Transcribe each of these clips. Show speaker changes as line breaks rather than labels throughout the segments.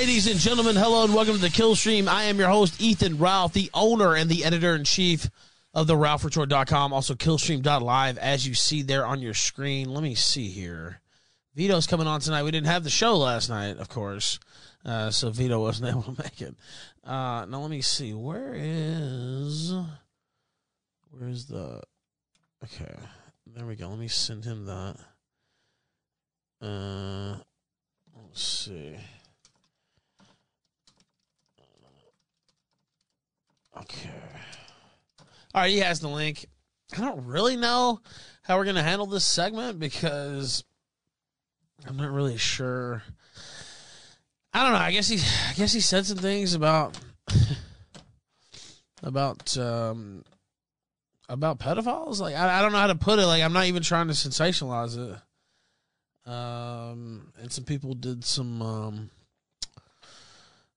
Ladies and gentlemen, hello and welcome to the Kill Stream. I am your host, Ethan Ralph, the owner and the editor in chief of the RalphRetort.com, also Killstream.live, as you see there on your screen. Let me see here. Vito's coming on tonight. We didn't have the show last night, of course, uh, so Vito wasn't able to make it. Uh, now let me see. Where is where's the okay? There we go. Let me send him that. Uh, let's see. Okay. All right, he has the link. I don't really know how we're going to handle this segment because I'm not really sure. I don't know. I guess he, I guess he said some things about about um about pedophiles. Like I, I don't know how to put it. Like I'm not even trying to sensationalize it. Um, and some people did some um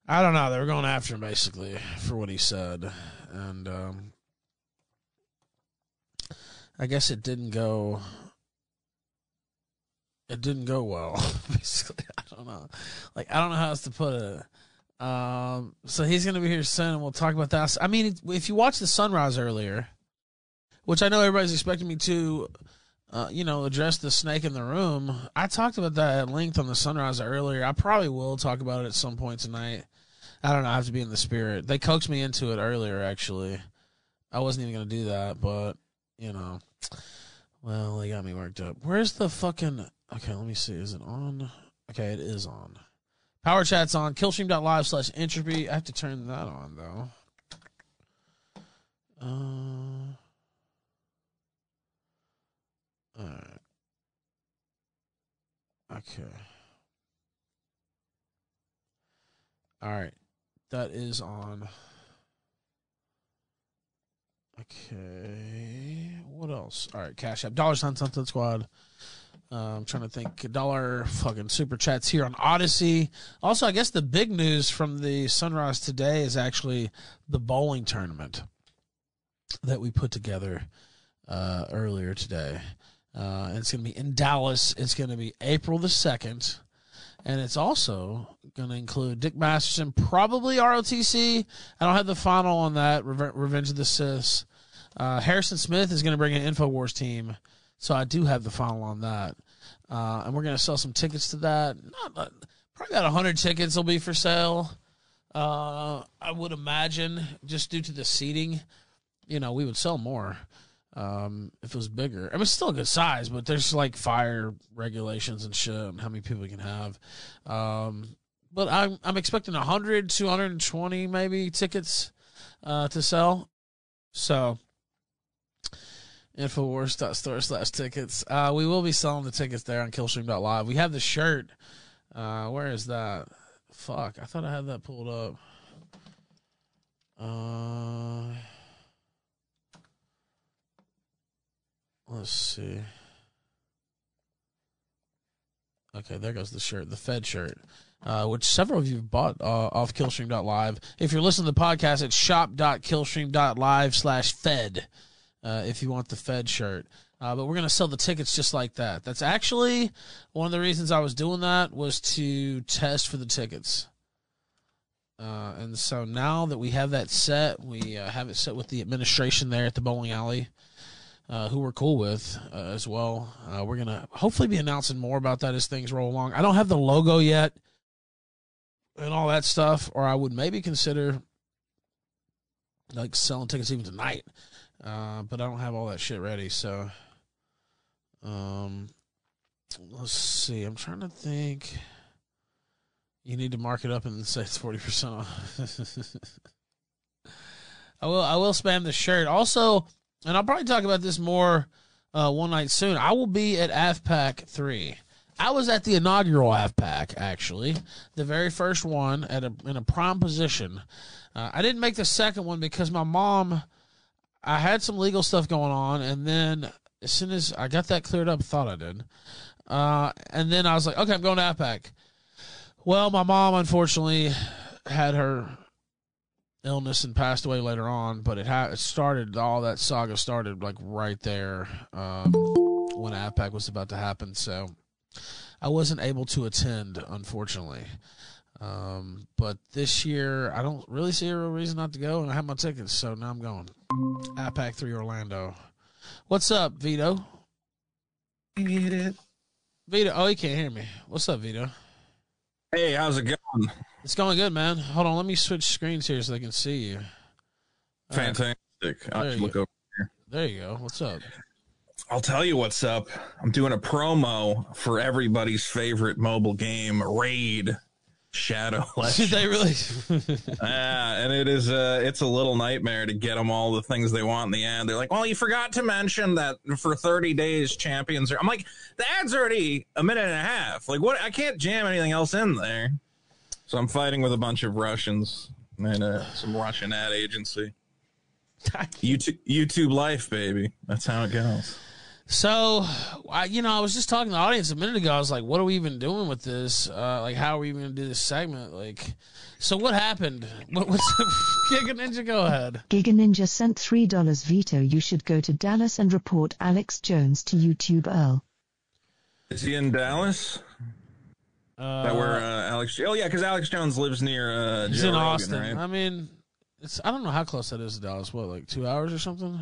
I don't know. They were going after him basically for what he said, and um, I guess it didn't go. It didn't go well. Basically, I don't know. Like I don't know how else to put it. Um, so he's going to be here soon, and we'll talk about that. I mean, if you watched the sunrise earlier, which I know everybody's expecting me to, uh, you know, address the snake in the room. I talked about that at length on the sunrise earlier. I probably will talk about it at some point tonight. I don't know. I have to be in the spirit. They coaxed me into it earlier. Actually, I wasn't even gonna do that, but you know, well, they got me worked up. Where's the fucking? Okay, let me see. Is it on? Okay, it is on. Power chat's on. Killstream.live slash entropy. I have to turn that on though. Uh. All right. Okay. All right. That is on. Okay. What else? All right. Cash App. Dollar sign something squad. Uh, I'm trying to think. Dollar fucking super chats here on Odysee. Also, I guess the big news from the sunrise today is actually the bowling tournament that we put together uh, earlier today. Uh, it's going to be in Dallas. It's going to be April the 2nd and it's also going to include Dick Masterson, probably ROTC. I don't have the final on that. Revenge of the Sith. Uh, Harrison Smith is going to bring an Infowars team, so I do have the final on that. Uh, and we're going to sell some tickets to that. Not, probably about hundred tickets will be for sale. Uh, I would imagine, just due to the seating, you know, we would sell more um, if it was bigger. I mean, still a good size, but there's like fire regulations and shit and how many people you can have. Um, but I'm I'm expecting 100, 220 maybe tickets uh, to sell. So Infowars.store slash tickets. Uh, we will be selling the tickets there on Killstream.live. We have the shirt. Uh, where is that? Fuck, I thought I had that pulled up. Uh Let's see. Okay, there goes the shirt, the Fed shirt, uh, which several of you bought uh, off Killstream.live. If you're listening to the podcast, it's shop.killstream.live slash Fed uh, if you want the Fed shirt. Uh, but we're going to sell the tickets just like that. That's actually one of the reasons I was doing that was to test for the tickets. Uh, and so now that we have that set, we uh, have it set with the administration there at the bowling alley uh, who we're cool with uh, as well. Uh, we're gonna hopefully be announcing more about that as things roll along. I don't have the logo yet and all that stuff, or I would maybe consider like selling tickets even tonight. Uh, but I don't have all that shit ready, so um, let's see. I'm trying to think. You need to mark it up and say it's forty percent off. I will. I will spam the shirt. Also, and I'll probably talk about this more uh, one night soon. I will be at AFPAC 3. I was at the inaugural AFPAC, actually, the very first one at a, in a prime position. Uh, I didn't make the second one because my mom, I had some legal stuff going on, and then as soon as I got that cleared up, thought I did. Uh, and then I was like, okay, I'm going to AFPAC. Well, my mom unfortunately had her illness and passed away later on. But it, ha- it started all that saga started like right there um, when AFPAC was about to happen. So I wasn't able to attend, unfortunately. Um, but this year, I don't really see a real reason not to go, and I have my tickets, so now I'm going. APAC 3 Orlando. What's up, Vito?
it.
Vito, oh, he can't hear me. What's up, Vito?
Hey, how's it going?
It's going good, man. Hold on, let me switch screens here so they can see you. All right,
Fantastic. I'll
There
look over.
there you go. What's up?
I'll tell you what's up. I'm doing a promo for everybody's favorite mobile game, Raid Shadow
Did
Legends.
they really?
Ah, and it is uh it's a little nightmare to get them all the things they want in the end. They're like, "Well, you forgot to mention that for 30 days champions are." I'm like, "The ad's already a minute and a half. Like what? I can't jam anything else in there." So I'm fighting with a bunch of Russians and uh, some Russian ad agency. YouTube YouTube life, baby. That's how it goes.
So, I, you know, I was just talking to the audience a minute ago. I was like, "What are we even doing with this? Uh, like, how are we even going to do this segment? Like, so what happened? What, what's Giga Ninja? Go ahead.
Giga Ninja sent $3 Vito. You should go to Dallas and report Alex Jones to YouTube Earl.
Is he in Dallas?
Uh,
that where uh, Alex? Oh yeah, because Alex Jones lives near uh,
he's
Joe
in
Rogan,
Austin.
right?
I mean, it's I don't know how close that is to Dallas. What, like two hours or something?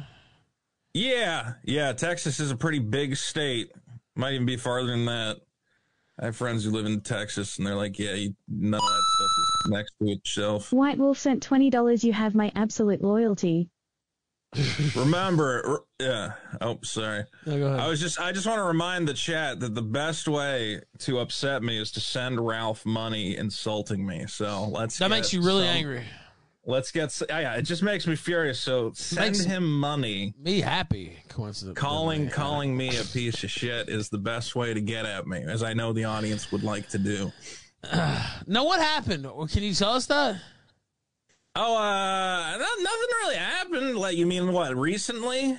Yeah, yeah. Texas is a pretty big state. Might even be farther than that. I have friends who live in Texas, and they're like, "Yeah, you, none of that stuff is next to itself."
White Wolf sent $20. You have my absolute loyalty.
Remember, yeah. Oh, sorry.
Ahead.
I was just, I just want to remind the chat that the best way to upset me is to send Ralph money insulting me. So let's.
that makes you really
some-
angry.
Let's get. Yeah, it just makes me furious. So send
Makes-
him money.
Me happy. Coincidentally,
Calling calling me a piece of shit is the best way to get at me, as I know the audience would like to do.
No, what happened? Can you tell us that?
Oh, uh, no, nothing really happened. Like you mean what? Recently,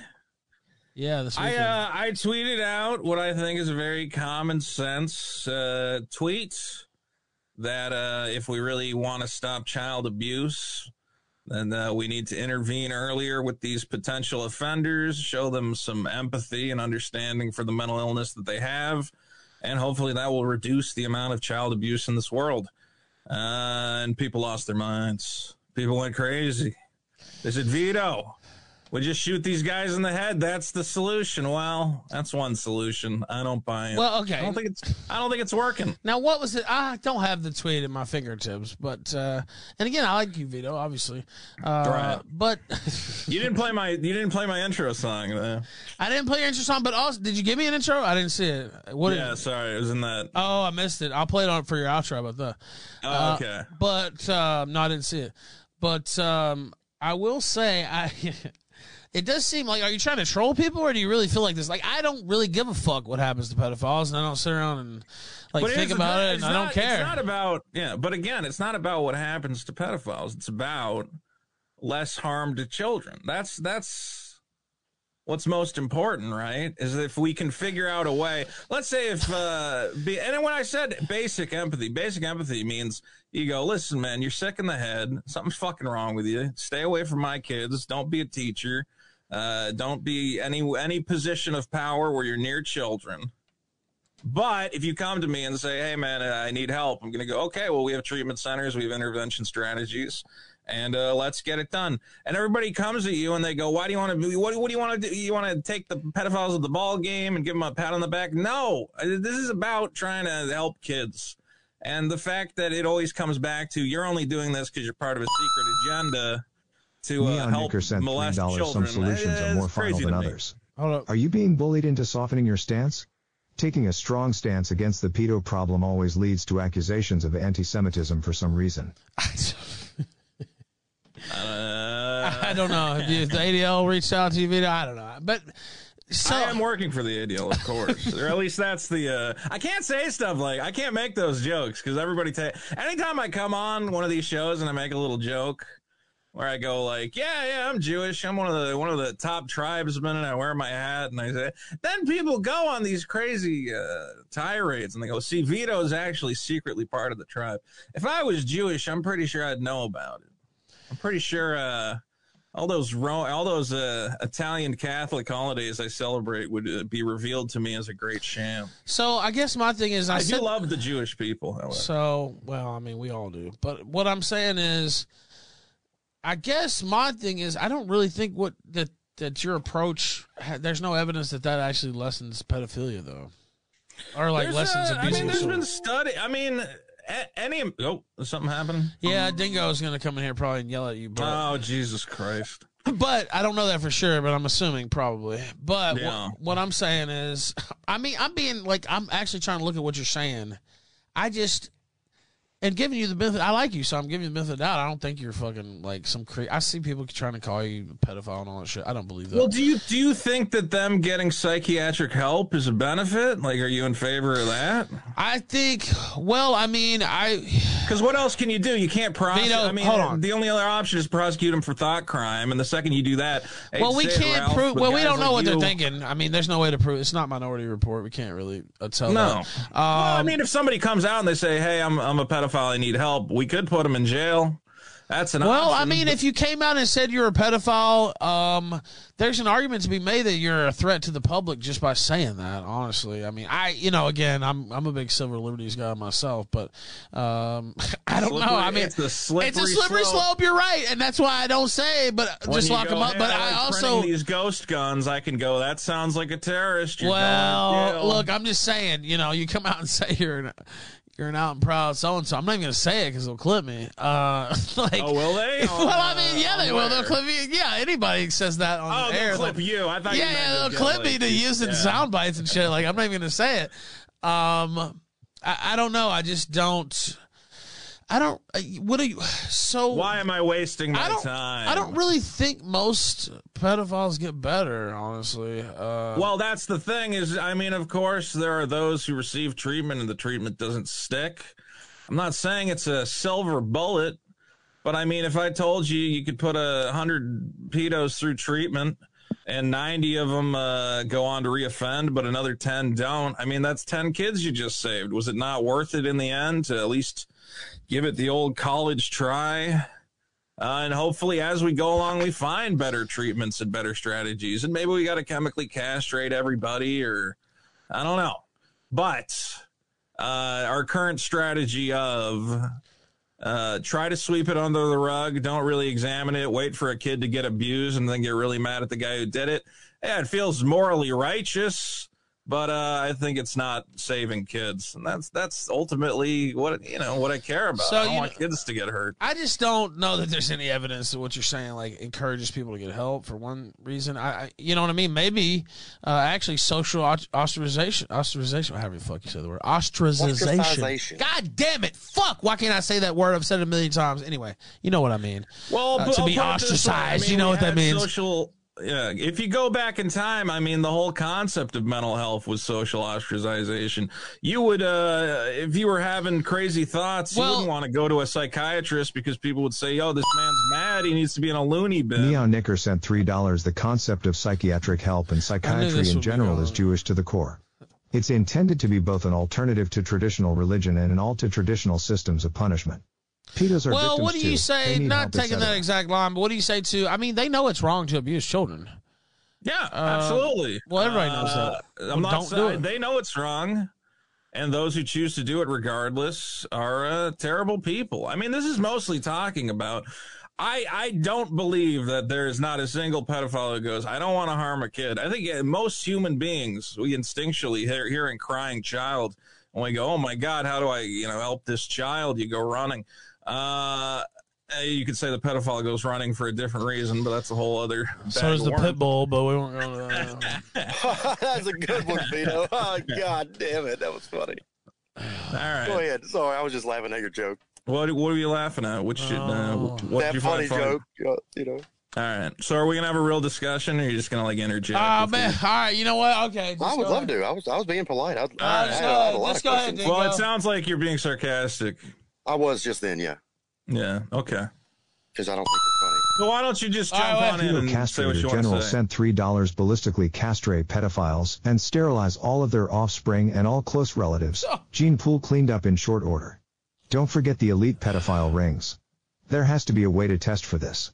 Yeah, this
I uh, I tweeted out what I think is a very common sense uh, tweet that uh, if we really want to stop child abuse, then uh, we need to intervene earlier with these potential offenders, show them some empathy and understanding for the mental illness that they have, and hopefully that will reduce the amount of child abuse in this world. Uh, and people lost their minds. People went crazy. They said, Vito, we just shoot these guys in the head. That's the solution. Well, that's one solution. I don't buy it.
well, okay.
I don't think it's. I don't think it's working.
Now, what was it? I don't have the tweet at my fingertips, but uh, and again, I like you, Vito, obviously. Uh,
Right.
But
You didn't play my. You didn't play my intro song. Though.
I didn't play your intro song. But also, did you give me an intro? I didn't see it. What? did-
Yeah, sorry, it was in that.
oh, I missed it. I'll play it on for your outro. but the.
Oh,
Uh,
okay.
But um, no, I didn't see it. But um, I will say, I it does seem like are you trying to troll people, or do you really feel like this? Like I don't really give a fuck what happens to pedophiles, and I don't sit around and like think about it, and
it's
I don't
not-
care.
It's not about yeah, but again, it's not about what happens to pedophiles. It's about less harm to children. That's that's what's most important, right? Is if we can figure out a way. Let's say if uh be, and when I said basic empathy, basic empathy means you go, listen, man, you're sick in the head. Something's fucking wrong with you. Stay away from my kids. Don't be a teacher. Uh, don't be any any position of power where you're near children. But if you come to me and say, "Hey, man, I need help," I'm going to go, "Okay, well, we have treatment centers, we have intervention strategies, and uh, let's get it done." And everybody comes at you and they go, "Why do you want to? What, what do you want to do? You want to take the pedophiles at the ball game and give them a pat on the back?" No, this is about trying to help kids. And the fact that it always comes back to you're only doing this because you're part of a secret agenda to uh,
Neon
help
Maker sent
molest
$3.
children.
Some solutions
uh,
are more
it's
final than others. Are you being bullied into softening your stance? Taking a strong stance against the pedo problem always leads to accusations of anti-Semitism for some reason.
Uh,
I don't know if, you, if the ADL reached out to you, I don't know, but so
I am working for the ideal, of course, or at least that's the. Uh, I can't say stuff like I can't make those jokes because everybody. Ta- anytime I come on one of these shows and I make a little joke where I go like, "Yeah, yeah, I'm Jewish. I'm one of the one of the top tribesmen, and I wear my hat." And I say, then people go on these crazy uh, tirades, and they go, "See, Vito is actually secretly part of the tribe. If I was Jewish, I'm pretty sure I'd know about it. I'm pretty sure." Uh, all those Ro- all those uh, Italian Catholic holidays I celebrate would uh, be revealed to me as a great sham.
So I guess my thing is, I,
I,
said,
do love the Jewish people, however.
So, well, I mean, we all do. But what I'm saying is, I guess my thing is, I don't really think what that that your approach. There's no evidence that that actually lessens pedophilia, though, or like
There's,
lessons
uh, I
abuse.
mean,
of
there's been study. I mean, any oh, something happened.
yeah, Dingo's gonna come in here probably and yell at you, but
Oh Jesus Christ!
but I don't know that for sure. But I'm assuming probably. But
Yeah.
what, what I'm saying is, I mean, I'm being like, I'm actually trying to look at what you're saying. I just and giving you the benefit. I like you, so I'm giving you the benefit of the doubt. I don't think you're fucking like some. Cre- I see people trying to call you a pedophile and all that shit. I don't believe that.
Well, do you do you think that them getting psychiatric help is a benefit? Like, are you in favor of that?
I think. Well, I mean, I.
Because what else can you do? You can't prosecute.
Vito,
I mean,
hold on.
the only other option is prosecute them for thought crime, and the second you do that,
Well, we can't
Ralph,
prove. Well, we don't know
like
what they're thinking. I mean, there's no way to prove. It's not Minority Report. We can't really uh, tell.
No.
that.
well, I
Um,
mean, if somebody comes out and they say, "Hey, I'm I'm a pedophile. I need help," we could put them in jail. That's an
Well, I mean, if you came out and said you're a pedophile, um, there's an argument to be made that you're a threat to the public just by saying that. Honestly, I mean, I, you know, again, I'm I'm a big civil liberties guy myself, but um, I don't know. I mean,
it's a slippery
it's a slippery
slope.
slope. You're right, and that's why I don't say. But
When
just lock them up.
"Hey,
But
I
I also,
these ghost guns. I can go. That sounds like a terrorist.
Well, look, I'm just saying. You know, you come out and say you're an you're an out and proud so and so. I'm not even gonna say it because they'll clip me. Uh, like,
Oh, will they?
well, I mean, yeah, they will. They'll clip me. Yeah, anybody says that on
Oh,
the air.
they'll clip
they'll-
you. I thought.
yeah,
meant
yeah, they'll clip
like,
me to use in
yeah.
sound bites and shit. Like I'm not even gonna say it. Um, I, I don't know. I just don't. I don't. What are you? So
Why am I wasting my
I
time?
I don't really think most pedophiles get better. Honestly. Uh,
Well, that's the thing is, I mean, of course, there are those who receive treatment and the treatment doesn't stick. I'm not saying it's a silver bullet, but I mean, if I told you you could put a hundred pedos through treatment and 90 of them uh, go on to reoffend, but another 10 don't, I mean, that's 10 kids you just saved. Was it not worth it in the end to at least give it the old college try? Uh, and hopefully, as we go along, we find better treatments and better strategies. And maybe we got to chemically castrate everybody, or I don't know. But uh, our current strategy of uh, try to sweep it under the rug, don't really examine it, wait for a kid to get abused, and then get really mad at the guy who did it. Yeah, it feels morally righteous, but uh, I think it's not saving kids, and that's that's ultimately what you know what I care about.
So,
I don't
you
want
know-
kids to get hurt.
I just don't know that there's any evidence that what you're saying like encourages people to get help for one reason. I, I you know what I mean? Maybe uh, actually social ost- ostracization, ostracization, however the fuck you say the word, ostracization.
Ostracization.
God damn it! Fuck! Why can't I say that word? I've said it a million times. Anyway, you know what I mean.
Well,
Uh, to
I'll
be
put it this way. I
ostracized,
mean,
you know what that means.
Social. Yeah, if you go back in time, I mean, the whole concept of mental health was social ostracization. You would, uh, if you were having crazy thoughts,
Well-
you wouldn't want to go to a psychiatrist because people would say, "Yo, this man's mad. He needs to be in a loony bin."
Neon Nicker sent $3. The concept of psychiatric help and psychiatry in general is Jewish to the core. It's intended to be both an alternative to traditional religion and an all to traditional systems of punishment. Pedos are
Well, what do you
too.
say? Not taking that exact line, but what do you say to? I mean, they know it's wrong to abuse children.
Yeah, absolutely.
Uh, well, everybody knows that.
I'm
Well,
not
don't do
saying
it.
they know it's wrong, and those who choose to do it regardless are uh, terrible people. I mean, this is mostly talking about. I I don't believe that there is not a single pedophile who goes, I don't want to harm a kid. I think uh, most human beings we instinctually hear hearing crying child, and we go, oh my god, how do I you know help this child? You go running. Uh, uh, you could say the pedophile goes running for a different reason, but that's a whole other.
So
bag
does the
worms.
pit bull, but we won't go to that.
That's a good one, Vito. Oh, God damn it. That was funny.
All right.
Go ahead. Sorry, I was just laughing at your joke.
What what are you laughing at? Which uh,
Oh.
what
that
did you
funny
find funny?
joke. uh, You know,
All right. So are we gonna have a real discussion, or are you just gonna like interject?
Oh
with
man!
me?
All right, you know what? Okay,
I would love
ahead.
to. I was I was being polite. I, I,
right,
I,
let's
had,
go
I had a lot
Let's
of
go ahead,
questions.
Dick.
Well, it sounds like you're being sarcastic.
I was just then, yeah,
Yeah. Okay.
because I don't think you're funny.
So why don't you just jump
right,
on
well-
in and say what
Castrator
you want
General
to say?
sent $3 ballistically castrate pedophiles and sterilize all of their offspring and all close relatives.
Oh.
Gene pool cleaned up in short order. Don't forget the elite pedophile rings. There has to be a way to test for this.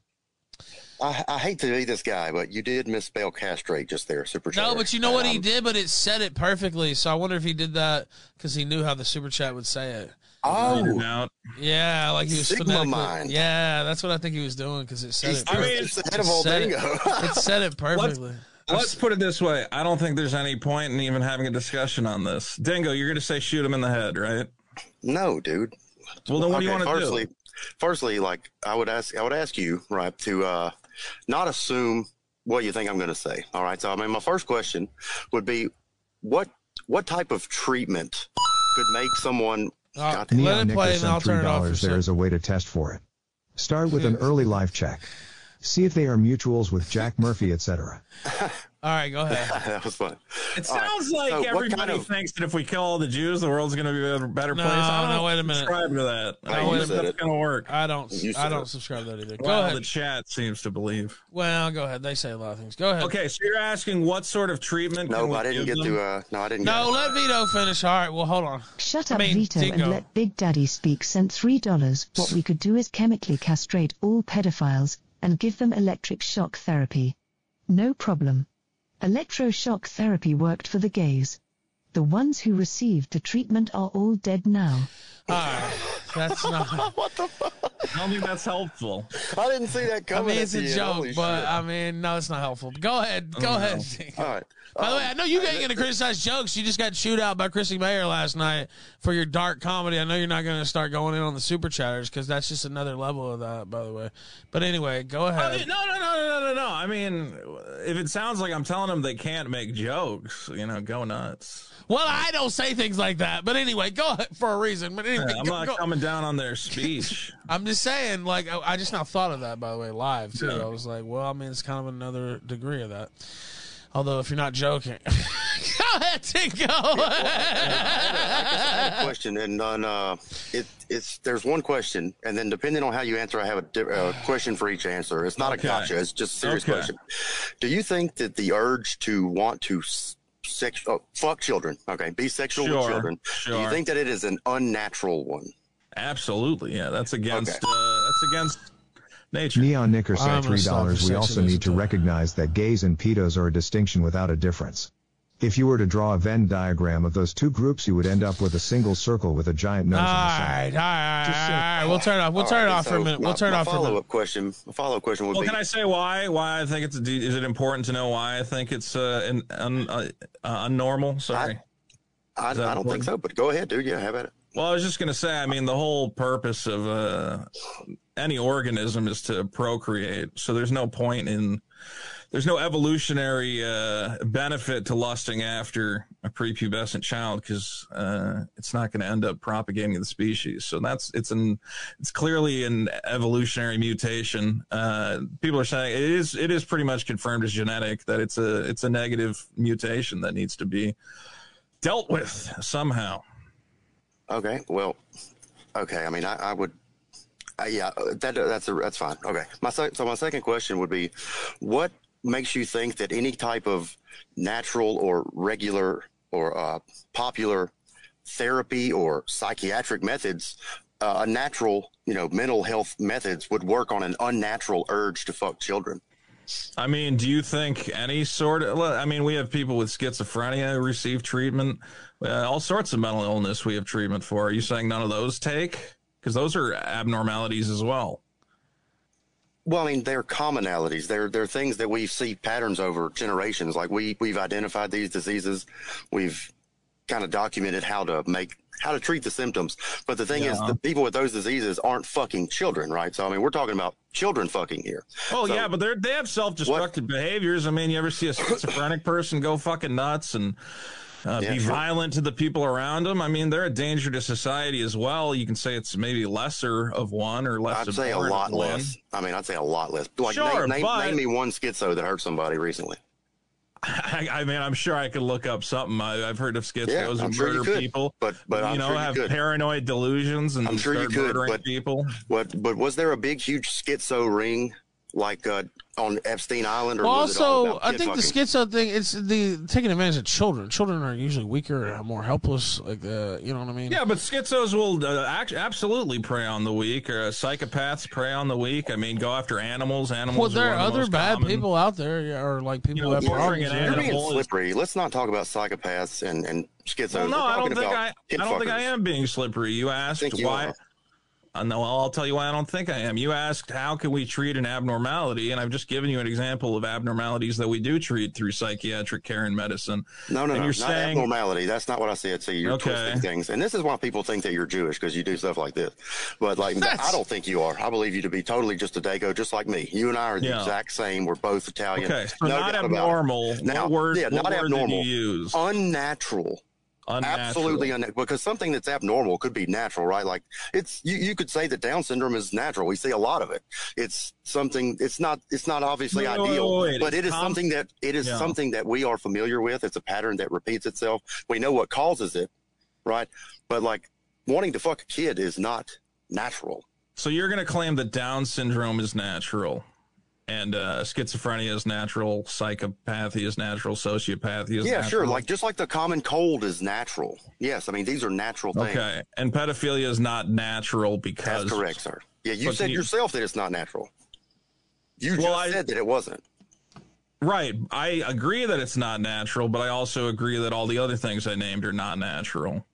I, I hate to be this guy, but you did misspell castrate just there, super chat.
No, but you know what he
Um,
did, but it said it perfectly. So I wonder if he did that because he knew how the super chat would say it.
Read it
Oh,
out.
Yeah, like he was
Sigma
phonetically-
mind.
Yeah, that's what I think he was doing because it said
he's
it.
I mean,
it's ahead of old
said it-
Dingo.
it said it perfectly.
Let's put it this way. I don't think there's any point in even having a discussion on this. Dingo, you're going to say shoot him in the head, right?
no, dude.
Well, then what do you want to
firstly,
do?
Firstly, like I would ask, I would ask you, right, to uh, not assume what you think I'm going to say. All right. So, I mean, my first question would be, what what type of treatment could make someone?
Uh,
God,
let it play and I'll turn it off.
There is a way to test for it. Start with an early life check. See if they are mutuals with Jack Murphy, etc.
All right, go ahead.
that was fun.
It
All right,
sounds like
so
everybody
kind of-
thinks that if we kill all the Jews, the world's going to be a better
No,
place. I don't
no,
know
wait a
I
minute.
Subscribe to that.
No,
I don't
you
think that's going to work.
I don't. I don't
it.
subscribe to that either. Go
Well,
ahead.
the chat seems to believe.
well, go ahead. They say a lot of things. Go ahead.
Okay, so you're asking what sort of treatment? can
No,
we
I didn't
give
get
them?
to. Uh, no, I didn't.
No,
get
let Vito finish. All right. Well, hold on.
Shut
I
up,
mean,
Vito,
Dingo.
and let Big Daddy speak. Sent $3. What we could do is chemically castrate all pedophiles and give them electric shock therapy. No problem. Electroshock therapy worked for the gays. The ones who received the treatment are all dead now.
All right. That's not.
What the fuck?
I don't think that's helpful.
I didn't see that coming.
I
mean,
it's a
the
joke,
Holy
but
shit.
I mean, no, it's not helpful. Go ahead. Go ahead.
all right.
By the way,
Um,
I know you ain't going to criticize jokes. You just got chewed out by Chrissie Mayr last night for your dark comedy. I know you're not going to start going in on the super chatters because that's just another level of that, by the way. But anyway, go
I
ahead.
mean, no, no, no, no, no, no, no. I mean, if it sounds like I'm telling them they can't make jokes, you know, go nuts.
Well, I don't say things like that. But anyway, go ahead for a reason. But anyway,
I'm
go-
not
go-
coming down on their speech.
I'm just saying, like, I, I just now thought of that, by the way, live, too.
Yeah.
I was like, well, I mean, it's kind of another degree of that. Although, if you're not joking, go ahead, Dingo.
I have a question, and on uh, it, it's there's one question, and then depending on how you answer, I have a di- uh, question for each answer. It's not
Okay.
a gotcha; it's just a serious
Okay.
question. Do you think that the urge to want to s- sex oh, fuck children, okay, be sexual
Sure,
with children, do you think that it is an unnatural one?
Absolutely, yeah. That's against.
Okay.
Uh, that's against nature.
Neon Nicker
I'm
said $3. We also need to recognize that gays and pedos are a distinction without a difference. If you were to draw a Venn diagram of those two groups, you would end up with a single circle with a giant nose
All
in the
right,
center.
all right, all right,
Just
all
say-
right. We'll turn it off. We'll
All
turn it
right,
off for a minute. We'll turn it
my
off for a
Follow up question. My follow up question would
Well,
be:
can I say why? Why I think it's is it important to know why I think it's uh, an, un, uh, uh, unnormal? Sorry.
I, I
is that
don't think so, but go ahead, dude. Yeah, have at it.
Well, I was just going to say, I mean, the whole purpose of uh, any organism is to procreate. So there's no point in, there's no evolutionary uh, benefit to lusting after a prepubescent child because uh, it's not going to end up propagating the species. So that's it's an it's clearly an evolutionary mutation. Uh, people are saying it is it is pretty much confirmed as genetic that it's a it's a negative mutation that needs to be dealt with somehow.
Okay. Well, okay. I mean, I, I would. Uh, yeah, that that's a, that's fine. Okay. My so my second question would be, what makes you think that any type of natural or regular or uh, popular therapy or psychiatric methods, uh, a natural, you know, mental health methods would work on an unnatural urge to fuck children?
I mean, do you think any sort of? I mean, we have people with schizophrenia who receive treatment. Uh, all sorts of mental illness we have treatment for. Are you saying none of those take? Because those are abnormalities as well.
Well, I mean, they're commonalities. They're they're things that we see patterns over generations. Like we we've identified these diseases, we've kind of documented how to make how to treat the symptoms. But the thing is, the people with those diseases aren't fucking children, right? So I mean, we're talking about children fucking here.
Oh
So-
yeah, but they're they have self destructive behaviors. I mean, you ever see a schizophrenic person go fucking nuts and uh,
Yeah,
be
sure.
violent to the people around them? I mean, they're a danger to society as well. You can say it's maybe lesser of one or less.
I'd say a lot
one.
less. I mean, I'd say a lot less. Like,
Sure,
name, name,
but-
name me one schizo that hurt somebody recently.
I, I mean, I'm sure I could look up something. I, I've heard of schizos
Yeah,
who
sure
murder
could,
people,
but- but
you
I'm
know,
sure you
have
could.
paranoid delusions and
I'm sure you could,
murdering
but-
people.
What? But was there a big, huge schizo ring like uh, on Epstein Island? Or
Well,
was it all
also,
about
I
kid
think the
fucking?
schizo thing, it's the taking advantage of children. Children are usually weaker, more helpless. Like, uh, you know what I mean?
Yeah, but schizos will uh, act- absolutely prey on the weak. Or uh, psychopaths prey on the weak. I mean, go after animals. Animals.
Well, there are
one of the
other bad
common-
people out there, or like people
You know,
who have
torturing
problems.
an
yeah.
You're
animal.
being
is-
slippery. Let's not talk about psychopaths and and schizos.
Well, no, I don't think I. I don't think I am being slippery. You asked
you
why.
are.
Uh, no, I'll tell you why I don't think I am. You asked how can we treat an abnormality, and I've just given you an example of abnormalities that we do treat through psychiatric care and medicine.
No, no,
And
no,
you're
not
saying-
abnormality. That's not what I said. See, you're
Okay.
twisting things, and this is why people think that you're Jewish because you do stuff like this. But like,
That's-
I don't think you are. I believe you to be totally just a Dago, just like me. You and I are the
Yeah.
exact same. We're both Italian.
Okay, so
no
not abnormal.
Now,
what word?
yeah,
what
not
word
abnormal.
Did you use?
Unnatural.
Unnatural.
Absolutely unnatural. Because something that's abnormal could be natural, right? Like it's you, you could say that Down syndrome is natural. We see a lot of it. It's something. It's not. It's not obviously ideal, but it is
Com-
something that it is
Yeah.
something that we are familiar with. It's a pattern that repeats itself. We know what causes it, right? But like wanting to fuck a kid is not natural.
So you're going to claim that Down syndrome is natural, and uh, schizophrenia is natural, psychopathy is natural, sociopathy is
Yeah,
natural.
sure. Like just like the common cold is natural. Yes, I mean these are natural things.
okay, and pedophilia is not natural because
That's correct, sir. Yeah, you said
you-
yourself that it's not natural. You
Well,
just
I-
said that it wasn't.
Right. I agree that it's not natural, but I also agree that all the other things I named are not natural.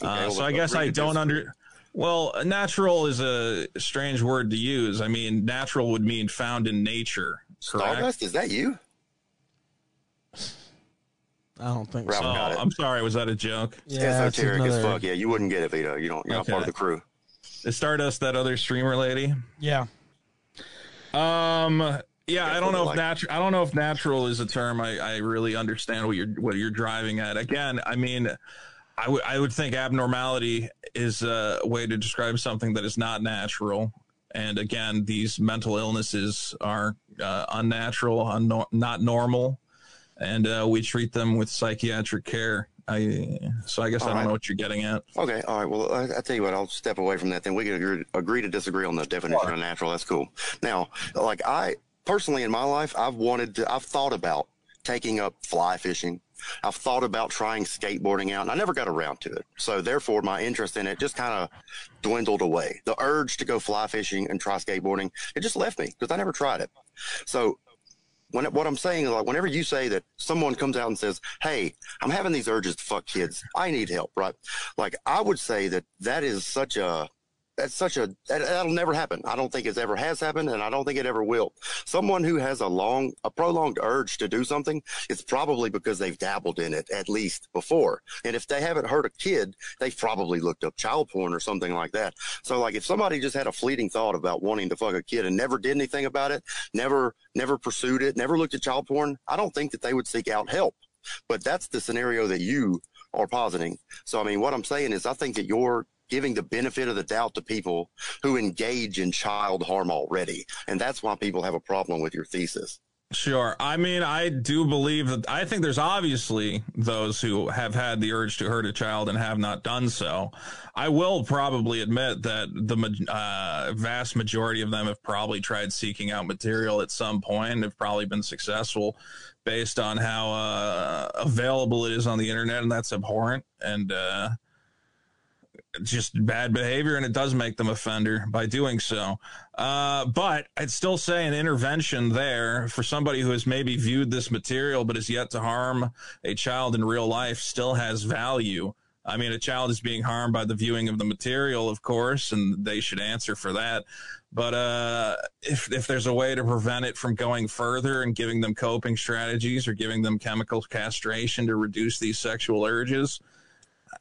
Okay,
uh,
well,
so I guess I don't under. Well, natural is a strange word to use. I mean, natural would mean found in nature. Correct.
Stardust, is that you?
I don't think
Ralph
so.
Oh,
got it.
I'm sorry. Was that a joke?
Yeah, it's
Esoteric as fuck. Yeah, you wouldn't get it, Vito. You don't. You're not part of the crew.
Is Stardust that other streamer lady?
Yeah.
Um. Yeah, I don't know if
like-
natural. I don't know if natural is a term. I, I really understand what you're what you're driving at. Again, I mean, I would I would think abnormality is a way to describe something that is not natural. And again, these mental illnesses are uh, unnatural, unno- not normal, and uh, we treat them with psychiatric care. I so I guess I don't
right.
know what you're getting at.
Okay, all right. Well, I, I tell you what. I'll step away from that. Then we can agree, agree to disagree on the definition of natural. That's cool. Now, like I personally in my life, I've wanted to. I've thought about taking up fly fishing. I've thought about trying skateboarding out, and I never got around to it. So therefore, my interest in it just kind of dwindled away. The urge to go fly fishing and try skateboarding, it just left me because I never tried it. So when what I'm saying is like whenever you say that someone comes out and says, "Hey, I'm having these urges to fuck kids. I need help," right? Like I would say that that is such a that's such a that, that'll never happen. I don't think it's ever has happened, and I don't think it ever will. Someone who has a long, a prolonged urge to do something, it's probably because they've dabbled in it at least before. And if they haven't hurt a kid, they've probably looked up child porn or something like that. So, like, if somebody just had a fleeting thought about wanting to fuck a kid and never did anything about it, never, never pursued it, never looked at child porn, I don't think that they would seek out help. But that's the scenario that you are positing. So, I mean, what I'm saying is, I think that you're giving the benefit of the doubt to people who engage in child harm already. And that's why people have a problem with your thesis.
Sure. I mean, I do believe that I think there's obviously those who have had the urge to hurt a child and have not done so. I will probably admit that the uh, vast majority of them have probably tried seeking out material at some point and have probably been successful based on how uh, available it is on the internet, and that's abhorrent. And, uh, just bad behavior and it does make them offender by doing so. Uh, but I'd still say an intervention there for somebody who has maybe viewed this material but is yet to harm a child in real life still has value. I mean, a child is being harmed by the viewing of the material, of course, and they should answer for that. But uh, if if there's a way to prevent it from going further and giving them coping strategies or giving them chemical castration to reduce these sexual urges,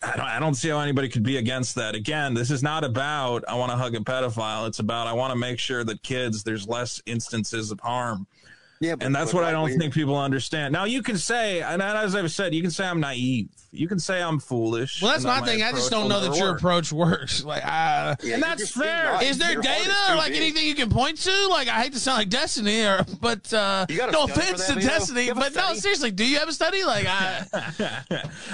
I don't, I don't see how anybody could be against that. Again, this is not about I want to hug a pedophile. It's about I want to make sure that kids there's less instances of harm,
Yeah, but,
and that's what I don't think people understand. Now you can say, and as I've said, you can say I'm naive. You can say I'm foolish.
Well, that's my
that
thing. I just don't know that your
work.
approach works. Like, uh,
Yeah,
And that's fair.
nice.
is there data or like
big.
anything you can point to? Like, I hate to sound like Destiny, or but uh,
You got a
no offense to Destiny,
You have a
but no, seriously, do you have a study? Like, I,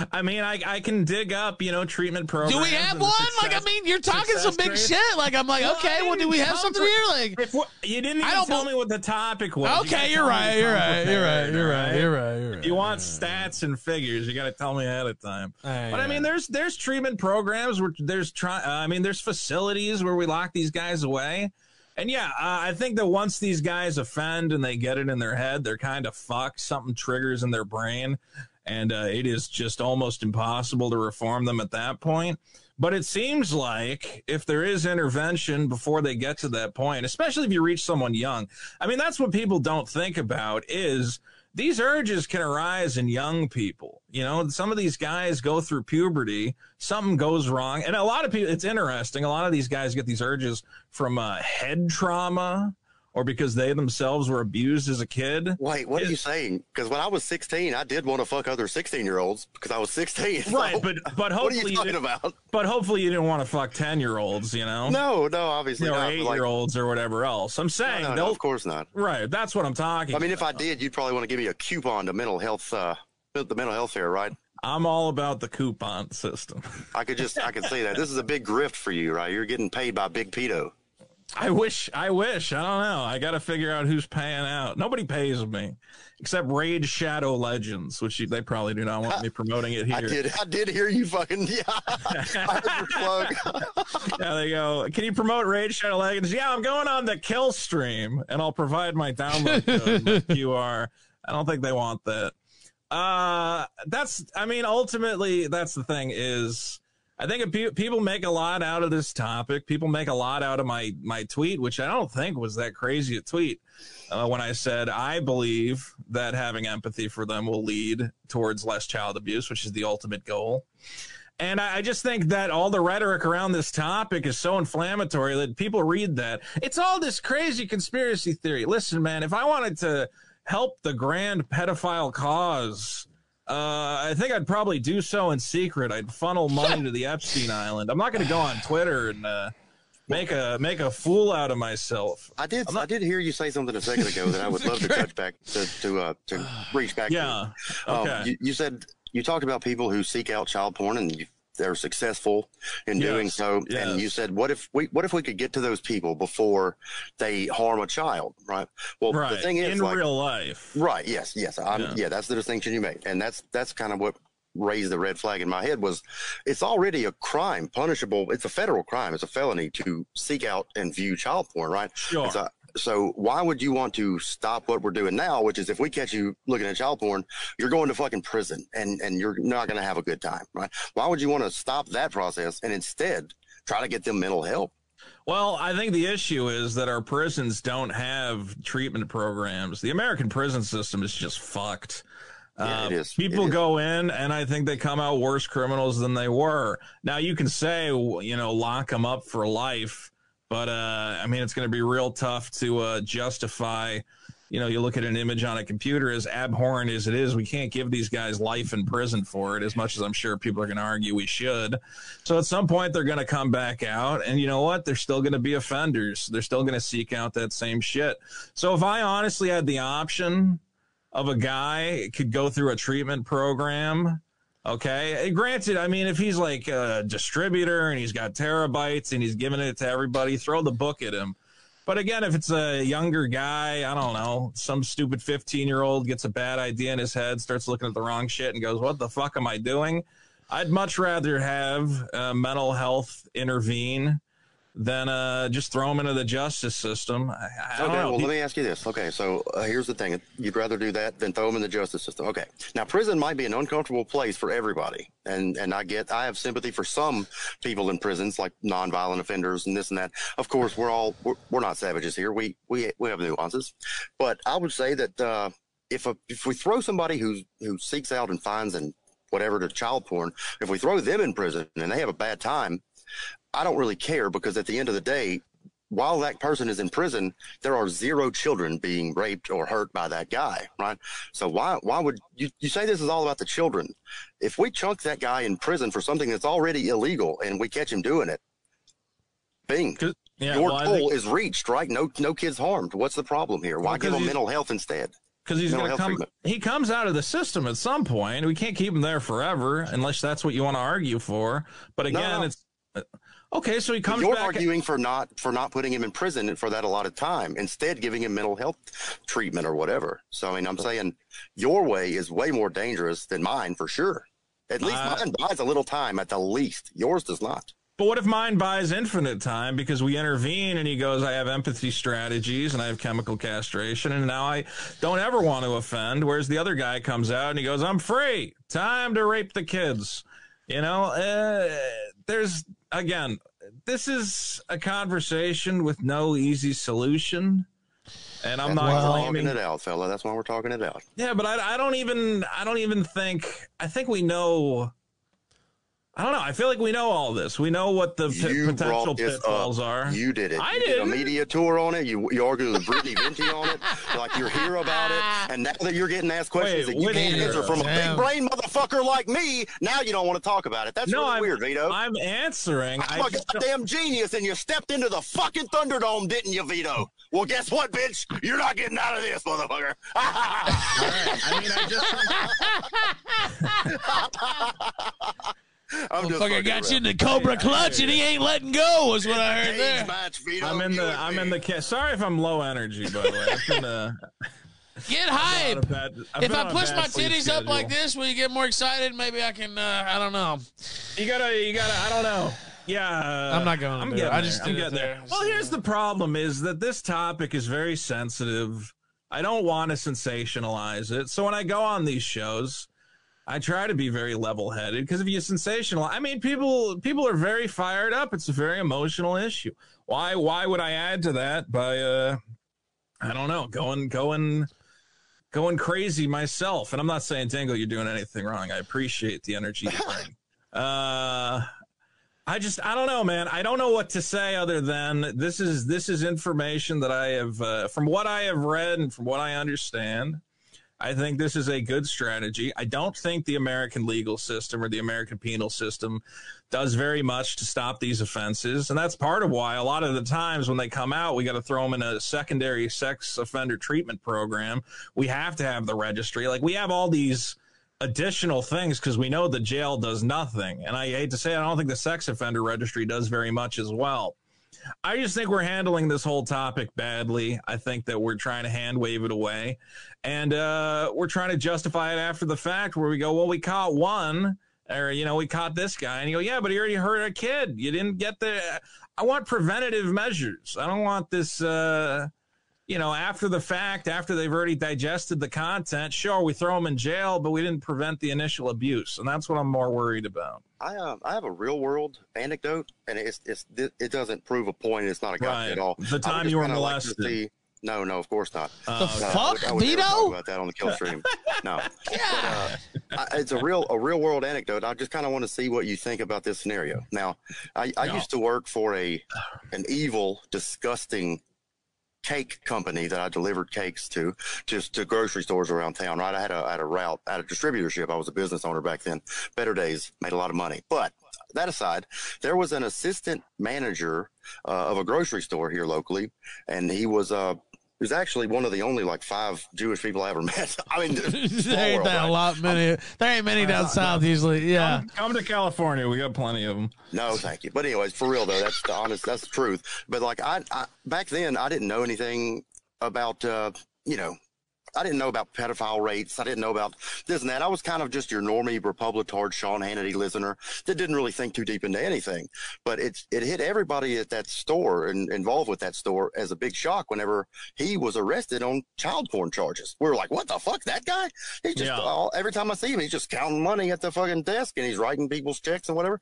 I mean, I, I can dig up, you know, treatment programs.
do we have one?
the
Like, I mean, you're talking some big
rates.
shit. Like, I'm like,
Well,
okay, well, do we have something
for-
here? Like,
you didn't
I don't
tell me what the topic was.
Okay, you're right, you're right, you're right, you're
all
right, you're right, you're right.
You want stats and figures, you got to tell me ahead of time.
Hey,
But I mean, there's there's treatment programs where there's try. Uh, I mean, there's facilities where we lock these guys away. And yeah, uh, I think that once these guys offend and they get it in their head, they're kind of fucked. Something triggers in their brain, and uh, it is just almost impossible to reform them at that point. But it seems like if there is intervention before they get to that point, especially if you reach someone young, I mean, that's what people don't think about is these urges can arise in young people. You know, some of these guys go through puberty, something goes wrong. And a lot of people, it's interesting. A lot of these guys get these urges from uh, head trauma or because they themselves were abused as a kid.
Wait, what are you saying? Because when I was 16, I did want to fuck other 16 year olds because I was 16. so-
Right, but but
what are
hopefully
you talking
didn't-
about?
but hopefully you didn't want to fuck ten year olds, you know,
No, no, obviously
or
not.
Eight year olds or whatever else. I'm saying
no, no,
they'll
of course not.
right. That's what I'm talking.
I mean, if I did, you'd probably want to give me a coupon to mental health, uh, the mental health fair, right?
I'm all about the coupon system.
I could just, I could say that. This is a big grift for you, right? You're getting paid by Big Pedo.
I wish, I wish. I don't know. I got to figure out who's paying out. Nobody pays me except Raid Shadow Legends, which they probably do not want me promoting it here.
I did, I did hear you fucking, yeah. I plug.
Yeah, they go. Can you promote Raid Shadow Legends? Yeah, I'm going on the kill stream, and I'll provide my download code, my QR. I don't think they want that. Uh, that's. I mean, ultimately, that's the thing. Is I think pe- people make a lot out of this topic. People make a lot out of my my tweet, which I don't think was that crazy a tweet. Uh, when I said I believe that having empathy for them will lead towards less child abuse, which is the ultimate goal. And I I just think that all the rhetoric around this topic is so inflammatory that people read that. It's all this crazy conspiracy theory. Listen, man, if I wanted to help the grand pedophile cause, uh, I think I'd probably do so in secret. I'd funnel money to the Epstein Island. I'm not going to go on Twitter and uh, make a make a fool out of myself.
I did,
I'm not-
I did hear you say something a second ago that I would love to touch back to, to, uh, to reach back to.
Yeah.
Um,
Okay.
you, you said you talked about people who seek out child porn and you, they're successful in doing so.
yes.
And you said, what if we what if we could get to those people before they harm a child? Right. Well,
right.
the thing is,
in
like,
real life.
right? Yes, yes. I'm,
Yeah.
yeah. that's the distinction you made, and that's that's kind of what raised the red flag in my head was it's already a crime punishable it's a federal crime it's a felony to seek out and view child porn right
Sure.
And so, so why would you want to stop what we're doing now, which is if we catch you looking at child porn, you're going to fucking prison and, and you're not going to have a good time, right? Why would you want to stop that process and instead try to get them mental help?
Well, I think the issue is that our prisons don't have treatment programs. The American prison system is just fucked.
Yeah,
Uh,
it is.
People go in, and I think they come out worse criminals than they were. Now, you can say, you know, lock them up for life, but uh, I mean, it's going to be real tough to uh, justify. You know, you look at an image on a computer, as abhorrent as it is, we can't give these guys life in prison for it, as much as I'm sure people are going to argue we should. So at some point, they're going to come back out, and you know what? They're still going to be offenders. They're still going to seek out that same shit. So if I honestly had the option of a guy could go through a treatment program. Okay. Granted, I mean, if he's like a distributor and he's got terabytes and he's giving it to everybody, throw the book at him. But again, if it's a younger guy, I don't know, some stupid 15 year old gets a bad idea in his head, starts looking at the wrong shit and goes, What the fuck am I doing? I'd much rather have uh, mental health intervene than uh, just throw them into the justice system. I, I don't
Okay,
know.
well, let me ask you this. Okay, so uh, here's the thing. You'd rather do that than throw them in the justice system. Okay. Now, prison might be an uncomfortable place for everybody. And, and I get, I have sympathy for some people in prisons, like nonviolent offenders and this and that. Of course, we're all, we're, we're not savages here. We, we, we have nuances. But I would say that, uh, if a, if we throw somebody who, who seeks out and finds and whatever to child porn, if we throw them in prison and they have a bad time, I don't really care because at the end of the day, while that person is in prison, there are zero children being raped or hurt by that guy, right? So why why would you, you say this is all about the children? If we chunk that guy in prison for something that's already illegal and we catch him doing it, bing.
yeah,
Your
well,
goal
think-
is reached, right? No no kids harmed. What's the problem here? Why
Well,
give them mental health instead?
because he's going to come.
treatment.
He comes out of the system at some point. We can't keep him there forever unless that's what you want to argue for. But again,
no.
it's okay. So he comes
You're
back.
arguing for not for not putting him in prison for that a lot of time, instead giving him mental health treatment or whatever. So I mean, I'm saying your way is way more dangerous than mine for sure. At least
Uh,
mine buys a little time at the least. Yours does not.
But what if mine buys infinite time because we intervene and he goes, I have empathy strategies and I have chemical castration and now I don't ever want to offend. Whereas the other guy comes out and he goes, I'm free. Time to rape the kids. You know, uh, there's, again, this is a conversation with no easy solution. And I'm
That's
not claiming
it out, fella. That's why we're talking it out.
yeah, but I, I don't even I don't even think I think we know. I don't know. I feel like we know all this. We know what the p- potential pitfalls
up.
are.
You did it.
I
you did a
didn't.
media tour on it. You you argued with Brittany Venti on it. Like you're here about it. And now that you're getting asked questions
Wait,
that you can't answer from a big brain motherfucker like me, now you don't want to talk about it. That's
no,
really
I'm
weird, Vito.
I'm answering.
I'm
I
a
just don't-
goddamn genius, and you stepped into the fucking Thunderdome, didn't you, Vito? Well, guess what, bitch? You're not getting out of this, motherfucker.
all right. I mean, I just
I'm just fucking
got you in the Cobra clutch and he ain't letting go, is what I heard there.
I'm in the I'm in the ca- sorry if I'm low energy by the way. I've been, uh,
Get
on
hype.
a bad-
If I push my
sleep
titties up like this, will you get more excited? Maybe I can. Uh, I don't know.
You gotta, you gotta. I don't know. Yeah,
I'm not going
I'm
there.
getting
I just
I'm getting there.
there.
Well, here's the problem: is that this topic is very sensitive. I don't want to sensationalize it. So when I go on these shows, I try to be very level-headed because if you sensational, I mean, people people are very fired up. It's a very emotional issue. Why why would I add to that by uh, I don't know, going going going crazy myself? And I'm not saying Dingo, you're doing anything wrong. I appreciate the energy you bring. Uh, I just I don't know, man. I don't know what to say other than this is this is information that I have uh, from what I have read and from what I understand. I think this is a good strategy. I don't think the American legal system or the American penal system does very much to stop these offenses. And that's part of why a lot of the times when they come out, we got to throw them in a secondary sex offender treatment program. We have to have the registry. Like we have all these additional things because we know the jail does nothing. And I hate to say I don't think the sex offender registry does very much as well. I just think we're handling this whole topic badly. I think that we're trying to hand wave it away. And uh, we're trying to justify it after the fact where we go, well, we caught one, or, you know, we caught this guy. And you go, yeah, but he already hurt a kid. You didn't get the. I want preventative measures. I don't want this. Uh, you know, after the fact, after they've already digested the content, sure, we throw them in jail, but we didn't prevent the initial abuse, and that's what I'm more worried about.
I uh, I have a real world anecdote, and it's it's it doesn't prove a point. It's not a guy
Right.
at all.
The time you were
kinda like
molested.
see- no, no, of course not.
The
Uh,
No, I
fuck,
would- I would never talk
Vito?
about that on the kill stream. No, but, uh, I, it's a real a real world anecdote. I just kind of want to see what you think about this scenario. Now, I, I
Yeah.
used to work for a an evil, disgusting cake company that I delivered cakes to, just to grocery stores around town. Right, I had a had a route, I had a distributorship. I was a business owner back then. Better days, made a lot of money. But that aside, there was an assistant manager uh, of a grocery store here locally, and he was uh he was actually one of the only like five Jewish people I ever met. I mean,
there ain't
world,
that a lot many. There ain't many down south usually. Yeah.
come, come to California. We got plenty of them.
No, thank you. But anyways, for real though, that's the honest, that's the truth. But like I, I back then, I didn't know anything about, uh, you know, I didn't know about pedophile rates. I didn't know about this and that. I was kind of just your normie Republicard Sean Hannity listener that didn't really think too deep into anything. But it's it hit everybody at that store and involved with that store as a big shock whenever he was arrested on child porn charges. We were like, what the fuck, that guy? He's just
Yeah.
all, every time I see him, he's just counting money at the fucking desk and he's writing people's checks and whatever.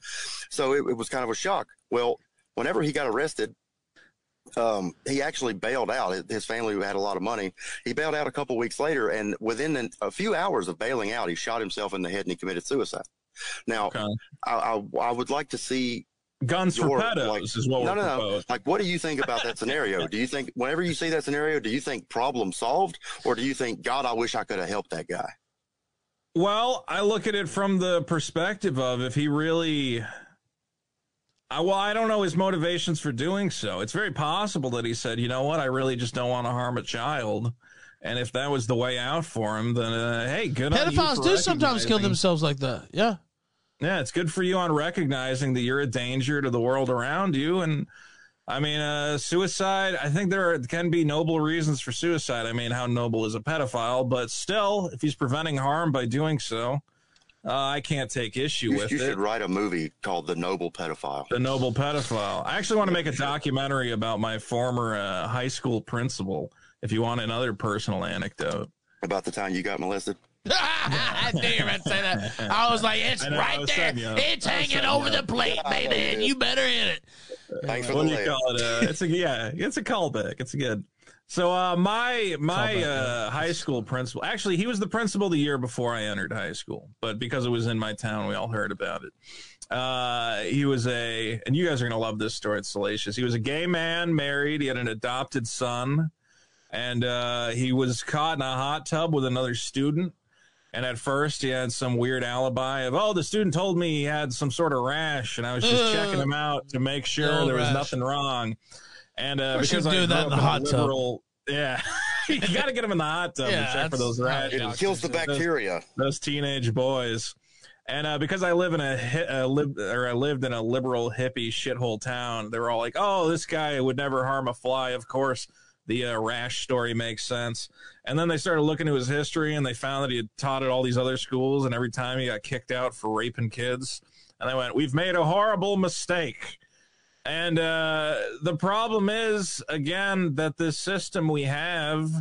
So it, it was kind of a shock. Well, whenever he got arrested, um, he actually bailed out. His- family had a lot of money. He bailed out a couple weeks later, and within an, a few hours of bailing out, he shot himself in the head and he committed suicide. Now,
Okay.
I, I, I would like to see
Guns for pedos
like
is what
no
we're
no no like what do you think about that scenario do you think whenever you see that scenario do you think problem solved or do you think god i wish i could have helped that guy
Well, I look at it from the perspective of if he really. I, well, I don't know his motivations for doing so. It's very possible that he said, you know what, I really just don't want to harm a child. And if that was the way out for him, then uh, hey, good on you
Pedophiles do sometimes kill themselves like that. Yeah.
Yeah, it's good for you on recognizing that you're a danger to the world around you. And I mean, uh, suicide, I think there are, can be noble reasons for suicide. I mean, how noble is a pedophile? But still, if he's preventing harm by doing so, uh, I can't take issue
you,
with
you
it.
You should write a movie called the noble pedophile
The noble pedophile. I actually want to make a documentary about my former uh, high school principal. If you want another personal anecdote,
about the time you got molested
I knew you were about to say that. I was like, it's
know,
right there.
setting you up.
It's hanging over the
up.
plate, baby, and you better hit it.
thanks for
what
the
do you call it? Uh, it's a yeah, it's a callback. It's good. So uh, my my uh, high school principal, actually, he was the principal the year before I entered high school, but because it was in my town, we all heard about it. Uh, he was a, and you guys are gonna love this story. It's salacious. He was a gay man, married. He had an adopted son, and uh, he was caught in a hot tub with another student. And at first, he had some weird alibi of, oh, the student told me he had some sort of rash, and I was just checking him out to make sure there was
rash.
nothing wrong. And uh,
Of course
because
you
I
do that in the hot
a
tub.
liberal, yeah, you got to get him in the hot tub
Yeah,
to check for those
how
rashes.
it
it kills the bacteria
Those teenage boys. And uh, because I live in a, hi- uh, lib- or I lived in a liberal hippie shithole town, they were all like, "Oh, this guy would never harm a fly." Of course, the uh, rash story makes sense. And then they started looking at his history, and they found that he had taught at all these other schools, and every time he got kicked out for raping kids. And they went, "We've made a horrible mistake." And uh, the problem is, again, that this system we have,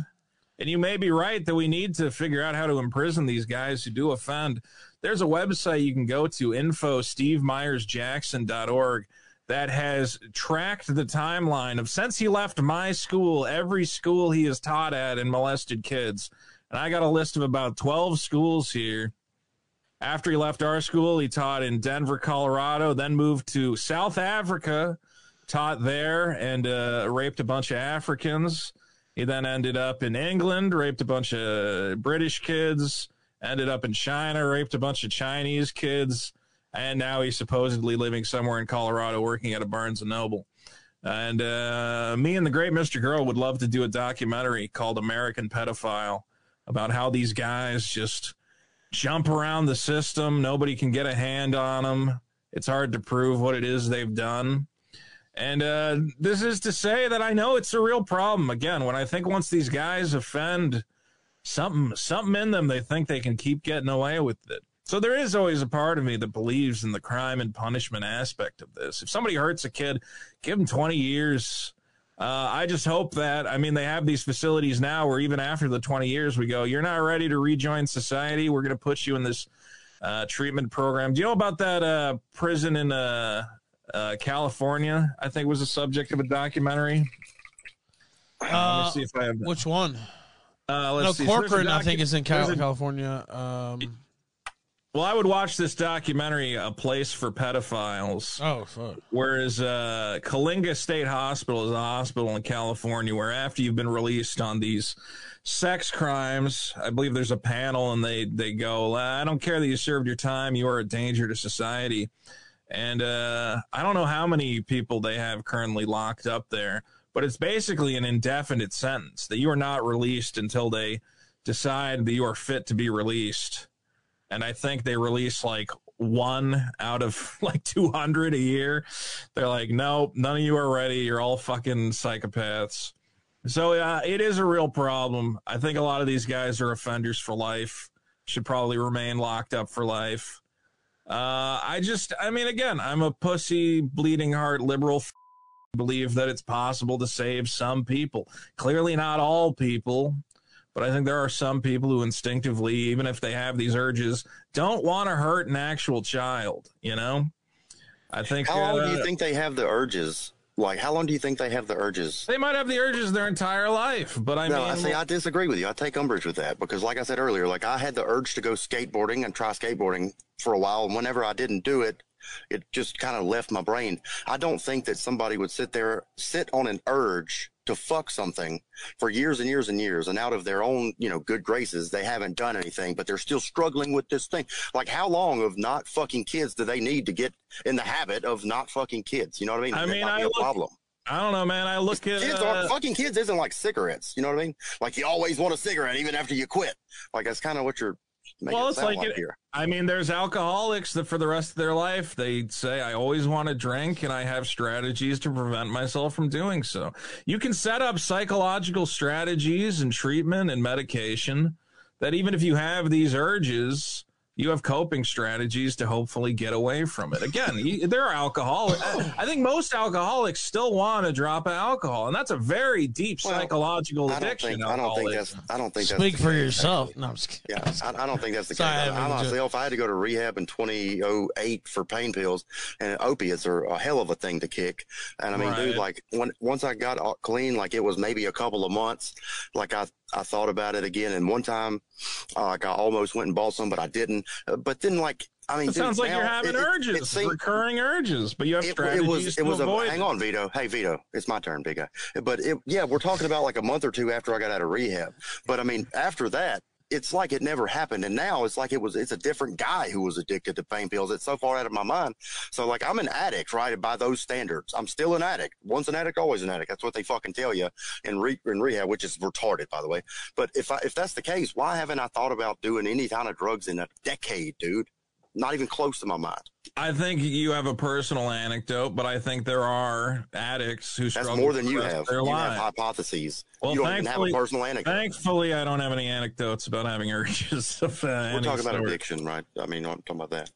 and you may be right that we need to figure out how to imprison these guys who do offend. There's a website you can go to, info stevemyersjackson.org, that has tracked the timeline of since he left my school, every school he has taught at and molested kids. And I got a list of about 12 schools here. After he left our school, he taught in Denver, Colorado, then moved to South Africa, taught there, and uh, raped a bunch of Africans. He then ended up in England, raped a bunch of British kids, ended up in China, raped a bunch of Chinese kids, and now he's supposedly living somewhere in Colorado working at a Barnes and Noble. And uh, me and the great Mr. Girl would love to do a documentary called American Pedophile about how these guys just jump around the system. Nobody can get a hand on them. It's hard to prove what it is they've done. And uh, this is to say that I know it's a real problem. Again, when I think once these guys offend something, something in them, they think they can keep getting away with it. So there is always a part of me that believes in the crime and punishment aspect of this. If somebody hurts a kid, give them 20 years. Uh, I just hope that, I mean, they have these facilities now where even after the 20 years, we go, you're not ready to rejoin society. We're going to put you in this uh, treatment program. Do you know about that uh, prison in uh, uh, California? I think was the subject of a documentary. Let me
Uh,
see if I have.
which one?
Uh, let's
No,
see. So there's
Corcoran, I think, is in Cal-
a-
California. Um,
Well, I would watch this documentary, A Place for Pedophiles.
oh, fuck.
Whereas uh, Coalinga State Hospital is a hospital in California where after you've been released on these sex crimes, I believe there's a panel and they, they go, I don't care that you served your time, you are a danger to society. And uh, I don't know how many people they have currently locked up there, but it's basically an indefinite sentence that you are not released until they decide that you are fit to be released and I think they release like one out of like 200 a year. They're like, nope, none of you are ready. You're all fucking psychopaths. So uh, it is a real problem. I think a lot of these guys are offenders for life. Should probably remain locked up for life. Uh, I just, I mean, again, I'm a pussy, bleeding heart liberal. F- believe that it's possible to save some people. Clearly, not all people. But I think there are some people who instinctively, even if they have these urges, don't want to hurt an actual child. You know, I think
How long do
uh,
you think they have the urges? Like, how long do you think they have the urges?
they might have the urges their entire life. But I
no,
mean,
I see. I disagree with you. I take umbrage with that because, like I said earlier, like I had the urge to go skateboarding and try skateboarding for a while, and whenever I didn't do it, it just kind of left my brain. I don't think that somebody would sit there, sit on an urge to fuck something for years and years and years and out of their own you know good graces they haven't done anything but they're still struggling with this thing. Like how long of not fucking kids do they need to get in the habit of not fucking kids? You know what i mean?
I
That
mean, I
a
look-
problem.
I don't know, man. I look at
kids
uh,
fucking kids isn't like cigarettes. You know what i mean? Like you always want a cigarette even after you quit. Like that's kind of what you're making
Well,
it
it's like it- I mean, there's alcoholics that for the rest of their life, they say, I always want to drink and I have strategies to prevent myself from doing so. You can set up psychological strategies and treatment and medication that even if you have these urges, you have coping strategies to hopefully get away from it. Again, you, there are alcoholics. I oh. I think most alcoholics still want to drop alcohol, and that's a very deep
Well,
psychological
I don't
addiction.
think I don't think that's I don't think
Speak
that's
for
case,
yourself.
actually.
No, I'm just kidding.
Yeah, I, I don't think that's the
Sorry,
case. I,
mean to joke.
myself, I had to go to rehab in 2008 for pain pills, and opiates are a hell of a thing to kick. And I mean, dude, like when once I got clean, like it was maybe a couple of months. Like I, I thought about it again, and one time, uh, like I almost went and bought some, but I didn't. Uh, but then, like, I mean,
It sounds
dude,
like you're having
it-
urges,
It, seemed-
recurring urges, but you have
it,
strategies
it was it
to
was a
avoid.
hang on Vito hey Vito it's my turn big guy but it, yeah we're talking about like a month or two after I got out of rehab but I mean after that it's like it never happened and now it's like it was it's a different guy who was addicted to pain pills. It's so far out of my mind. So like I'm an addict right by those standards. I'm still an addict. Once an addict always an addict. That's what they fucking tell you in re, in rehab which is retarded by the way. But if I if that's the case why haven't I thought about doing any kind of drugs in a decade dude not even close to my mind
I think you have a personal anecdote, but I think there are addicts who
That's
struggle
more than you have.
Their
You
lives.
have hypotheses.
Well,
you don't even have a
thankfully-
personal anecdote.
Thankfully, I don't have any anecdotes about having urges of uh,
We're talking about addiction, right? I mean, I'm talking about that.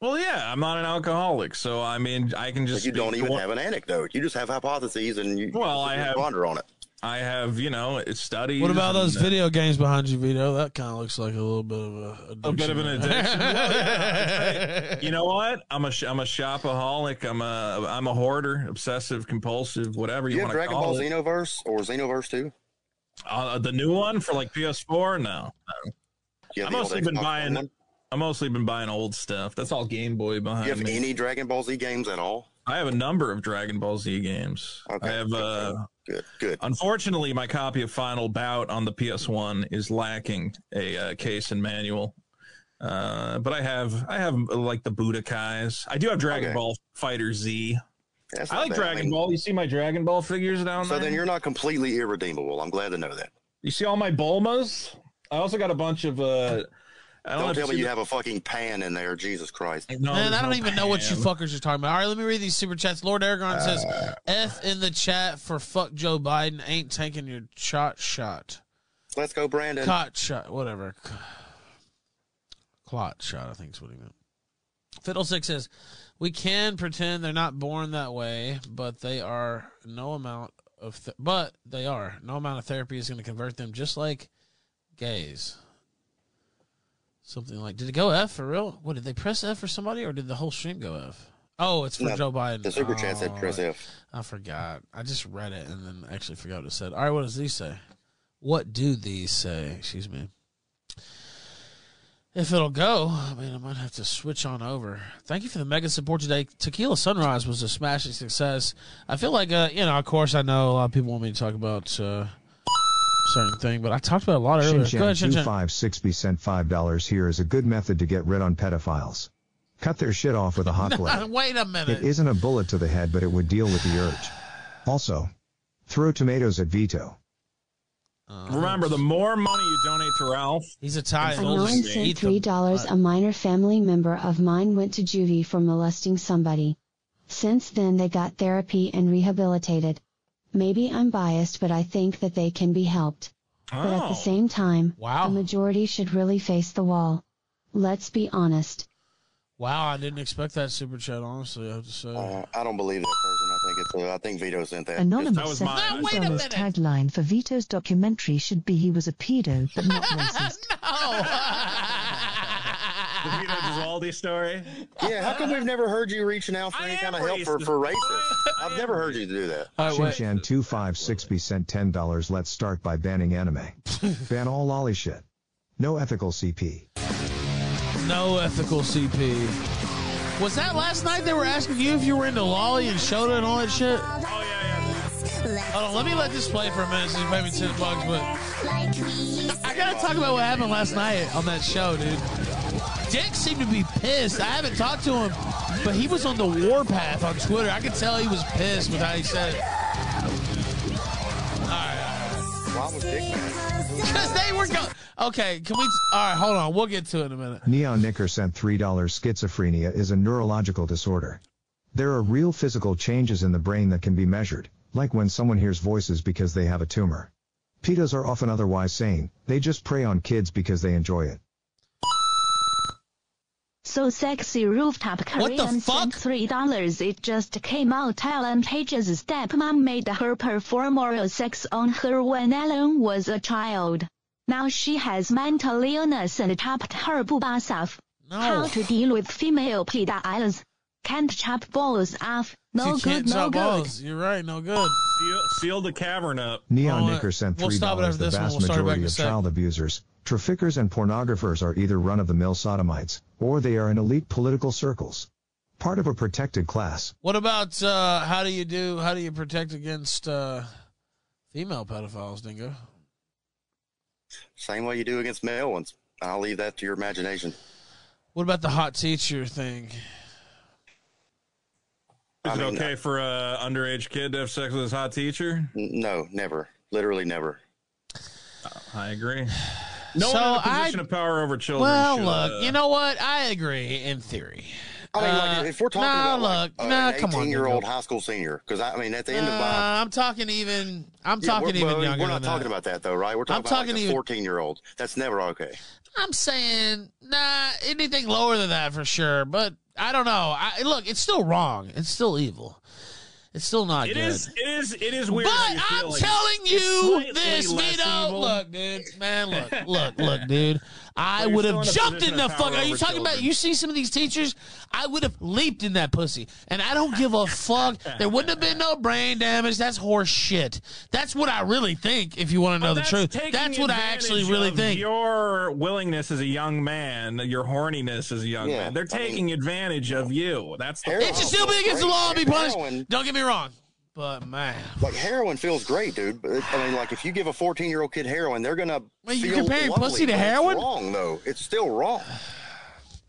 Well, yeah, I'm not an alcoholic, so I mean, I can
But
just.
you don't even
what-
have an anecdote. You just have hypotheses, and you
Well,
you
I have-
ponder on it.
I have, you know, it's studies.
What about those
and, uh,
video games behind you, Vito? That kind of looks like a little bit of a addiction.
A bit of an addiction. Well, yeah, You know what? I'm a sh- I'm a shopaholic. I'm a I'm a hoarder, obsessive, compulsive, whatever you,
You have
want to
Dragon
call
Ball
it.
Xenoverse or Xenoverse Two?
Uh, the new one for like PS4. No,
You
I've
have the old
mostly been buying- I've mostly been buying old stuff. That's all Game Boy behind
You have
me.
any Dragon Ball Z games at all?
I have a number of Dragon Ball Z games.
Okay,
I have.
good,
Uh,
Good, good.
unfortunately, my copy of Final Bout on the PS1 is lacking a uh, case and manual. Uh, but I have I have like the Budokais. I do have Dragon
Okay.
Ball Fighter Z.
That's
I like
bad. I
Dragon
mean,
Ball. You see my Dragon Ball figures down
So
there.
So then you're not completely irredeemable. I'm glad to know that.
You see all my Bulmas. I also got a bunch of. uh I don't,
Don't tell me you
the-
have a fucking pan in there. Jesus Christ.
No,
Man, I don't
no
even know what you fuckers are talking about. All right, let me read these super chats. Lord Aragon says,
Uh.
"F in the chat for fuck Joe Biden ain't taking your shot shot,
Let's go, Brandon.
cot shot, whatever, clot shot. I think is what he meant." Fiddlestick says, "We can pretend they're not born that way, but they are no amount of, th- but they are no amount of therapy is going to convert them, just like gays." Something like, did it go F for real? What did they press F for somebody, or did the whole stream go F? Oh, it's for
No,
Joe Biden.
The super chat said
Oh,
press F.
I forgot. I just read it and then actually forgot what it said. All right, what does these say? What do these say? Excuse me. If it'll go, I mean, I might have to switch on over. Thank you for the mega support today. Tequila Sunrise was a smashing success. I feel like, uh, you know, of course, I know a lot of people want me to talk about uh, certain thing, but I talked about it a lot earlier. Go ahead, Shin Chan.
Shinshan256 sent $5 here is a good method to get rid on pedophiles. Cut their shit off with a hot blade.
Wait a minute.
It isn't a bullet to the head, but it would deal with the urge. Also, throw tomatoes at Vito.
Uh,
Remember, the more money you donate to Ralph,
he's
A
A man
Eat
sent three dollars. A minor family member of mine went to juvie for molesting somebody. Since then they got therapy and rehabilitated. Maybe I'm biased but I think that they can be helped. But at
Oh.
the same time,
Wow.
the majority should really face the wall. Let's be honest.
Wow, I didn't expect that super chat, honestly, I have to say.
Uh, I don't believe that person. I think it's. Uh, I think Vito sent that.
That
Anonymous
was
said
mine.
No, wait a
tagline for Vito's documentary should be he was a pedo but not racist.
the Vito story.
Yeah, how come we've never heard you reaching out for
I
any kind of help for, for racists?
I
I've never heard you do that.
All right, wait.
Shinshan256 sent $10. Let's start by banning anime. Ban all lolly shit. No ethical CP.
No ethical CP. Was that last night they were asking you if you were into Lolly and Shota and all that shit?
Oh yeah, yeah.
Hold on, let me let this play for a minute so you pay me 10 bucks, but I gotta talk about what happened last night on that show, dude. Dick seemed to be pissed. I haven't talked to him, but he was on the warpath on Twitter. I could tell he was pissed with how he said it.
Why was Dick?
Because they were going. Okay, can we. All right, hold on. We'll get to it in a minute.
Neon Knicker sent $3. Schizophrenia is a neurological disorder. There are real physical changes in the brain that can be measured, like when someone hears voices because they have a tumor. Pedos are often otherwise sane, they just prey on kids because they enjoy it.
So sexy rooftop
What the
Korean
fuck?
sent three dollars. It just came out. Ellen Page's stepmom made her perform oral sex on her when Ellen was a child. Now she has mental illness and chopped her boobas off. How to deal with female pedophiles? Can't chop balls off. No
You
good,
can't
no
chop
good.
balls. You're right. No good.
Seal, seal the cavern up.
Neon
Well,
Knicker sent $3.
we'll stop it after
the
this
vast
We'll start it back
majority of
sec.
child abusers, traffickers and pornographers are either run-of-the-mill sodomites, or they are in elite political circles. Part of a protected class.
What about uh, how do you do? How do you protect against uh, female pedophiles, Dingo?
Same way you do against male ones. I'll leave that to your imagination.
What about the hot teacher thing?
Is
I
it
mean,
okay for a underage kid to have sex with his hot teacher?
N- No, never. Literally never.
I agree. No
So
one in a
I-
position of power over children.
Well,
should,
look,
uh,
you know what? I agree in theory.
I mean,
Uh,
like, if we're talking
nah,
about like,
look,
uh,
nah,
an
come on,
18 year old high school senior, because I mean, at the end
Uh,
of my
I'm talking even. I'm
Yeah,
talking even
well,
younger.
We're not
than
talking
that.
about that though, right? We're talking
I'm
about
talking
like
even-
a 14 year old. That's never okay.
I'm saying nah, anything lower than that for sure. But I don't know. I, look, it's still wrong. It's still evil. It's still not
It
good.
is. It is. It is weird.
But
how you feel
I'm
like
telling you this, Vito.
evil.
Look, dude, man, look, look, look, dude. I would have jumped in the fuck. Are you
over
talking about? You see some of these teachers? I would have leaped in that pussy, and I don't give a fuck. there wouldn't have been no brain damage. That's horse shit. That's what I really think. If you want to know the truth, that's what I actually really think.
Your willingness as a young man, your horniness as a young
Yeah,
man, they're
I mean-
taking advantage of you. That's the
It should still be against the law and be punished.
Heroin-
Don't get me wrong, but man,
Like heroin feels great, dude. But I mean, like if you give a 14 year old kid heroin, they're gonna.
Well, you comparing
lovely,
pussy to heroin?
wrong though. It's still wrong.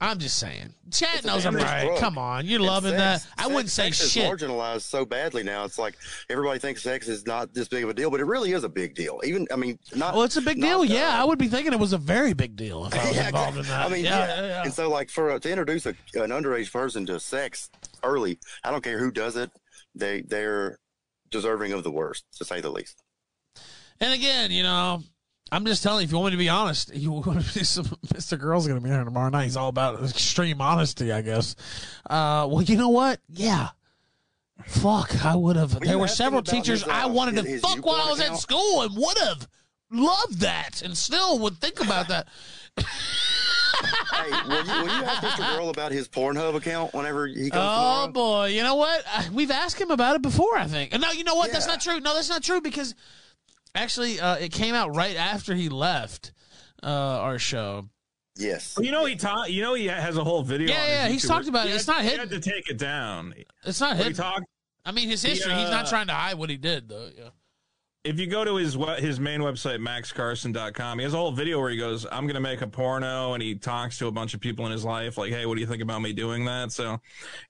I'm just saying.
Chad
knows I'm right.
drug.
Come on, you're
And
loving
sex-
that. I wouldn't say
sex is marginalized so badly now. It's like everybody thinks sex is not this big of a deal, but it really is a big deal. Even I mean, not.
Well, it's a big deal.
uh,
yeah, I would be thinking it was a very big deal if I was
Yeah,
involved in that.
I mean,
yeah,
yeah.
yeah, yeah.
And so, like, for uh, to introduce a, an underage person to sex early, I don't care who does it. They they're deserving of the worst, to say the least.
And again, you know, I'm just telling you, if you want me to be honest, you want to be some, Mr. Girl's going to be here tomorrow night. He's all about extreme honesty, I guess. Uh, well, you know what? Yeah. Fuck, I would have.
Well,
There were several teachers
his, uh,
I wanted to
his- his
fuck while I was at school and would have loved that and still would think about that.
hey, will you, will you ask Mr. Girl about his Pornhub account whenever he comes
Oh
tomorrow?
boy, you know what? Uh, We've asked him about it before. I think. No, you know what? That's not true. No, that's not true because actually, uh, it came out right after he left uh, our show.
Yes.
You know he taught. You know he has a whole video.
Yeah,
on his
yeah, he's talked
where
about it.
he
It's
had-
not
he had to take it down.
It's not
What he
hidden.
talked.
I mean, his history.
He,
he's not
uh,
trying to hide what he did, though. Yeah.
If you go to his we- his main website maxkarson.com, he has a whole video where he goes, "I'm going to make a porno," and he talks to a bunch of people in his life, like, "Hey, what do you think about me doing that?" So, uh,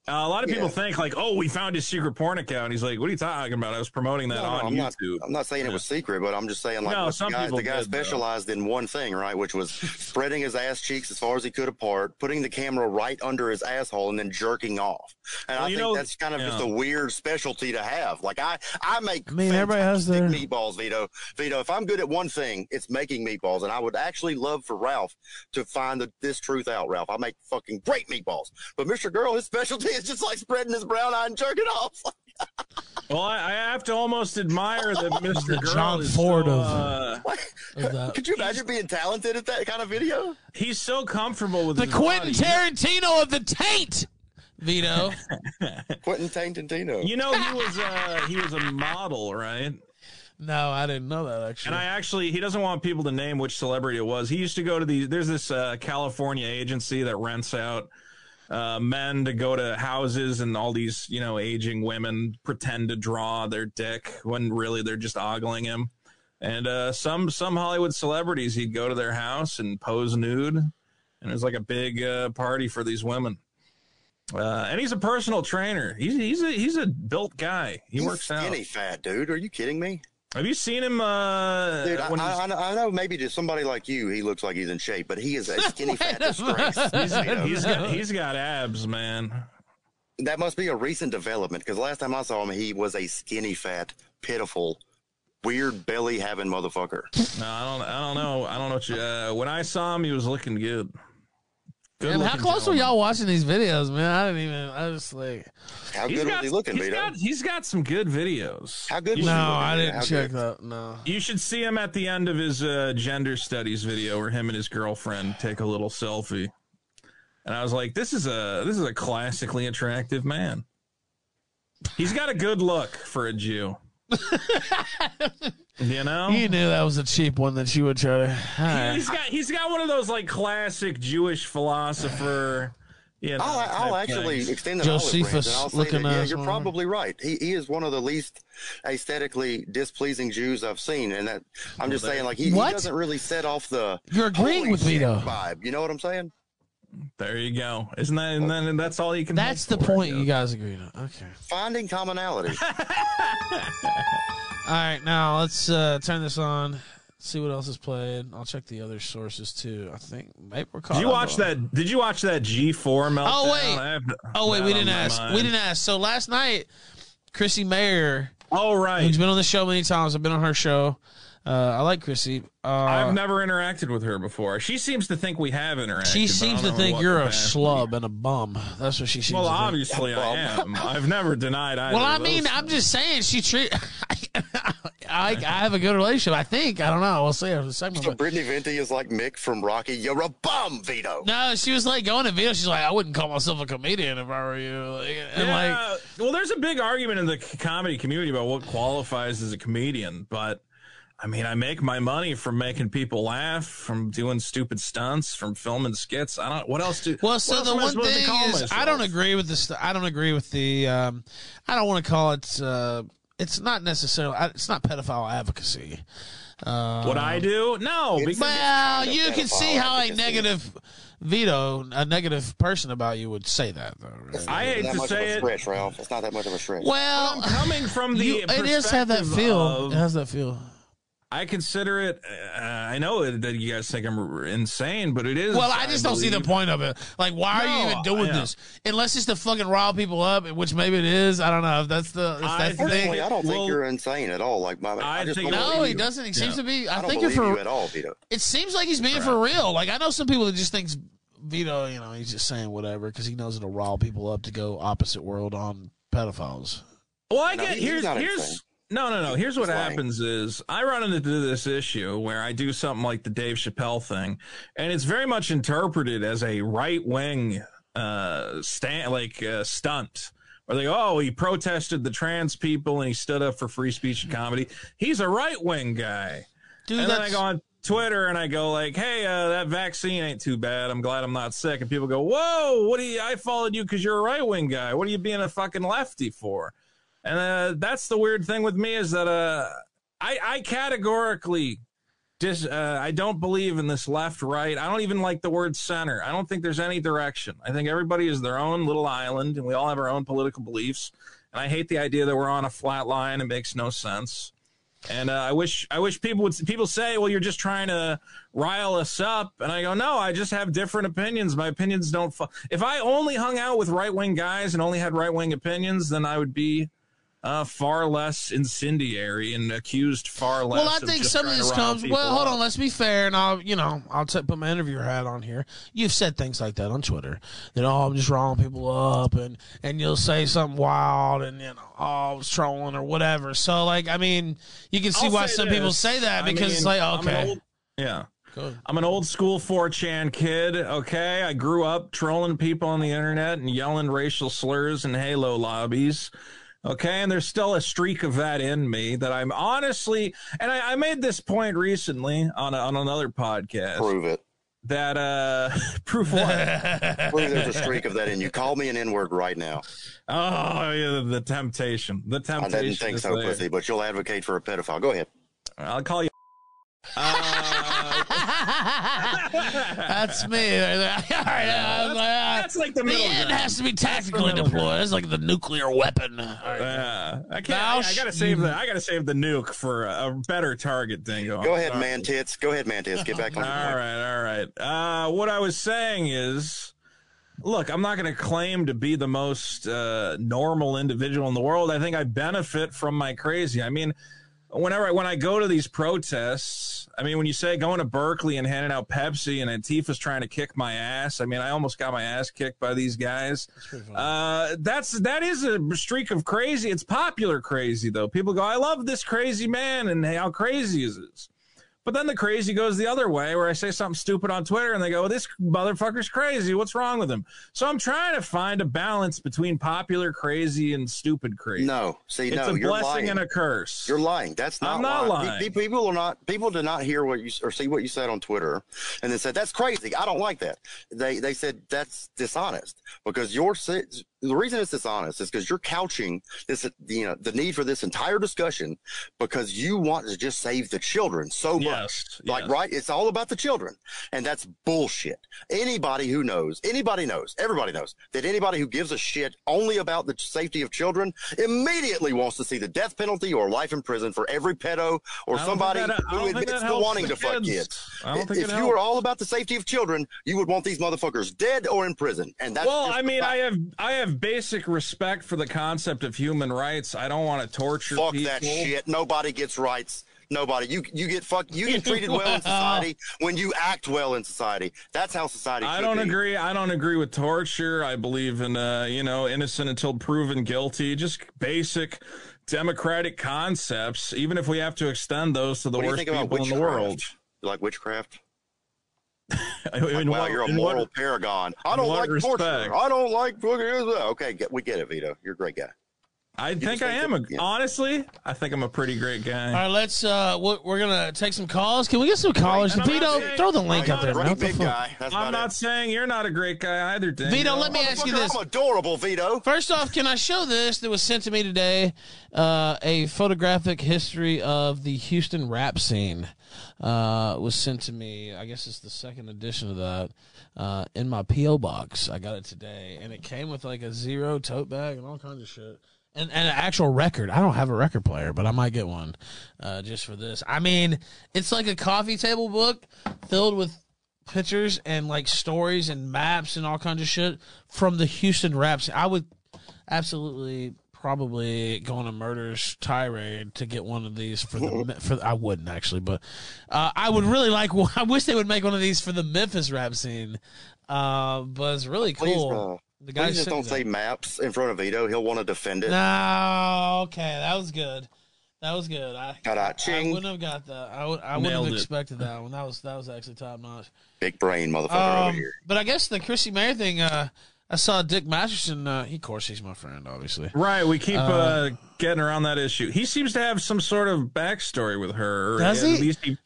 a lot of people think like, "Oh, we found his secret porn account." He's like, "What are you talking about? I was promoting that
No, no,
on
I'm not,
YouTube."
I'm not saying it was secret, but I'm just saying like
No,
look,
some
the guy,
people
the guy
did, though.
specialized in one thing, right? Which was spreading his ass cheeks as far as he could apart, putting the camera right under his asshole, and then jerking off. And
Well,
I
you
think
know-
that's kind of just a weird specialty to have. Like I, I make
I mean, everybody has
fantastic
their-
meatballs, Vito. Vito, if I'm good at one thing, it's making meatballs, and I would actually love for Ralph to find the, this truth out. Ralph, I make fucking great meatballs, but Mr. Girl, his specialty is just like spreading his brown eye and jerking off.
Well, I, I have to almost admire that Mr.
The
Girl
John
is
Ford
so,
of-
uh,
Of that.
could you imagine being talented at that kind of video?
he's so comfortable with
The
his
Quentin
body.
Tarantino of the taint, Vito.
Quentin Tarantino.
You know, he was uh, he was a model, right?
No, I didn't know that actually.
And I actually, he doesn't want people to name which celebrity it was. He used to go to the, there's this uh, California agency that rents out uh, men to go to houses and all these, you know, aging women pretend to draw their dick when really they're just ogling him. And uh, some some Hollywood celebrities, he'd go to their house and pose nude, and it was like a big uh, party for these women. Uh, and he's a personal trainer. He's he's a he's a built guy. He
He's
works out.
skinny fat, dude. Are you kidding me?
Have you seen him? Uh,
Dude, I,
he's-
I, I know- maybe to somebody like you, he looks like he's in shape, but he is a skinny fat disgrace.
minute.
You know?
he's got he's got abs, man.
that must be a recent development because last time I saw him, he was a skinny fat, pitiful, weird belly having motherfucker.
No, I don't. I don't know. I don't know. What you, uh, when I saw him, he was looking good. Good
Man, how
looking
close were y'all watching these videos, man? I didn't even. I was like,
How good
got,
was he looking,
he's
Vito?
got, he's got some good videos.
How good
You
was
no,
he looking,
I didn't
How
check
good?
that. No.
You should see him at the end of his uh, gender studies video, where him and his girlfriend take a little selfie. And I was like, "This is a this is a classically attractive man. He's got a good look for a Jew." you know,
he knew that was a cheap one that she would try to. All right.
he's got he's got one of those like classic Jewish philosopher. You know,
I'll, I'll actually
things.
extend an olive
Josephus
branch, and I'll say
looking
that, yeah, you're
one.
probably right. He, he is one of the least aesthetically displeasing Jews I've seen, and that I'm just saying, like he, he doesn't really set off the
You're agreeing with
me
though.
vibe. You know what I'm saying?
There you go. Isn't that? And then that's all you can.
That's the
for,
point you guys agreed on. Okay.
Finding commonality.
All right, now let's uh, turn this on. See what else is played. I'll check the other sources too. I think maybe we're caught
Did you watch
on-
that? Did you watch that G four meltdown?
Oh, wait.
I
Oh wait, we didn't ask.
mind.
We didn't ask. So last night, Chrissie Mayr,
Oh right.
who's been on the show many times, I've been on her show. Uh, I like Chrissie. Uh,
I've never interacted with her before. She seems to think we have interacted.
she seems to think you're a
capacity.
schlub and a bum. That's what she seems
Well,
to think.
Well, obviously I am. I've never denied either.
Well, I
of
mean,
those
I'm just saying she treat. I, I have a good relationship. I think. I don't know. We'll see after the segment.
so
but-
Brittany Venti is like Mick from Rocky. You're a bum, Vito.
No, she was like going to video. She's like, I wouldn't call myself a comedian if I were you. Like, and like,
Yeah, well, there's a big argument in the comedy community about what qualifies as a comedian, but I mean, I make my money from making people laugh, from doing stupid stunts, from filming skits. I don't. What else do?
well, so the one thing
call
is, I don't agree with this. I don't agree with the. Um, I don't want to call it. Uh, it's not necessarily. It's not pedophile advocacy. Uh,
What I do? No,
Well, you can see how a negative veto, a negative person about you would say that, though. right?
I hate
It's not
to
much
say
of a
it.
stretch, Ralph. It's not that much of a stretch.
Well,
coming from the
you, it does have that feel.
of-
it has that feel.
I consider it. Uh, I know that you guys think I'm insane, but it is.
Well, I just don't see the point of it. Like, why are you even doing
yeah.
this? Unless it's to fucking rile people up, which maybe it is. I don't know if that's the if
I
that's the
Personally,
thing.
I don't think
Well,
you're insane at all. Like my, I,
I
just
think-
No,
believe
he
you.
doesn't. He seems
Yeah.
to be. I,
I don't
think you're
believe
for.
you at all, Vito.
It seems like he's being for real. Like I know some people that just thinks Vito, you know, he's just saying whatever because he knows it'll rile people up to go opposite world on pedophiles.
Well, I
No,
get
he-
here's here's
insane.
No no no. Here's what
lying.
happens is I run into this issue where I do something like the Dave Chappelle thing, and it's very much interpreted as a right wing uh stand like uh, stunt. Or they go, oh, he protested the trans people and he stood up for free speech and comedy. He's a right wing guy.
Dude,
and then I go on Twitter and I go like, "Hey, uh, that vaccine ain't too bad. I'm glad I'm not sick." And people go, "Whoa, what do you? I followed you because you're a right wing guy. What are you being a fucking lefty for?" And uh, that's the weird thing with me is that uh, I, I categorically dis, uh, I don't believe in this left right. I don't even like the word center. I don't think there's any direction. I think everybody is their own little island, and we all have our own political beliefs. And I hate the idea that we're on a flat line. It makes no sense. And uh, I wish I wish people would people say, "Well, you're just trying to rile us up," and I go, "No, I just have different opinions. My opinions don't. Fu- if I only hung out with right wing guys and only had right wing opinions, then I would be uh, far less incendiary and accused far less.
Well, I think some of this comes. Well, hold
up.
on. Let's be fair, and I'll, you know, I'll t- put my interviewer hat on here. You've said things like that on Twitter that oh, I'm just riling people up, and and you'll say something wild, and you know, oh, I was trolling or whatever. So, like, I mean, you can see
I'll
why some people say that
I
because it's like, okay,
old- yeah. I'm an old school 4chan kid, okay? I grew up trolling people on the internet and yelling racial slurs in Halo lobbies. Okay, and there's still a streak of that in me that I'm honestly, and I, I made this point recently on a, on another podcast.
Prove it.
that uh proof what?
Prove there's a streak of that in you. Call me an N word right now.
oh, yeah, the temptation. The temptation.
I didn't think so,
there.
pussy, but you'll advocate for a pedophile. Go ahead.
I'll call you. Uh,
That's me. All right, I was like, ah,
that's like the
the
middle
end
ground.
has to be tactically
middle
deployed. It's like the nuclear weapon. All right.
Yeah, I can't.
Thou
I, I gotta save the. I gotta save the nuke for a, a better target thing. Going.
Go ahead,
Sorry.
man tits. Go ahead, man tits. Get back on
All
the point.
right, all right. Uh, what I was saying is, look, I'm not going to claim to be the most uh, normal individual in the world. I think I benefit from my crazy. I mean, whenever I, when I go to these protests, I mean, when you say going to Berkeley and handing out Pepsi and Antifa's trying to kick my ass, I mean, I almost got my ass kicked by these guys. Uh, that's that is a streak of crazy. It's popular crazy though. People go, "I love this crazy man," and how crazy is this? But then the crazy goes the other way, where I say something stupid on Twitter and they go, well, This motherfucker's crazy. What's wrong with him? So I'm trying to find a balance between popular crazy and stupid crazy.
No, see,
it's
no,
a
you're
blessing
lying.
and a curse.
You're lying. That's not.
I'm not
lying.
lying.
Pe- pe- People are not. People did not hear what you or see what you said on Twitter, and then said that's crazy. I don't like that. They they said that's dishonest because you're si- the reason it's dishonest is because you're couching this you know the need for this entire discussion because you want to just save the children so much.
yes.
Like,
yes.
right? It's all about the children. And that's bullshit. Anybody who knows, anybody knows, everybody knows that anybody who gives a shit only about the safety of children immediately wants to see the death penalty or life in prison for every pedo or somebody
that-
who admits to wanting to fuck
kids.
kids.
Don't think
if you
helps.
were all about the safety of children, you would want these motherfuckers dead or in prison. And that's
well, I mean. I have I have basic respect for the concept of human rights. I don't want to torture
Fuck
people.
that shit. Nobody gets rights. Nobody. You you get fucked. You get treated well in society when you act well in society. That's how society.
I don't
be.
agree. I don't agree with torture. I believe in, uh, you know, innocent until proven guilty. Just basic democratic concepts. Even if we have to extend those to the worst people in the world.
Like witchcraft?
In
wow,
what-
you're a
in what-
moral paragon. I don't
what
like torture. I don't like. Okay, get, we get it, Vito. You're a great guy.
I think I am.
that-
A,
yeah.
Honestly, I think I'm a pretty great guy.
All right, let's. Uh, we're, we're gonna take some calls. Can we get some callers?
and
Vito,
saying-
throw the link
I'm
up there.
not
man. the
big guy. That's
I'm not
it.
saying you're not a great guy either, Dan.
Vito, let me ask you this.
I'm adorable, Vito.
First off, can I show this that was sent to me today? Uh, a photographic history of the Houston rap scene uh, was sent to me. I guess it's the second edition of that uh, in my PO box. I got it today, and it came with like a zero tote bag and all kinds of shit. And, and an actual record. I don't have a record player, but I might get one uh, just for this. I mean, it's like a coffee table book filled with pictures and like stories and maps and all kinds of shit from the Houston rap scene. I would absolutely probably go on a murderous tirade to get one of these for the for I wouldn't actually, but uh, I would really like. I wish they would make one of these for the Memphis rap scene. Uh, but it's really
Please,
cool.
uh,
the guy
just don't say maps in front of Vito. He'll want to defend it.
No, okay, that was good. That was good. I, I wouldn't have got that. I would. I wouldn't
Nailed
have
it.
expected that one. That was that was actually top notch.
Big brain motherfucker over
Um,
here.
but I guess the Chrissie Mayr thing. Uh, I saw Dick Masterson. Uh, he, of course, he's my friend, obviously.
Right, we keep uh,
Uh,
getting around that issue. He seems to have some sort of backstory with her. or
Does
at
he?
least he?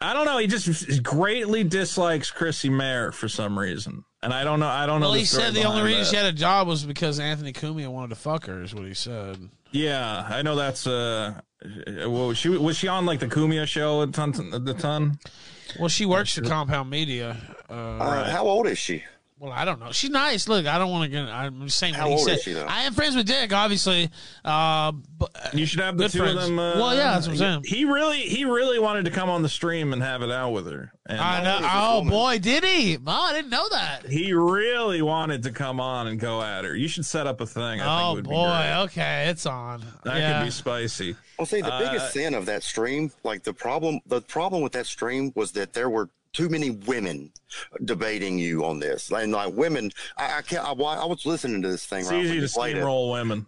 I don't know. He just greatly dislikes Chrissie Mayr for some reason, and I don't know. I don't know.
Well, he
story
said the only reason
that.
she had a job was because Anthony Cumia wanted to fuck her. Is what he said.
Yeah, I know that's uh. Well, she was she on like the Cumia show at ton, at the ton.
Well, she works for Compound Media. Uh,
Uh, How old is she?
Well, I don't know. She's nice. Look, I don't want to get. I'm just saying
How
what he
old
said.
is she, though?
I am friends with Dick, obviously. Uh, but
You should have the
Good
two
friends.
of them. Uh,
Well, yeah, that's what I'm saying.
He really, he really wanted to come on the stream and have it out with her. And
I know.
old is this
Oh
woman?
boy, did he? Oh, I didn't know that.
He really wanted to come on and go at her. You should set up a thing. I think
Oh
would be
boy,
great.
okay, it's on.
That
yeah.
could be spicy.
Well, see, the
Uh,
biggest sin of that stream, like the problem, the problem with that stream was that there were too many women debating you on this, and like women, I, I can't. I, I was listening to this thing.
It's
right
easy to steamroll women.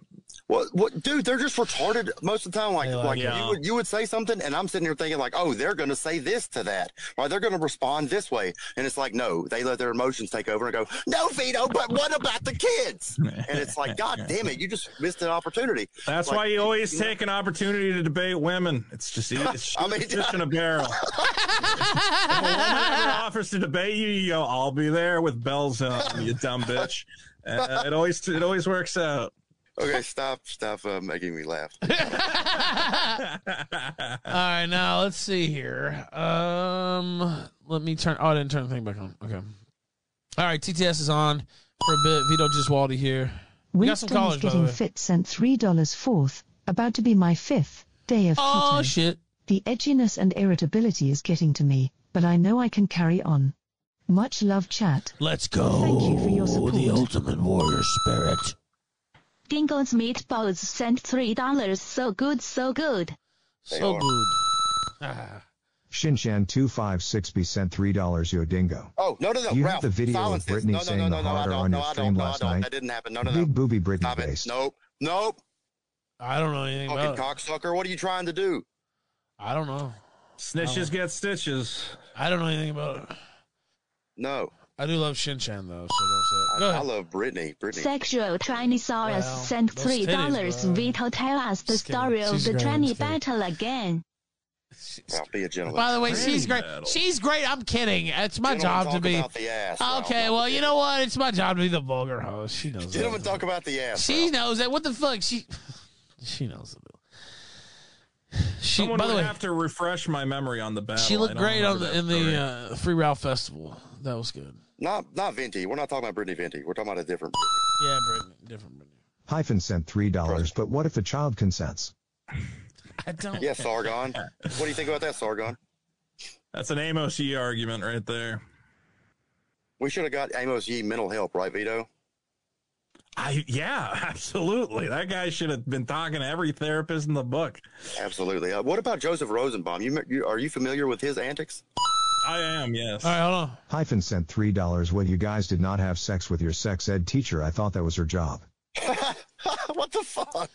What? What, dude? They're just retarded most of the time. Like,
They like-
like
Yeah.
you would you would say something, and I'm sitting here thinking like, oh, they're going to say this to that, or they're going to respond this way, and it's like, no, they let their emotions take over and go, no, Vito, but what about the kids? And it's like, God damn it, you just missed an opportunity.
That's
Like,
why you always
you know-
take an opportunity to debate women. It's just it's
I mean-
fish in a barrel. if a woman offers to debate you, you go, "I'll be there with bells on, you dumb bitch." Uh, it always it always works out.
Okay, stop, stop uh, making me laugh.
All right, now let's see here. Um, let me turn. Oh, I didn't turn the thing back on. Okay. All right, TTS is on for a bit. Vito Gesualdi here. We got some
Winston
callers,
is
by the
getting
way.
fit sent three dollars fourth, about to be my fifth day of
Oh
keto.
shit!
The edginess and irritability is getting to me, but I know I can carry on. Much love, chat.
Let's go.
Thank you for your support.
The ultimate warrior spirit.
Dingo's meatballs sent three dollars. So good, so good.
So good. Ah.
Shinshan256B sent $3 Yo Dingo.
Oh no, no, no,
You have the video of
silence this.
Britney
no, no,
saying
no,
the
no, no,
harder
don't,
on
no,
your
I
stream
don't, no,
last
don't.
night.
That didn't happen. No, no, no.
Big booby Britney
Stop it. Nope, nope.
I don't know anything
Fucking
about it.
cocksucker. What are you trying to do?
I don't know.
Snitches get stitches.
I don't know anything about it.
No,
I do love Shinchan though, so don't say it.
I,
Go
I love Britney. Britney.
Sexual Tyrannosaurus
Well,
sent three dollars.
bro.
Vito, tell us the story of the
great,
tranny
just kidding.
battle again.
Ralph, be a gentleman.
By the way, she's great.
battle.
She's great. I'm kidding. It's my
Gentlemen
job to be.
the ass,
Okay, well, you know what? It's my job to be the vulgar host. She knows
Gentlemen,
that.
talk about the ass.
She
Ralph.
knows that. What the fuck? She she knows the deal. She
Someone
by the
would
way,
have to refresh my memory on the battle.
she looked great on the in the uh, Free Ralph Festival. That was good.
Not, not Venti. We're not talking about Brittany Venti. We're talking about a different Britney.
Yeah, Brittany, different Brittany.
Hyphen sent $3, but what if a child consents?
I don't.
Yes, Sargon. what do you think about that, Sargon?
That's an Amos Yee argument right there.
We should have got Amos Yee mental help, right, Vito?
I yeah, absolutely. That guy should have been talking to every therapist in the book.
Absolutely. Uh, what about Joseph Rosenbaum? You, you are you familiar with his antics?
I am, yes.
All right, hold on.
Hyphen sent $3 when you guys did not have sex with your sex ed teacher. I thought that was her job.
what the fuck?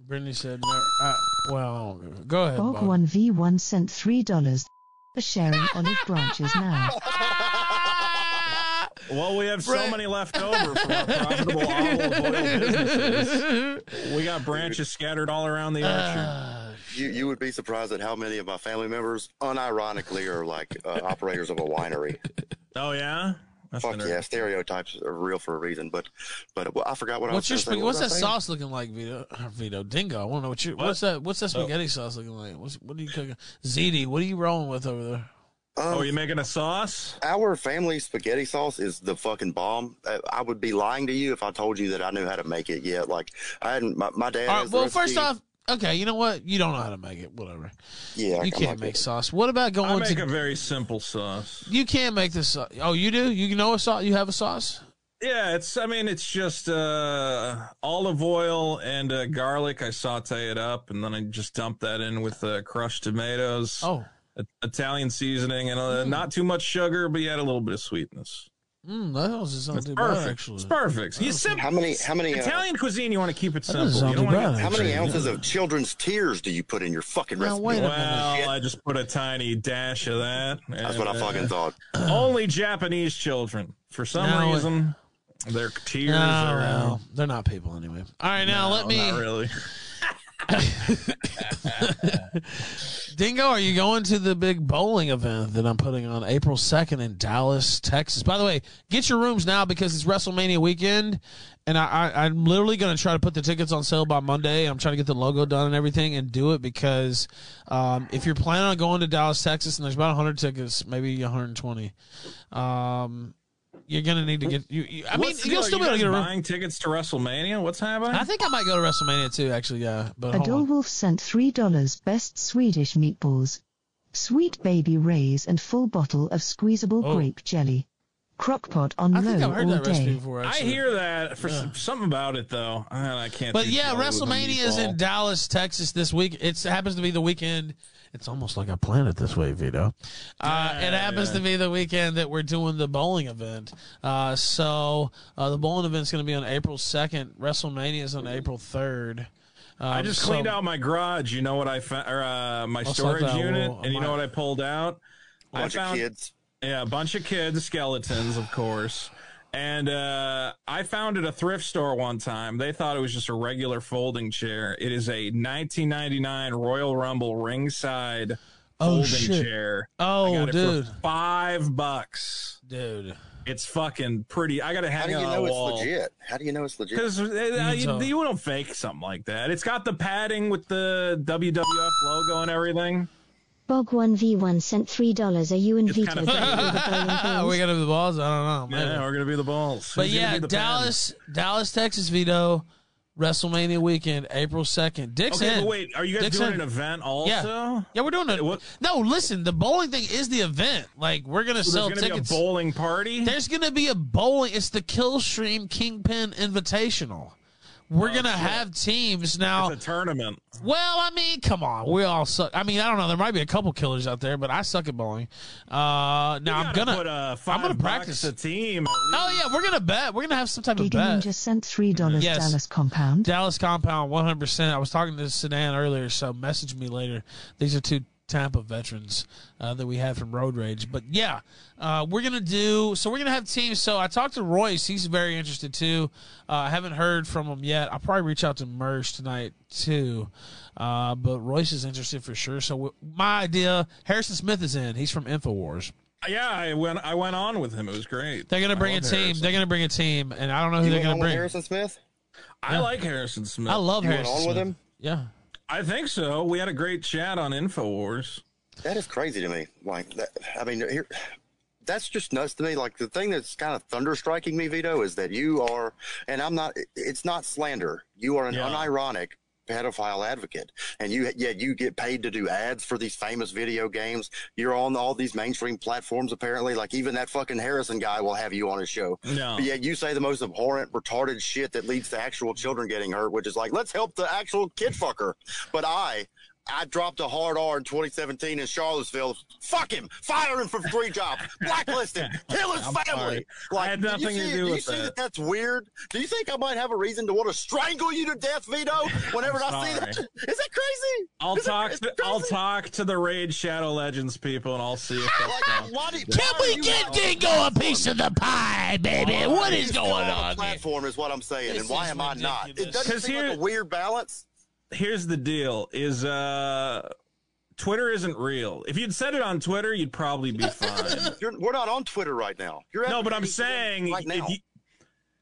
Brittany said, no, uh, "Well, I don't know. go ahead."
Bog
Bob.
one v one sent three dollars. For sharing olive branches now.
Well, we have so many left over from our profitable olive oil businesses. We got branches scattered all around the orchard.
Uh,
You you would be surprised at how many of my family members, unironically, are like uh, operators of a winery.
oh yeah, That's
Fuck yeah, stereotypes are real for a reason. But but well, I forgot what
What's
I was gonna say.
spaghetti?
What
What's that
saying?
sauce looking like, Vito? uh, Vito Dingo. I want to know what you.
What?
What's that? What's that
Oh.
spaghetti sauce looking like? What's, what are you cooking? ZD, what are you rolling with over there?
Oh,
Um,
you making a sauce?
Our family spaghetti sauce is the fucking bomb. Uh, I would be lying to you if I told you that I knew how to make it yet. Like I hadn't. My, my dad.
All right.
has the
Well, first off, okay. You know what? You don't know how to make it. Whatever.
yeah,
You
I'm
can't
not
make
good.
sauce. What about
I
going
make
to?
a very simple sauce.
You can't make this. sau- Oh, you do? You know a sauce? You have a sauce?
Yeah, it's. I mean, it's just uh, olive oil and uh, garlic. I saute it up, and then I just dump that in with uh, crushed tomatoes,
Oh,
Italian seasoning, and uh, not too much sugar, but you add a little bit of sweetness.
Mm, that doesn't sound
It's
too
perfect.
bad. Actually,
It's perfect. You sim-
How many? How many? Uh,
Italian cuisine, you want to keep it simple. You don't want
bad.
to
how many
actually.
ounces of children's tears do you put in your fucking
Now,
recipe?
wait
Well, I just put a tiny dash of that.
That's what I fucking
uh,
thought.
Only Japanese children. For some
No,
reason, their tears
No,
are.
well, they're not people anyway. All right, now
No,
let me.
Not really.
Dingo, are you going to the big bowling event that I'm putting on April 2nd in Dallas, Texas? By the way, get your rooms now because it's WrestleMania weekend, and I, I, I'm literally going to try to put the tickets on sale by Monday. I'm trying to get the logo done and everything and do it because um, if you're planning on going to Dallas, Texas, and there's about 100 tickets, maybe 120, um, you're going to need to get. You, you, I mean,
What's the
you'll
deal?
still
you
be able to
guys
get a room.
buying tickets to WrestleMania. What's happening?
I think I might go to WrestleMania too, actually, yeah. But hold on.
Adolwolf sent $3 best Swedish meatballs. Sweet baby rays and full bottle of squeezable
Oh.
grape jelly. Crockpot on
I think
low
I've heard
all
that recipe
day.
before.
I
Actually.
hear that for
Yeah.
some, something about it though. I, I can't.
But
do
yeah,
jelly with a
WrestleMania is in. Dallas, Texas this week. It happens to be the weekend. It's almost like I planned it this way, Vito. Uh, it happens to be the weekend that we're doing the bowling event. Uh, so uh, the bowling event's going to be on April 2nd. WrestleMania is on April 3rd. Um,
I just
so-
cleaned out my garage. You know what I found? Or uh, my storage
suck that
unit,
little-
and you know what I pulled out?
bunch
I
of kids.
Yeah, a bunch of kids, skeletons, of course. And uh, I found at a thrift store one time. They thought it was just a regular folding chair. It is a 1999 Royal Rumble ringside
Oh,
folding
shit.
chair.
Oh,
I got it
dude.
for five bucks.
Dude.
It's fucking pretty. I got to hang How
do
it
you know it's
wall.
legit? How do you know it's legit?
Because uh, you, you don't fake something like that. It's got the padding with the WWF logo and everything.
Bog1v1 sent $3. Are you and
It's
Vito
kind of-
going to be the
Are we
balls?
going to the balls? I don't know. Maybe.
Yeah, we're gonna be the balls.
But
Who's
yeah,
be the padding?
Dallas, Dallas, Texas, Vito, WrestleMania weekend, April second. Dick's
Okay, but wait, are you guys
Dick's
doing
in.
an event also?
Yeah, yeah, we're doing it.
What-
No, listen, the bowling thing is the event. Like we're gonna
So
sell
gonna
tickets.
be a bowling party.
There's gonna be a bowling. It's the Killstream Kingpin Invitational. We're gonna have teams now.
Oh, It's a tournament.
Well, I mean, come on, we all suck. I mean, I don't know. There might be a couple killers out there, but I suck at bowling. Uh, now I'm gonna.
put a five
I'm gonna practice.
a team.
Oh yeah, we're gonna bet. We're gonna have some type of
Giga
bet.
Ninja sent $3
Yes.
Dallas compound.
Dallas compound, 100%. I was talking to Sedan earlier, so message me later. These are two Tampa veterans uh, that we had from Road Rage. But yeah, uh, we're going to do, so we're going to have teams. So I talked to Royce. He's very interested too. Uh, I haven't heard from him yet. I'll probably reach out to Merge tonight too. Uh, but Royce is interested for sure. So w- my idea, Harrison Smith is in. He's from InfoWars.
Yeah, I went. I went on with him. It was great.
They're going to bring a team.
Harrison.
They're going to bring a team, and I don't know who
you
they're
gonna
bring.
Harrison Smith?
I like Harrison Smith.
I love
You went
Harrison
on with
Smith.
him?
Yeah.
I think so. We had a great chat on Infowars.
That is crazy to me. Like that. I mean, here, that's just nuts to me. Like the thing that's kind of thunderstriking me, Vito, is that you are, and I'm not. It's not slander. You are an
Yeah.
unironic pedophile advocate, and you yet you get paid to do ads for these famous video games. You're on all these mainstream platforms, apparently. Like even that fucking Harrison guy will have you on his show.
No.
But yet you say the most abhorrent, retarded shit that leads to actual children getting hurt, which is like, let's help the actual kid fucker. But I, I dropped a hard R in 2017 in Charlottesville. Fuck him, fire him from free job, blacklist him, kill his
I'm
family.
sorry. I had
do
nothing
you
to
see,
do
you see
that.
that. That's weird. Do you think I might have a reason to want to strangle you to death, Vito? Whenever I see that, is that crazy?
I'll
Is
talk.
is
To,
that
I'll talk to the Raid Shadow Legends people, and I'll see if that's
Like, why do-
Can
why
we get Dingo a piece of the pie, baby?
Why
What
are
is
you still
going
on the? Platform is what I'm saying,
This
and why
is
am I not? It doesn't seem like a weird balance.
Here's the deal is uh Twitter isn't real. If you'd said it on Twitter, you'd probably be fine.
You're, we're not on Twitter right now. You're
no, but I'm
advocating for them
saying
right now.
you,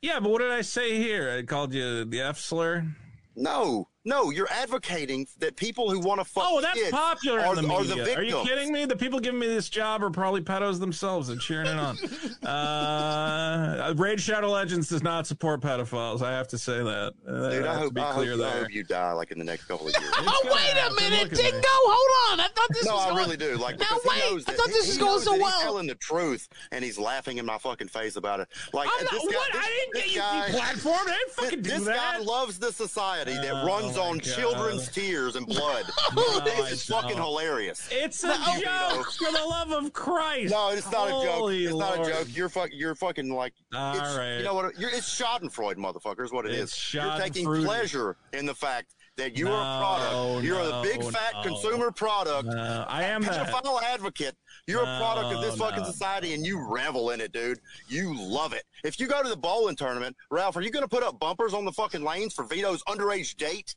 Yeah, but what did I say here? I called you the F slur.
No, no, you're advocating that people who want to fuck
Oh, that's
kids
popular
are,
in the
are
media.
the
Are you kidding me? The people giving me this job are probably pedos themselves and cheering it on. uh, Raid Shadow Legends does not support pedophiles. I have to say that. Uh,
Dude,
I
I
have
hope,
to be
I,
clear
hope, I
there.
hope you die like in the next couple of years.
Oh,
gonna
wait a minute,
Look at.
Dingo. Hold on. I thought this
no,
was
I
going.
really do. Like,
Now wait, I
that-
thought this
he
was going so well.
He's telling the truth, and he's laughing in my fucking face about it. Like,
I'm not,
this guy,
what?
this,
I didn't get you
guy,
deplatformed. I didn't fucking do
this
that.
guy loves the society that
Oh,
runs on
God.
children's tears and blood.
No,
this is fucking hilarious.
It's a
No.
joke, for the love of Christ.
No, it's not
Holy
a joke. It's not a joke. You're fuck. You're fucking like.
All
it's,
right.
You know what? You're, it's Schadenfreude, motherfucker. Is what it is.
It's
You're taking pleasure in the fact that you are a product. You're
no,
a big fat
no.
consumer product.
I am a
final advocate. You're a product of this
No,
fucking society, and you revel in it, dude. You love it. If you go to the bowling tournament, Ralph, are you going to put up bumpers on the fucking lanes for Vito's underage date?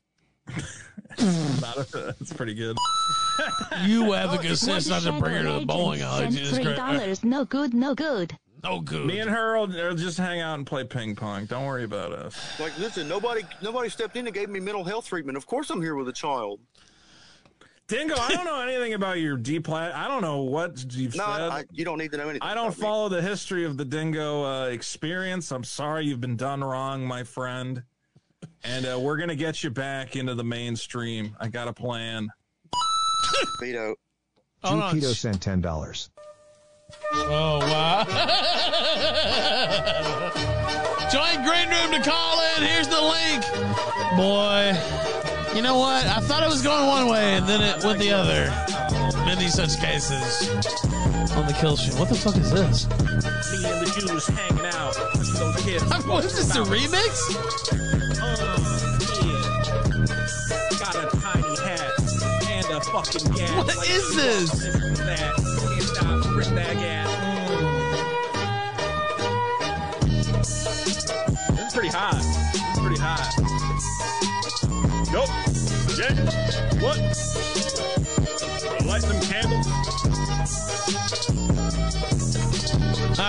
That's pretty good.
You have the
Oh,
consist not to bring her to the bowling alley. Jesus
three
Christ.
dollars. No good. No good.
No good.
Me and her will, will just hang out and play ping pong. Don't worry about us.
Like, listen, nobody, nobody stepped in and gave me mental health treatment. Of course, I'm here with a child.
Dingo, I don't know anything about your deplat. I don't know what you've
No,
said.
I, you don't need to know anything.
I don't
about me.
follow the history of the dingo uh, experience. I'm sorry you've been done wrong, my friend. And uh, we're gonna get you back into the mainstream. I got a plan.
Vito.
Hold on.
Jupedo sent ten dollars.
Oh wow! Join Green Room to call in. Here's the link, boy. You know what? I thought it was going one way and then it went the other. Many such cases on the kill stream. What the fuck is this?
Me and the Jews hanging out. Those kids.
What is this a remix?
Uh, Got a tiny hat and a fucking gas.
What
Like,
is this?
That. Can't stop, that gas. This is pretty hot. This is pretty hot.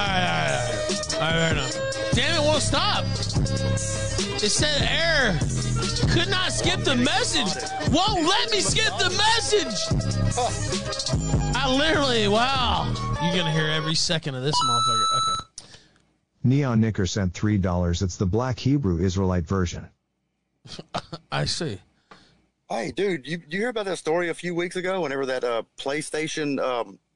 Right, all right, all right. All right, fair enough. Damn it, won't stop. It said error. Could not skip the message. Won't let me skip the message. I literally, wow. You're going to hear every second of this motherfucker. Okay.
Neon Knicker sent $3. It's the Black Hebrew Israelite version.
I see.
Hey, dude, you you hear about that story a few weeks ago? Whenever that uh, PlayStation um, that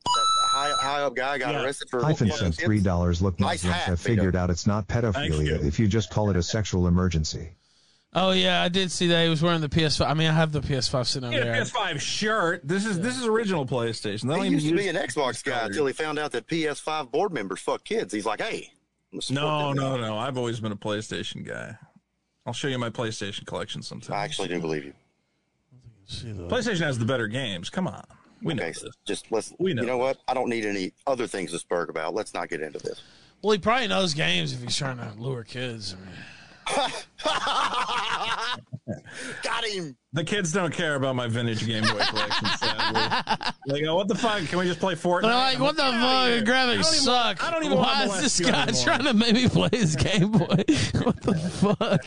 high high up guy got
Yeah.
arrested for
Hyphen
Yeah,
sent $3. Look,
Nice
Muslims
hat,
have figured out it's not pedophilia
you.
if you just call it a sexual emergency.
Oh, yeah, I did see that. He was wearing the PS5. I mean, I have the PS5 sitting over
Get a
there.
PS5 shirt. This is this is original PlayStation. They
He used to be an Xbox guy until he found out that PS5 board members fuck kids. He's like, hey, I'm gonna support
No, no, no. I've always been a PlayStation guy. I'll show you my PlayStation collection sometime.
I actually do believe you.
See the-
PlayStation has the better games. Come on. We know
Okay,
this.
just let's.
We know
You know what? I don't need any other things to spurg about. Let's not get into this.
Well, he probably knows games if he's trying to lure kids. I mean,
Got him.
The kids don't care about my vintage Game Boy collection. sadly. They go, "What the fuck? Can we just play Fortnite?"
They're like, what the fuck?
here."
Graphics
don't even-
suck.
I don't even
Why
want
is this
molest
guy
anymore.
trying to make me play his Game Boy? what the fuck?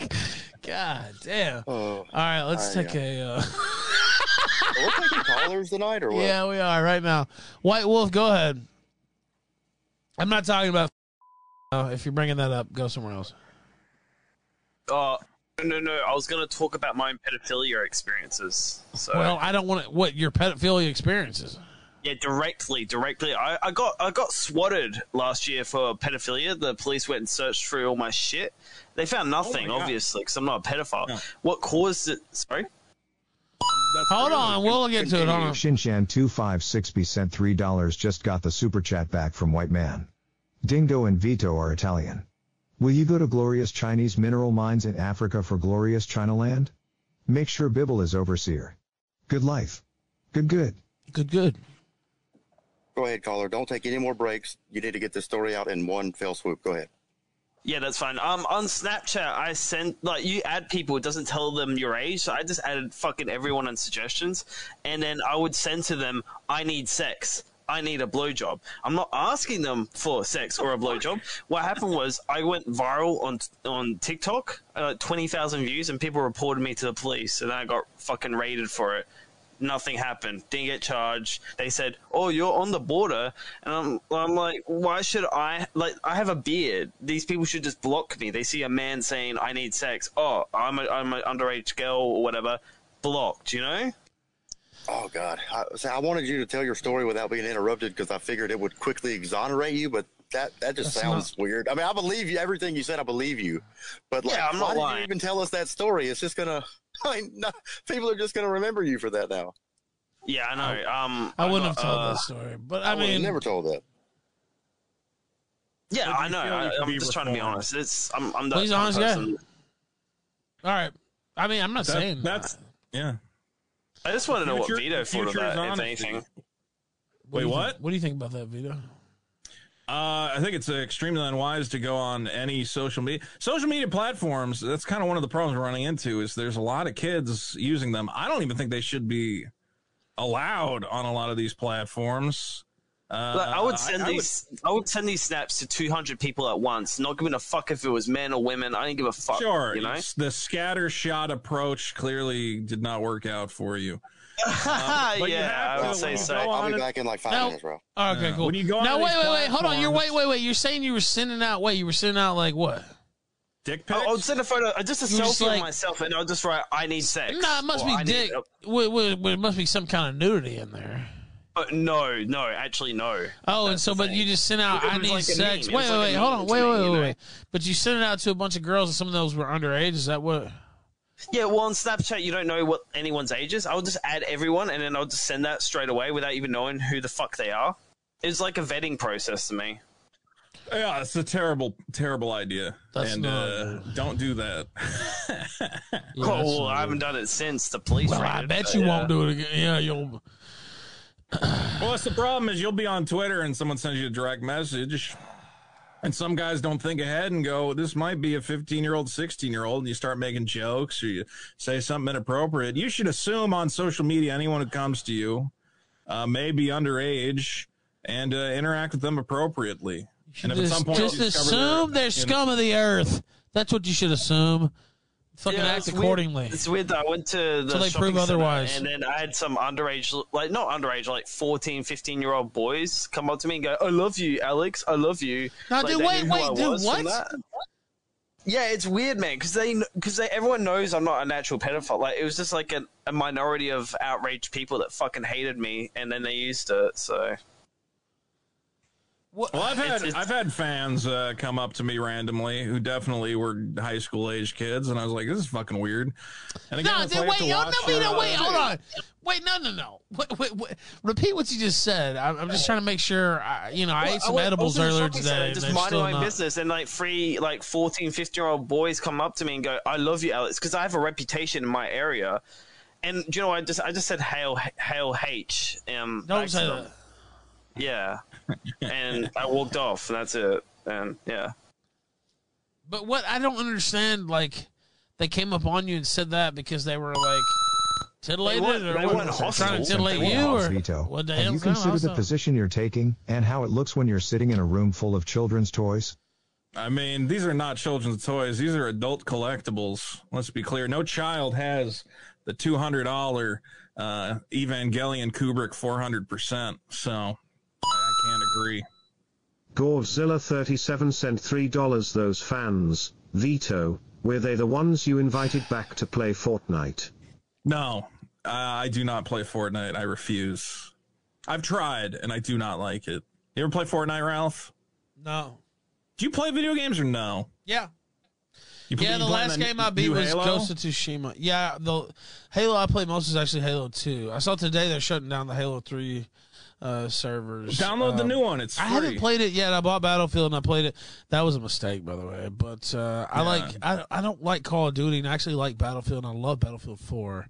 God damn.
Oh,
All right, let's
I,
take a. Uh,
we're taking callers tonight, or what?
yeah, we are right now. White Wolf, go ahead. I'm not talking about. Uh, if you're bringing that up, go somewhere else.
Uh, no, no, no. I was going to talk about my own pedophilia experiences. So,
Well, I don't want to. What your pedophilia experiences?
yeah, directly, directly. I, I got, I got swatted last year for pedophilia. The police went and searched through all my shit. They found nothing,
God.
obviously, because I'm not a pedophile.
Yeah.
What caused it? Sorry.
That's
Hold
really-
on, we'll get to it. Hold on.
Shinshan256b sent $3 just got the super chat back from White Man. Dingo and Vito are Italian. Will you go to glorious Chinese mineral mines in Africa for glorious China land? Make sure Bibble is overseer. Good life. Good good.
Good, good.
Go ahead, caller. Don't take any more breaks. You need to get this story out in one fell swoop. Go ahead.
Yeah, that's fine. Um, on Snapchat, I sent like you add people, it doesn't tell them your age. So I just added fucking everyone on suggestions, and then I would send to them, "I need sex. I need a blowjob." I'm not asking them for sex or a blowjob. What happened was I went viral on on TikTok, uh, twenty thousand views, and people reported me to the police, and I got fucking raided for it. Nothing happened. Didn't get charged. They said, "Oh, you're on the border," and I'm, I'm like, "Why should I? Like, I have a beard. These people should just block me. They see a man saying, "I need sex." Oh, I'm a, I'm an underage girl or whatever. Blocked. You know?
Oh God! I, see, I wanted you to tell your story without being interrupted because I figured it would quickly exonerate you, but that that just
That's
sounds weird. I mean, I believe you everything you said. I believe you, but like,
Yeah, I'm not
why did
lying.
you even tell us that story? It's just gonna. I mean, no, people are just gonna remember you for that now.
Yeah, I know. Um,
I wouldn't have told
uh,
that story, but I,
I, would
mean,
never told that.
Yeah, I know. I, I'm
be
just trying to be honest. It's I'm I'm that
Well, he's honest
of
guy. all right. I mean, I'm not
That-
saying
that's yeah.
I just want to know what
Future-
Vito thought of
future is
that, if
honesty.
anything.
What
Wait,
do you
what?
Think, what do you think about that, Vito?
Uh, I think it's uh, extremely unwise to go on any social media social media platforms. That's kind of one of the problems we're running into. Is there's a lot of kids using them. I don't even think they should be allowed on a lot of these platforms. Uh,
I would send
I would-
these. I would send these snaps to 200 people at once, not giving a fuck if it was men or women. I didn't give a fuck.
Sure,
you know.
the scatter shot approach clearly did not work out for you.
Yeah,
but you
I
to
would
when
say
you
so.
go
I'll be back in like five
No.
minutes, bro.
Oh, okay,
Yeah.
cool.
When you go on
now, wait, wait, wait. Hold on. You're wait, wait, wait. You're saying you were sending out. Wait, you were sending out like what?
Dick pics.
I'll send a photo, uh, just a
You were just
selfie
like-
of myself, and I'll just write, "I need sex."
No, it must
or,
be
"I need
dick. Wait, wait, wait, it must be some kind of nudity in there.
But no, no, actually, no.
Oh, and so, but
thing.
you just sent out.
It
I need
like
sex. Wait, wait,
like
wait. Hold on. Wait, wait, wait, wait. But you sent it out to a bunch of girls, and some of those were underage. Is that what?
Yeah, well, on Snapchat, you don't know what anyone's age is. I'll just add everyone, and then I'll just send that straight away without even knowing who the fuck they are. It's like a vetting process to me.
Yeah, it's a terrible, terrible idea.
That's
and
not
uh, don't do that.
Yeah,
oh, well, I haven't done it since the police.
Well, I bet
but,
you
yeah.
won't do it again. Yeah, you'll.
well, that's the problem is you'll be on Twitter and someone sends you a direct message, and some guys don't think ahead and go, "This might be a 15 year old, 16 year old," and you start making jokes or you say something inappropriate. You should assume on social media anyone who comes to you uh, may be underage and uh, interact with them appropriately. And if at some point
just assume they're
know-
scum of the earth. That's what you should assume. Fucking
Yeah,
act
it's weird.
accordingly.
It's weird that I went to the
Till they prove otherwise.
and then I had some underage, like not underage, like 14, 15 year old boys come up to me and go, "I love you, Alex. I love you."
Now,
Like,
dude, wait, wait, dude, what?
Yeah, it's weird, man, because they because they everyone knows I'm not a natural pedophile. Like it was just like a, a minority of outraged people that fucking hated me, and then they used it. So?
Well, I've had
It's- it's-
I've had fans uh, come up to me randomly who definitely were high school age kids, and I was like, "This is fucking weird." And again,
No,
it's
wait,
to
no,
watch,
no, wait,
uh,
no, wait, hold on. Wait, no, no, no. Wait, wait, wait. Repeat what you just said. I'm, I'm just trying to make sure. I, you know, I ate some
went-
edibles
was in the
earlier today.
center,
and
just
they're
minding
still
my own
not-
business, and like three, like 14, 15 year old boys come up to me and go, "I love you, Alex," because I have a reputation in my area. And you know, I just I just said hail hail H. Um,
Don't
back
say that.
Yeah, and I walked off, and that's it. And yeah,
But what I don't understand, like, they came up on you and said that because they were like titillated,
weren't-
or
they
what,
weren't hostile.
trying to titillate
They
you,
weren't
or
Vito.
what the
Have you considered the position you're taking and how it looks when you're sitting in a room full of children's toys?
I mean, these are not children's toys; these are adult collectibles. Let's be clear: no child has the two hundred dollar uh, Evangelion Kubrick four hundred percent. So I, I can't agree.
Gorzilla 37 sent $3 those fans, Vito, were they the ones you invited back to play Fortnite?
No, uh, I do not play Fortnite. I refuse. I've tried, and I do not like it. You ever play Fortnite, Ralph?
No.
Do you play video games or no?
Yeah.
You
Yeah,
you
the last game I beat was
Halo?
Ghost of Tsushima. Yeah, the Halo I played most is actually Halo Two. I saw today they're shutting down the Halo Three uh, servers.
Download the
Um,
new one. It's
I haven't played it yet. I bought Battlefield and I played it. That was a mistake, by the way. But uh, I
Yeah.
like I, I don't like Call of Duty and I actually like Battlefield and I love Battlefield Four.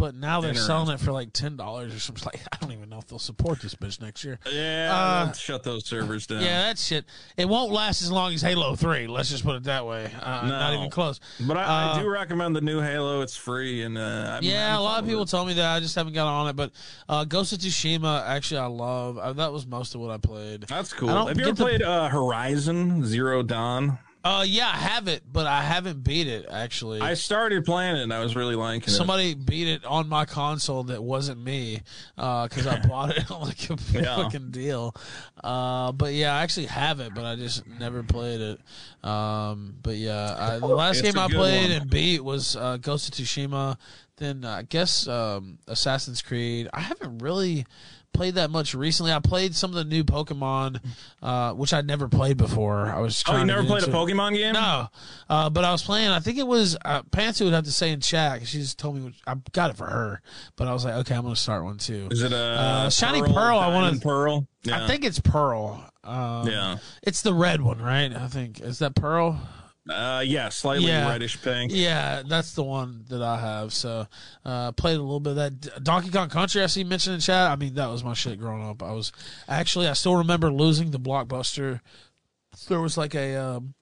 But now they're selling it for like ten dollars or something. Like I don't even know if they'll support this bitch next year.
Yeah,
Uh,
shut those servers down.
Yeah, that shit. It won't last as long as Halo Three. Let's just put it that way. Uh, Not even close.
But I,
Uh,
I do recommend the new Halo. It's free, and uh,
Yeah, a lot of people
it.
told me that. I just haven't got on it. But uh, Ghost of Tsushima, actually, I love. Uh, that was most of what I played.
That's cool. Have you ever
the-
played uh, Horizon Zero Dawn?
Uh, yeah, I have it, but I haven't beat it actually.
I started playing it, and I was really liking it.
Somebody beat it on my console that wasn't me because I bought it on like a
Yeah.
fucking deal. Uh, but yeah, I actually have it, but I just never played it. Um, but yeah, I, the last
It's
game I played
one.
and beat was uh, Ghost of Tsushima. Then uh, I guess um, Assassin's Creed. I haven't really played that much recently. I played some of the new Pokemon, uh, which I'd never played before. I was
Oh, you never played a
into.
Pokemon game?
No, uh, but I was playing. I think it was uh, Pantsu would have to say in chat. She just told me what, I got it for her, but I was like, okay, I'm gonna start one too.
Is it a
Uh, Shiny Pearl, I wanna-
Diamond Pearl?
I think it's Pearl. Um,
Yeah.
it's the red one, right? I think is that Pearl.
Uh, yeah, slightly
Yeah.
reddish pink.
Yeah, that's the one that I have. So, uh, played a little bit of that Donkey Kong Country. I see mentioned in chat. I mean, that was my shit growing up. I was actually, I still remember losing the blockbuster. There was like a um,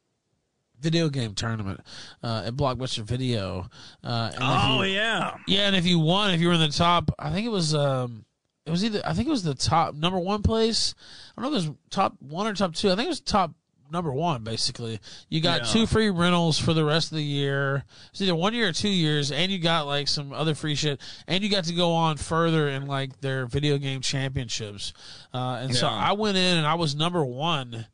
video game tournament uh, at Blockbuster Video. Uh, and
Oh
you-
yeah.
yeah, and if you won, if you were in the top, I think it was um, it was either I think it was the top number one place. I don't know if it was top one or top two. I think it was top number one. Basically, you got
Yeah.
two free rentals for the rest of the year. It's either one year or two years, and you got like some other free shit, and you got to go on further in like their video game championships. Uh, and so I went in and I was number one,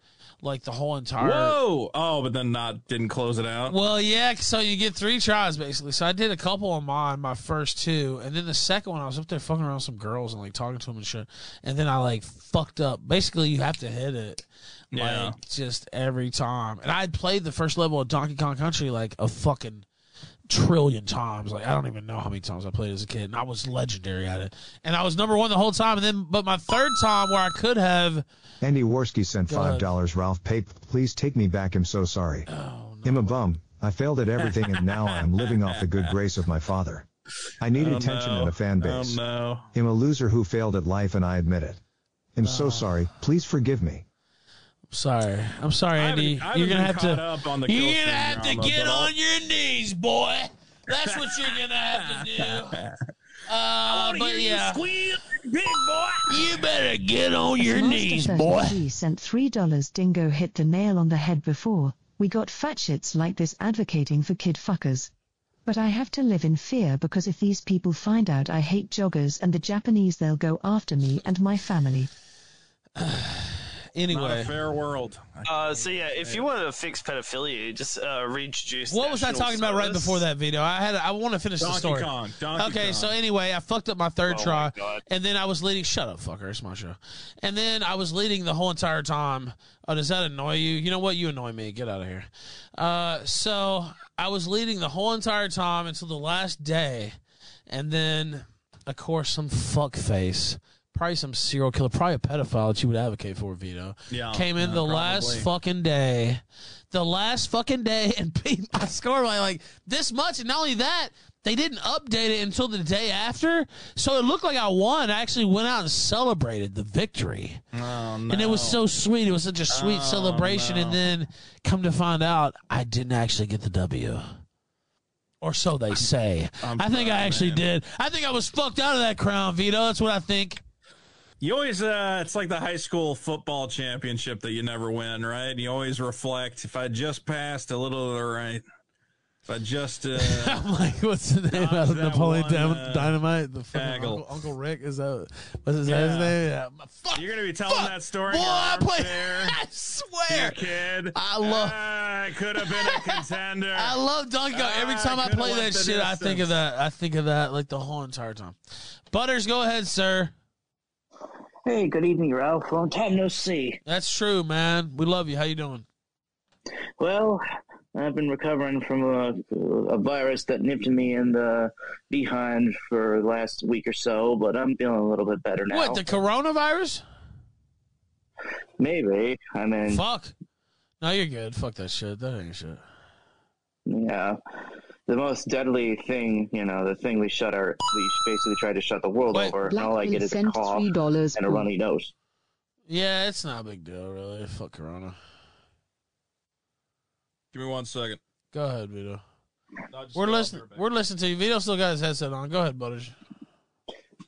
like the whole entire.
Whoa! Oh, but then not didn't close it out.
Well, yeah. So you get three tries basically. So I did a couple on mine, my first two, and then the second one I was up there fucking around some girls and like talking to them and shit. And then I like fucked up. Basically, you have to hit it.
Yeah.
Like just every time. And I had played the first level of Donkey Kong Country like a fucking trillion times. Like I don't even know how many times I played as a kid, and I was legendary at it. And I was number one the whole time. And then, but my third time where I could have,
Andy Warski sent five dollars. Ralph Pape, please take me back. I'm so sorry.
Oh,
I'm a bum. I failed at everything, and now I'm living off the good grace of my father. I need
Oh,
attention
no.
and a fan oh, base.
Oh no.
I'm a loser who failed at life, and I admit it. I'm so uh. sorry. Please forgive me.
Sorry, I'm sorry,
I haven't-
Andy.
I haven't
You're gonna have to.
up on the
you're gonna have to
drama,
get
but I'll-
on your knees, boy. That's what you're gonna have to do. Uh, but yeah,
squeal, big boy.
you better get on your knees,
Master
boy.
33 sent $3 Dingo hit the nail on the head before. We got fat shits like this advocating for kid fuckers. But I have to live in fear because if these people find out I hate joggers and the Japanese, they'll go after me and my family.
Not
Anyway,
a fair world.
Uh, so yeah, if you want to fix pedophilia, just uh, reintroduce.
what was I
national
talking about right before that video? I had. I want to finish the
Donkey
story.
Kong. Donkey
okay,
Kong.
so anyway, I fucked up my third
Oh
try,
God.
and then I was leading. Shut up, fucker! It's my show. And then I was leading the whole entire time. Oh, does that annoy you? You know what? You annoy me. Get out of here. Uh, so I was leading the whole entire time until the last day, and then, of course, some fuck face. Probably some serial killer, probably a pedophile that you would advocate for, Vito.
Yeah,
Came in the last fucking day. The last fucking day and beat my score by like this much. And not only that, they didn't update it until the day after. So it looked like I won. I actually went out and celebrated the victory.
Oh, no.
And it was so sweet. It was such a sweet
Oh,
celebration.
no.
And then come to find out, I didn't actually get the W. Or so they say.
I'm
I think I actually
man.
did. I think I was fucked out of that crown, Vito. That's what I think.
You always, uh, it's like the high school football championship that you never win, right? You always reflect. If I just passed a little to the right, if I just, uh,
I'm like, what's the name out of
that
Napoleon
one, uh,
Dynamite? The fucking. Uncle, Uncle Rick is that? What's his,
Yeah.
his name? Yeah. Fuck,
you're gonna be telling
fuck.
that story.
Boy, I play. I swear,
kid.
I love-
Ah, I could have been a contender.
I love Donkey Kong. Every
Ah,
time I
could've
play that shit, I think of that. I think of that like the whole entire time. Butters, go ahead, sir.
Hey, good evening, Ralph. Long time no see.
That's true, man. We love you. How you doing?
Well, I've been recovering from a, a virus that nipped me in the behind for the last week or so, but I'm feeling a little bit better now.
What the coronavirus?
Maybe. I mean,
Fuck. No, you're good. Fuck that shit. That ain't shit.
yeah. The most deadly thing, you know, the thing we shut our, we basically tried to shut the world
Wait.
over. and all I get is a
sent
cough
three dollars.
and a runny nose.
Yeah, it's not a big deal, really. Fuck corona.
Give me one second.
Go ahead, Vito.
No,
We're listening. We're listening to you. Vito still got his headset on. Go ahead, Butters.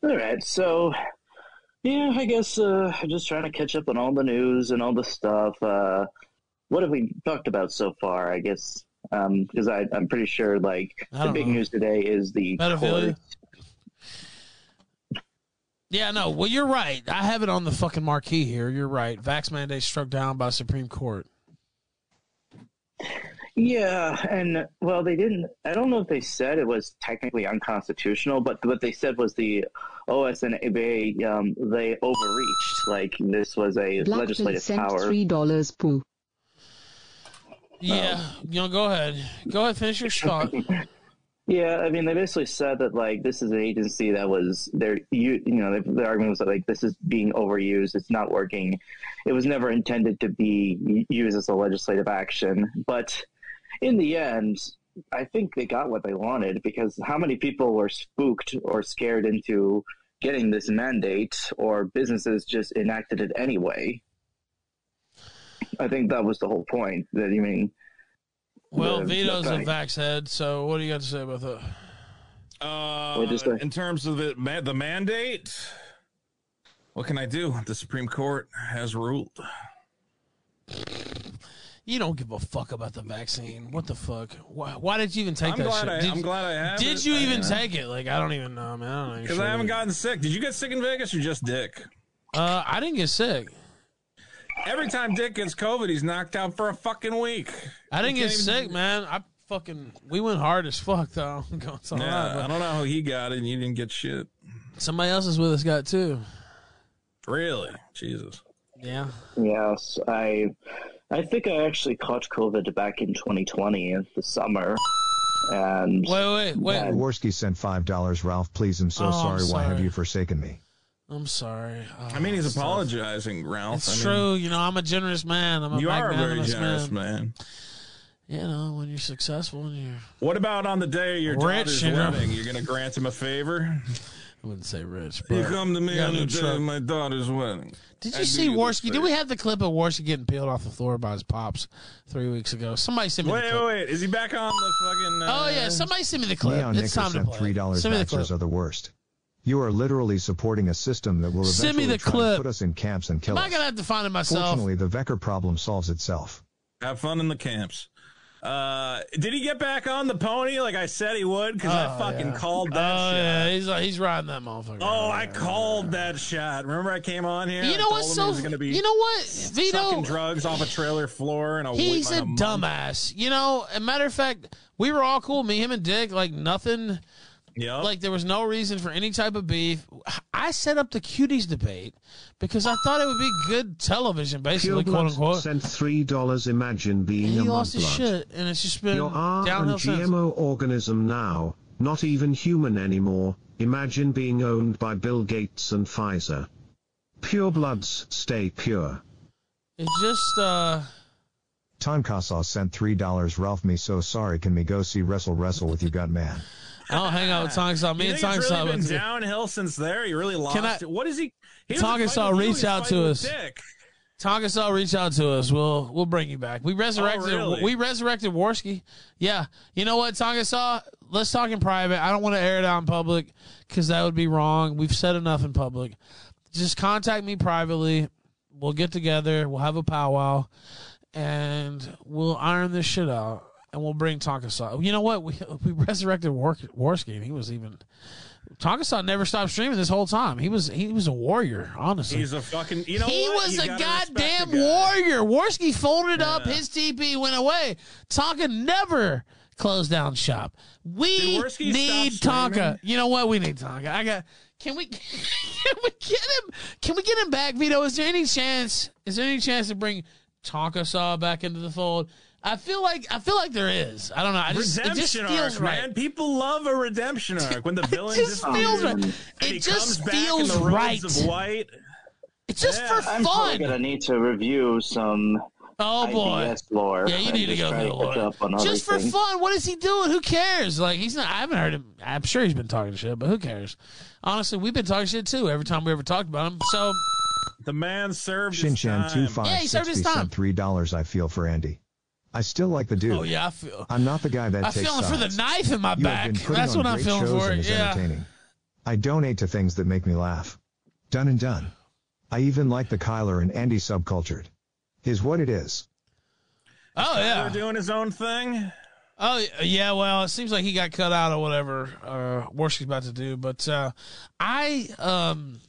All right, so yeah, I guess uh, just trying to catch up on all the news and all the stuff. Uh, what have we talked about so far? I guess because I I'm pretty sure like the big
know.
news today is the
Pedophilia? Yeah, no. Well, you're right. I have it on the fucking marquee here. You're right. Vax mandate struck down by Supreme Court.
Yeah, and well, they didn't. I don't know if they said it was technically unconstitutional, but what they said was the OSHA um, they overreached. Like this was a
Blackpill
legislative
sent
power.
three dollars. Poo.
Yeah, um, you know, go ahead. Go ahead. Finish your thought.
Yeah, I mean, they basically said that like this is an agency that was there. You you know, the, the argument was that like this is being overused. It's not working. It was never intended to be used as a legislative action. But in the end, I think they got what they wanted because how many people were spooked or scared into getting this mandate, or businesses just enacted it anyway? I think that was the whole point. That you mean.
Well,
the-
Vito's a
the-
vax head. So, what do you got to say about that?
Uh,
What'd say?
in terms of it, the mandate, what can I do? The Supreme Court has ruled.
You don't give a fuck about the vaccine. What the fuck? Why, why did you even take
I'm
that
glad
shit?
I-
did,
I'm glad I have
Did
it.
you
I
even
have.
take it? Like, I don't even know, man. I don't even
Because
sure
I haven't gotten sick. Did you get sick in Vegas or just Dick?
Uh, I didn't get sick.
Every time Dick gets COVID, he's knocked out for a fucking week.
I didn't get sick,
even-
man. I fucking we went hard as fuck though. Going so
Yeah,
hard,
I don't know how he got it and you didn't get shit.
somebody else is with us got it too.
Really? Jesus.
Yeah.
Yes, I I think I actually caught COVID back in 2020 the summer. and
wait, wait, wait.
Jaworski sent five dollars. Ralph, please, I'm so
Oh, I'm
sorry. Why have you forsaken me?
I'm sorry. Oh,
I mean, he's
it's tough.
apologizing, Ralph.
It's
I mean,
true. You know, I'm a generous man. I'm a
You are a very generous
man.
man.
You know, when you're successful and you're
What about on the day of your
Rich,
daughter's
you know?
wedding? You're going to grant him a favor?
I wouldn't say rich. But You
come to me
got
on the day of my daughter's wedding.
Did you
do
see
you this
Warski? Did we have the clip of Warski getting peeled off the floor by his pops three weeks ago? Somebody sent me
Wait,
the clip.
wait, wait. Is he back on the fucking. Uh,
Oh yeah, somebody sent me the clip.
Leon
it's
Nicker
time to play.
three dollars.
Send me the
Vaxxers
clip.
are the worst. You are literally supporting a system that will
Send me
eventually
the
try
clip.
to put us in camps and kill
Am I
us.
gonna have to find it myself?
Fortunately, the Vecker problem solves itself.
Have fun in the camps. Uh, did he get back on the pony like I said he would? Because I
Oh,
fucking
yeah.
called
Oh
that shot.
yeah, he's uh, he's riding that motherfucker.
Oh, I called that shot. Remember I came on here?
You know what's so?
he gonna be
You know what,
sucking
Vito?
drugs off a trailer floor and a
He's
like
a dumbass. You know, a matter of fact, we were all cool. Me, him, and Dick. Like nothing.
Yep.
Like there was no reason for any type of beef. I set up the cuties debate because I thought it would be good television, basically, quote unquote.
sent three dollars. Imagine being
He
a
lost his
mudblood.
shit, and it's just been
You are an
downhill since.
GMO organism now, not even human anymore. Imagine being owned by Bill Gates and Pfizer. Pure bloods stay pure.
It just uh Tom
Tonkasa sent three dollars. Ralph, me so sorry. Can me go see Wrestle Wrestle with you, got man?
I'll hang out with Tongue Me
you
and
it's
Saw
really been downhill since there? He really lost.
Can I-
it. What is he? he fighting
Saw reach out to us.
Dick.
Tongasaw, reach out to us. We'll we'll bring you back. We resurrected.
Oh, really?
We resurrected Warski. Yeah. You know what, Tongasaw? Let's talk in private. I don't want to air it out in public because that would be wrong. We've said enough in public. Just contact me privately. We'll get together. We'll have a powwow, and we'll iron this shit out. And we'll bring Tongasaw. You know what? We we resurrected War, Warski, he was even. Tongasaw never stopped streaming this whole time. He was he was a warrior. Honestly,
He's a fucking. You know
he
what?
was
You
a goddamn
guy.
warrior. Warski folded up his TP, went away. Tonka never closed down shop. We need Tonka. You know what? We need Tonka. I got. Can we? Can we get him? Can we get him back, Vito? Is there any chance? Is there any chance to bring Tonka Saw back into the fold? I feel like I feel like there is. I don't know. I just, it just
redemption
feels
arc,
right.
man. People love a redemption arc when the villain
just feels right. It
he
just
comes back
feels
in the
right.
of white.
It's just
Yeah.
for fun.
I'm probably gonna need to review some
Oh boy.
IBS lore.
Yeah, you
and
need to go
try
to the
catch
lawyer.
up on
Just for
everything.
fun. What is he doing? Who cares? Like he's not. I haven't heard him. I'm sure he's been talking shit, but who cares? Honestly, we've been talking shit too every time we ever talked about him. So
The man served his
Shinshan two
time.
five
Yeah, he served his time.
three dollars. I feel for Andy. I still like the dude.
oh yeah, I feel.
I'm not the guy that
I'm
takes
feeling for the knife in my
You
back.
have been putting
That's
on
what I'm
great
feeling
shows
for.
and is
Yeah.
entertaining. I donate to things that make me laugh. Done and done. I even like the Kyler and Andy subcultured. Is what it is.
Oh yeah.
Doing his own thing.
Oh yeah, well, it seems like he got cut out or whatever uh Warski's about to do. But uh I um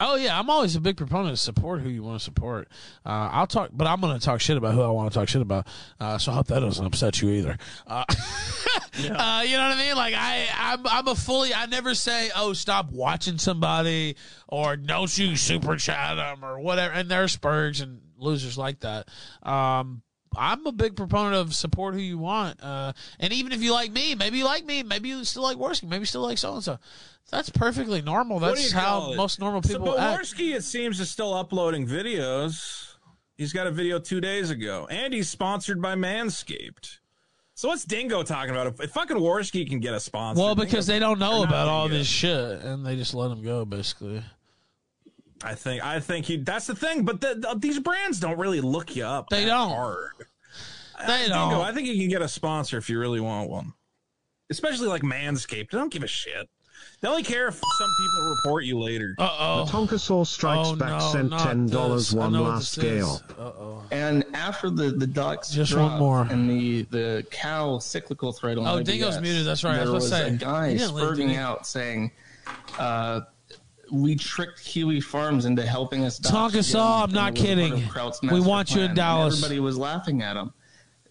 Oh yeah, I'm always a big proponent of support who you want to support. Uh, I'll talk, but I'm going to talk shit about who I want to talk shit about. Uh, so I hope that doesn't upset you either. Uh, uh, you know what I mean? Like I, I'm, I'm a fully. I never say, "Oh, stop watching somebody," or "Don't you super chat them," or whatever. And there's spurgs and losers like that. Um, I'm a big proponent of support who you want. Uh, and even if you like me, maybe you like me, maybe you still like Warski, maybe you still like so and so. That's perfectly normal. That's how
it?
most normal
So,
people
but
act.
Warski, it seems, is still uploading videos. He's got a video two days ago, and he's sponsored by Manscaped. So what's Dingo talking about? If, if fucking Warski can get a sponsor,
Well, because
Dingo-
they don't know about all this shit, and they just let him go, basically.
I think I think he. That's the thing. But the, the- these brands don't really look you up.
They
that
don't.
Hard.
They
Dingo,
don't.
I think you can get a sponsor if you really want one. Especially like Manscaped. They don't give a shit. They only care if some people report you later.
Uh oh.
The Tonkasaur Strikes
Oh,
Back
no,
sent ten dollars one last
this is.
gale.
Uh-oh.
And after the the ducks
Just one more.
and the the cow cyclical thread on
Oh,
IBS,
Dingo's muted, that's right. I
There
was
was
gonna say,
a guy
he didn't leave, did
spurting out saying, uh, "We tricked Kiwi Farms into helping us." dox
Tonka
Jim,
saw, I'm not
it was part of
kidding. We
master
want you in
plan." And
Dallas.
everybody was laughing at him.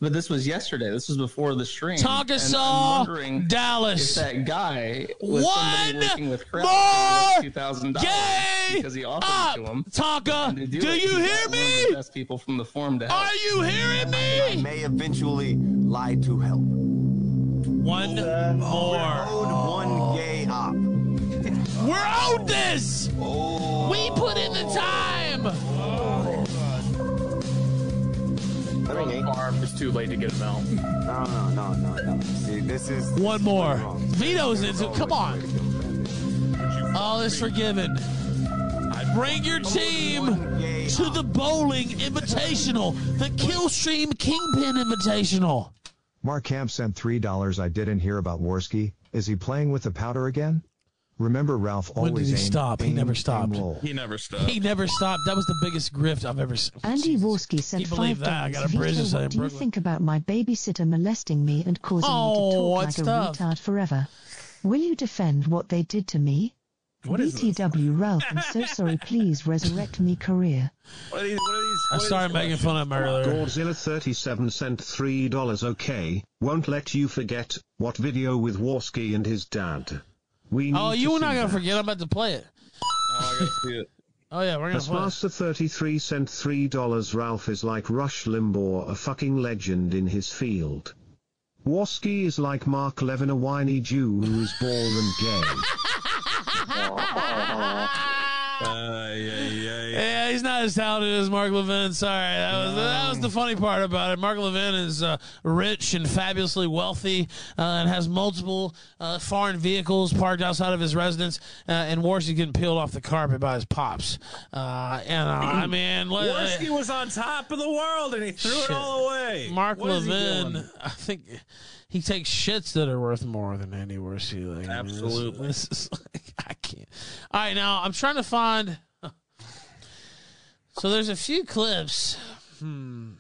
But this was yesterday. This was before the stream.
Tonka
And I'm
saw, Dallas.
If that guy was somebody
One
working with Kraut
more
two thousand dollars
Gay
because he offered
up,
it to him.
Tonka.
And to
Do,
it,
you hear
got one of
me?
the best people from the forum to help.
Are you hearing me?
may eventually lie to help.
One more.
one gay op.
We're owed this. We put in the time.
I mean,
It's too late to get him out.
no, no, no, no, no. See, this is
One more.
wrong.
Vito's into. Come on. All is forgiven. I bring your team to the bowling invitational, the Killstream Kingpin Invitational.
Mark Camp sent $3 I didn't hear about Warski. Is he playing with the powder again? Remember Ralph
When
always
did he
aimed-
stop? He
aimed,
never stopped.
roll.
He never stopped.
He never stopped. That was the biggest grift I've ever seen.
Andy Warski sent
you
five
that? I
dollars.
got a bridge
Vito,
to say
what do you think about my babysitter molesting me and causing
Oh,
me to oh,
talk
like
stuff?
a retard forever? Will you defend what they did to me?
What is?
BTW Ralph, I'm so sorry. Please resurrect me career.
What are these? What are these?
I
what are
started making fun of him earlier.
Godzilla37 sent $3 okay, won't let you forget, what video with Warski and his dad. We
Oh, you
to
were not gonna
that.
forget. I'm about to play it.
Oh, I gotta see it.
Oh yeah, we're gonna play. it.
Taskmaster33 sent $3 Ralph is like Rush Limbaugh, a fucking legend in his field. Warski is like Mark Levin, a whiny Jew who is bald and gay.
Uh, yeah, yeah,
Yeah, he's not as talented as Mark Levin. Sorry, that was that was the funny part about it. Mark Levin is uh, rich and fabulously wealthy, uh, and has multiple uh, foreign vehicles parked outside of his residence. Uh, and Warski's getting peeled off the carpet by his pops. Uh, and uh, I mean,
Warski was on top of the world and he threw
Shit.
it all away.
Mark
What
Levin. I think he takes shits that are worth more than any Warski. Like, I mean, this-
Absolutely.
This, is like, I can't. All right, now I'm trying to find. So there's a few clips. Hmm.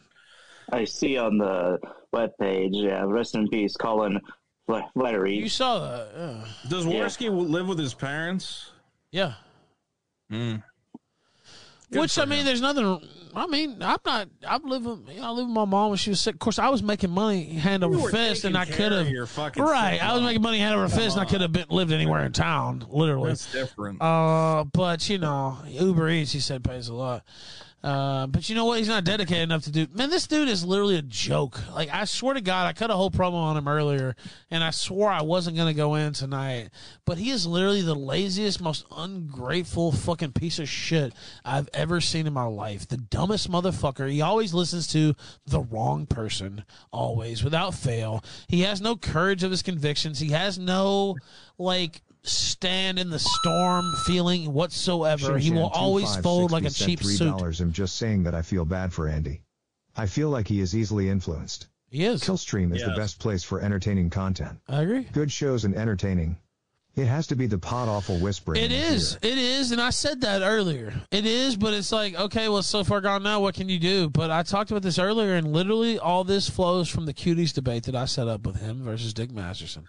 I see on the webpage, yeah, rest in peace, Colin Fle- Flaherty.
You saw that, yeah.
Does
Yeah.
Live with his parents?
Yeah.
Mm.
Which I mean, there's nothing. I mean, I'm not. I'm living. You know, I live with my mom when she was sick. Of course, I was making money hand over fist, and I could have. Right, I was making money hand over fist, and I could have been lived anywhere in town, literally.
That's different.
Uh, but you know, Uber Eats, he said, pays a lot. Uh, but you know what? He's not dedicated enough to do. Man, this dude is literally a joke. Like I swear to God, I cut a whole promo on him earlier, and I swore I wasn't gonna go in tonight. But he is literally the laziest, most ungrateful fucking piece of shit I've ever seen in my life. The dumbest motherfucker. He always listens to the wrong person, always, without fail. He has no courage of his convictions. He has no like stand in the storm feeling whatsoever. he will always
2560
fold like a
sent
cheap
$3.
suit.
I'm just saying that I feel bad for Andy. I feel like he is easily influenced.
He is.
Killstream is the best place for entertaining content.
I agree.
Good shows and entertaining. It has to be the Podawful whispering.
It is. It is. And I said that earlier. It is, but it's like, okay, well, it's so far gone now. What can you do? But I talked about this earlier, and literally all this flows from the cuties debate that I set up with him versus Dick Masterson.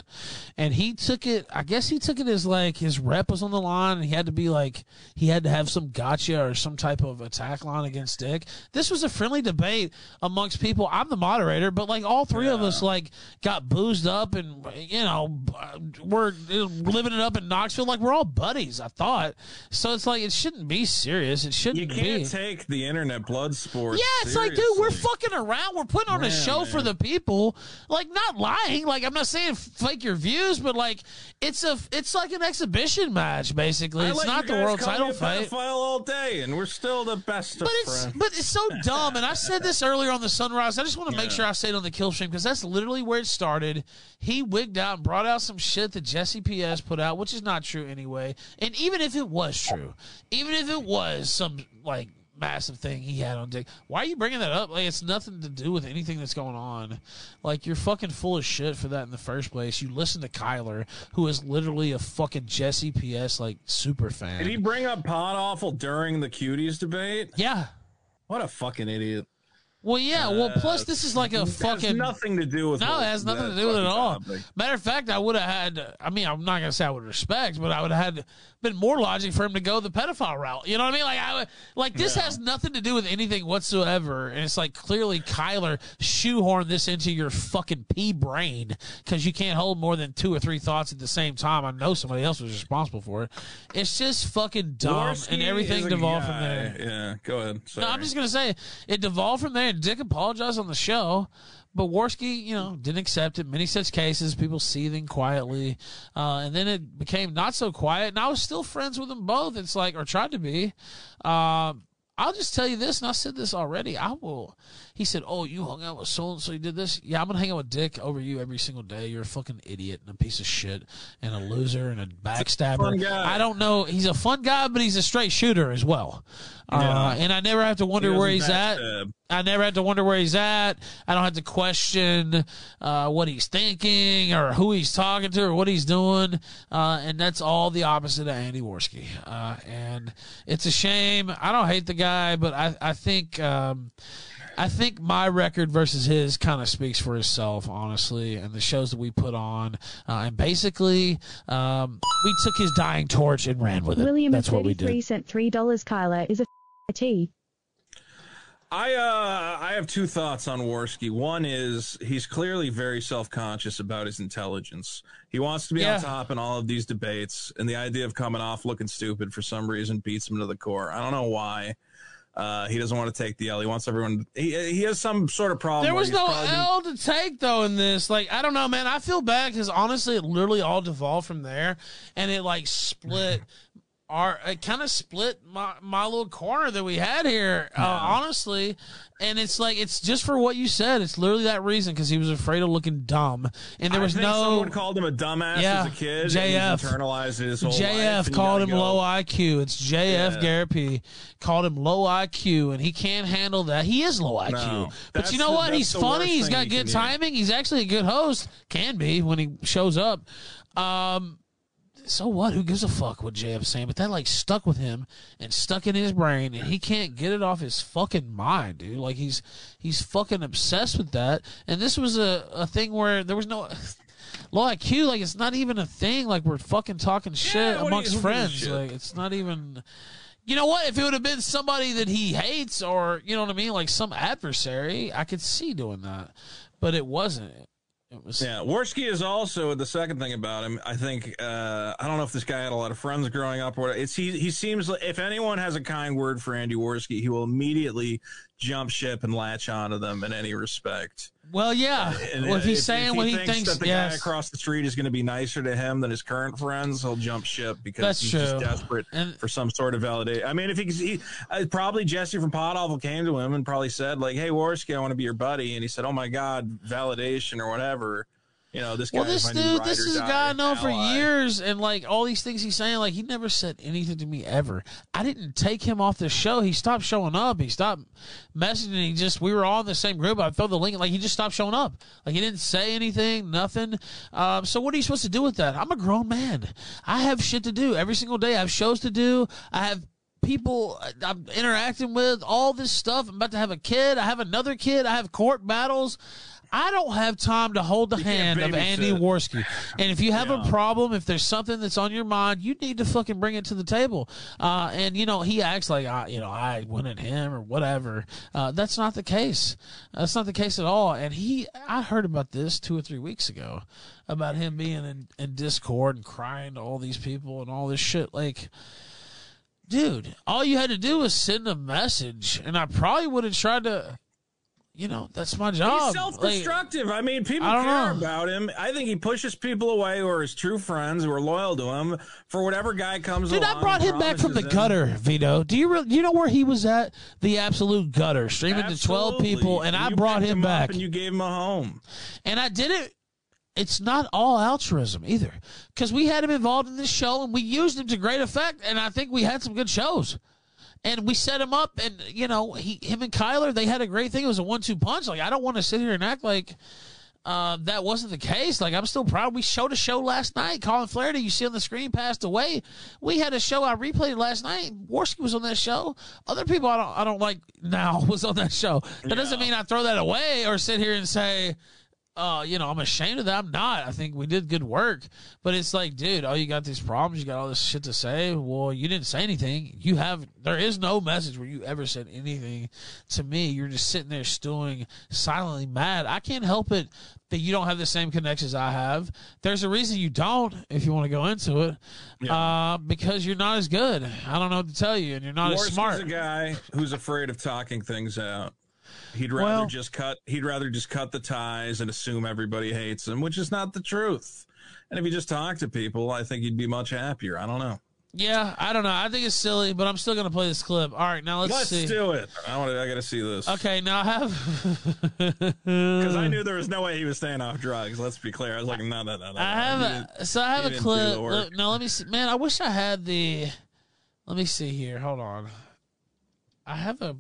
And he took it, I guess he took it as like his rep was on the line, and he had to be like, he had to have some gotcha or some type of attack line against Dick. This was a friendly debate amongst people. I'm the moderator, but like all three of us, like, got boozed up and, you know, we're living it up in Knoxville. Like, we're all buddies, I thought. So it's like, it shouldn't be serious. It shouldn't
You can't
be.
take the internet blood sport.
Yeah, it's like, dude, we're fucking around. We're putting on a
Yeah,
show for the people. Like, not lying. Like, I'm not saying fake your views, but like, it's a, it's like an exhibition match, basically.
I
it's not the world title fight.
all day, and we're still the best
But it's
friends.
but it's so dumb, and I said this earlier on the Sunrise. I just want to make sure I say it on the kill stream because that's literally where it started. He wigged out and brought out some shit that Jesse PS put out, which is not true anyway. And even if it was true, even if it was some like massive thing he had on Dick, why are you bringing that up? Like it's nothing to do with anything that's going on. Like you're fucking full of shit for that in the first place. You listen to Kyler, who is literally a fucking Jesse PS like super fan.
Did he bring up Podawful during the cuties debate?
Yeah.
What a fucking idiot.
Well, yeah. Well, uh, plus this is like a fucking
nothing to do with
No, it has nothing to do with it at all.
topic.
Matter of fact, I would have had. I mean, I'm not gonna say I would respect, but I would have had been more logic for him to go the pedophile route. You know what I mean? Like, I would, like this has nothing to do with anything whatsoever, and it's like clearly Kyler shoehorned this into your fucking pea brain because you can't hold more than two or three thoughts at the same time. I know somebody else was responsible for it. It's just fucking dumb, and everything devolved from there.
Yeah, go ahead.
No, I'm just gonna say it devolved from there, Granted, Dick apologized on the show, but Warski, you know, didn't accept it. Many such cases, people seething quietly, uh, and then it became not so quiet. And I was still friends with them both. It's like, or tried to be. Um, I'll just tell you this, and I said this already. I will. He said, "Oh, you hung out with so and so. You did this. Yeah, I'm gonna hang out with Dick over you every single day. You're a fucking idiot and a piece of shit and a loser and a backstabber.
guy.
I don't know. He's a fun guy, but he's a straight shooter as well. Uh, and I never have to wonder
He
where he's at. I never have to wonder where he's at. I don't have to question uh, what he's thinking or who he's talking to or what he's doing. Uh, and that's all the opposite of Andy Warski. Uh, and it's a shame. I don't hate the guy, but I, I think. Um, I think my record versus his kind of speaks for itself, honestly, and the shows that we put on. Uh, and basically, um, we took his dying torch and ran with it.
William
That's what we
thirty-three
did.
sent three dollars. Kyla is a T.
I uh I have two thoughts on Warski. One is he's clearly very self-conscious about his intelligence. He wants to be
Yeah.
on top in all of these debates, and the idea of coming off looking stupid for some reason beats him to the core. I don't know why. Uh, he doesn't want to take the L. He wants everyone. He he has some sort of problem.
There was no
probably
L to take though in this. Like I don't know, man. I feel bad because honestly, it literally all devolved from there, and it like split. Our it kind of split my my little corner that we had here, uh, honestly, and it's like it's just for what you said. It's literally that reason because he was afraid of looking dumb, and there was no
someone called him a dumbass
Yeah,
as a kid.
JF.
internalized it his whole.
JF called him
go.
low IQ. It's JF
Yeah.
Gariepy called him low IQ, and he can't handle that. He is low IQ,
No,
but you know
the-
what? He's funny. he's got
you
good
can hear.
timing. He's actually a good host. Can be when he shows up. Um, so what? Who gives a fuck what JF's saying? But that like stuck with him and stuck in his brain, and he can't get it off his fucking mind, dude. Like he's he's fucking obsessed with that. And this was a a thing where there was no. Low IQ, like it's not even a thing. Like we're fucking talking shit
you-
amongst
a
friends.
shit?
Like it's not even. You know what? If it would have been somebody that he hates, or you know what I mean, like some adversary, I could see doing that. But it wasn't. Was.
Yeah, Warski is also the second thing about him. I think uh, I don't know if this guy had a lot of friends growing up or what. It's he. He seems like if anyone has a kind word for Andy Warski, he will immediately jump ship and latch onto them in any respect.
Well, yeah.
And
well, if he's
if
saying what he thinks,
that the
yes.
guy across the street is going to be nicer to him than his current friends, he'll jump ship because
That's
he's just
true.
desperate for some sort of validation. I mean, if he, he uh, probably Jesse from Podawful came to him and probably said like, "Hey, Warski, I want to be your buddy," and he said, "Oh my God, validation or whatever." You know, this guy
Well,
is
this dude, this is a guy I know for years, and like all these things he's saying, like he never said anything to me ever. I didn't take him off the show. He stopped showing up. He stopped messaging. He just we were all in the same group. I throw the link. Like he just stopped showing up. Like he didn't say anything, nothing. Um, so what are you supposed to do with that? I'm a grown man. I have shit to do every single day. I have shows to do. I have people I'm interacting with, all this stuff. I'm about to have a kid. I have another kid. I have court battles. I don't have time to hold the hand of Andy. Warski. And if you have
Yeah.
a problem, if there's something that's on your mind, you need to fucking bring it to the table. Uh, and you know, he acts like I, you know, I wanted him or whatever. Uh, that's not the case. That's not the case at all. And he, I heard about this two or three weeks ago about him being in, in Discord and crying to all these people and all this shit. Like, dude, all you had to do was send a message, and I probably would have tried to. You know, that's my job.
He's self-destructive. I mean, people
I
care
know.
about him. I think he pushes people away who are his true friends, who are loyal to him, for whatever guy comes
Dude. I brought him back from the
him.
gutter, Vito. Do you do you know where he was at? The absolute gutter, streaming to twelve people, and I brought
picked
him back.
and you gave him a home.
And I did it. It's not all altruism either, because we had him involved in this show and we used him to great effect, and I think we had some good shows. And we set him up, and you know, he, him and Kyler, they had a great thing. It was a one-two punch. Like I don't want to sit here and act like uh, that wasn't the case. Like I'm still proud. We showed a show last night. Colin Flaherty, you see on the screen, passed away. We had a show I replayed last night. Worski was on that show. Other people I don't I don't like now was on that show. That doesn't mean I throw that away or sit here and say. Uh, you know, I'm ashamed of that. I'm not. I think we did good work, but it's like, dude, oh, you got these problems. You got all this shit to say. Well, you didn't say anything. You have. There is no message where you ever said anything to me. You're just sitting there stewing, silently mad. I can't help it that you don't have the same connections I have. There's a reason you don't. If you want to go into it, uh, because you're not as good. I don't know what to tell you, and you're not as smart.
a guy who's afraid of talking things out. He'd rather
Well-
just cut. He'd rather just cut the ties and assume everybody hates him, which is not the truth. And if you just talk to people, I think he'd be much happier. I don't know.
Yeah, I don't know. I think it's silly, but I'm still gonna play this clip. All right, now let's,
Let's,
see.
do it. I want. I got to see this.
Okay, now I have
Because I knew there was no way he was staying off drugs. Let's be clear. I was like, no, no, no, no.
I have a, so I have a clip. Look, no, let me see. Man, I wish I had the. Let me see here. Hold on. I have a.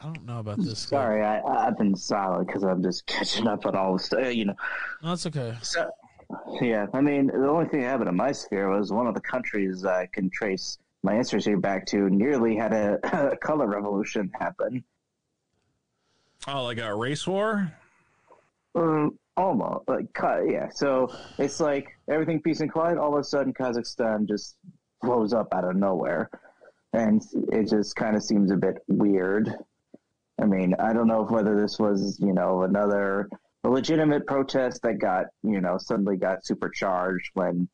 I don't know about this.
Sorry, I, I've been silent because I'm just catching up on all the stuff. You know,
No, that's okay.
So, yeah, I mean, the only thing that happened in my sphere was one of the countries I can trace my ancestry back to nearly had a, a color revolution happen.
Oh, like a race war?
Um, almost like yeah. So it's like everything peace and quiet. All of a sudden, Kazakhstan just blows up out of nowhere, and it just kind of seems a bit weird. I mean, I don't know whether this was you know another legitimate protest that got you know suddenly got supercharged when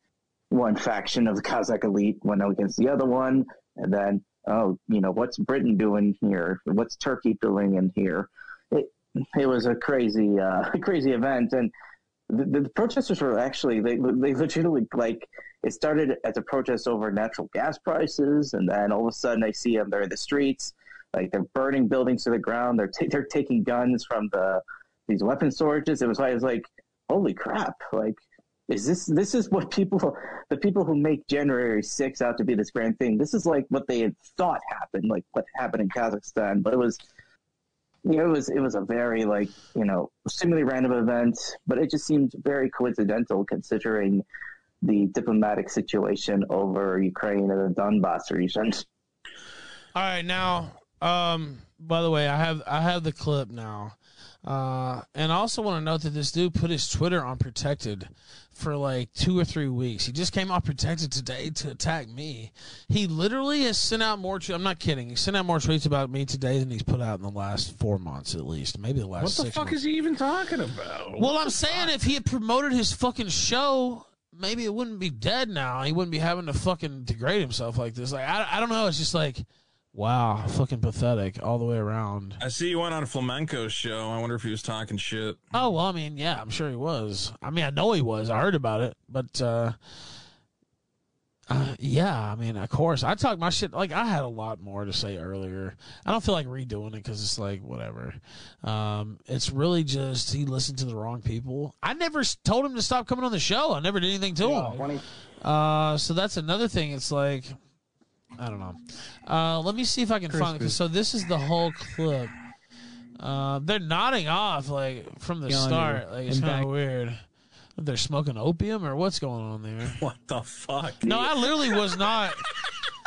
one faction of the Kazakh elite went against the other one, and then oh you know what's Britain doing here? What's Turkey doing in here? It, it was a crazy, uh, crazy event, and the, the protesters were actually they they legitimately like it started as a protest over natural gas prices, and then all of a sudden I see them they're in the streets, like they're burning buildings to the ground. They're they're taking guns from the these weapon storages. It was like was like holy crap, like. Is this this is what people the people who make January 6 out to be this grand thing? This is like what they had thought happened, like what happened in Kazakhstan, but it was you know, it was it was a very like you know seemingly random event, but it just seemed very coincidental considering the diplomatic situation over Ukraine and the Donbass region.
All right, now, um, by the way, I have I have the clip now, uh, and I also want to note that this dude put his Twitter on protected for like two or three weeks. He just came off protected today to attack me. He literally has sent out more. I'm not kidding. He sent out more tweets about me today than he's put out in the last four months, at least, maybe the last.
What the fuck
months.
is he even talking about?
Well, I'm saying if he had promoted his fucking show, maybe it wouldn't be dead now. He wouldn't be having to fucking degrade himself like this. Like I, I don't know. It's just like, wow, fucking pathetic all the way around.
I see you went on Flamenco's show. I wonder if he was talking shit.
Oh well, I mean, yeah, I'm sure he was. I mean, I know he was. I heard about it, but uh, uh, yeah, I mean, of course, I talked my shit. Like I had a lot more to say earlier. I don't feel like redoing it because it's like whatever. Um, it's really just he listened to the wrong people. I never told him to stop coming on the show. I never did anything to him. Uh, so that's another thing. It's like I don't know. Uh, let me see if I can find it. So this is the whole clip. Uh, they're nodding off like from the start. Like it's kind of weird. They're smoking opium or what's going on there?
What the fuck?
No, I literally was not.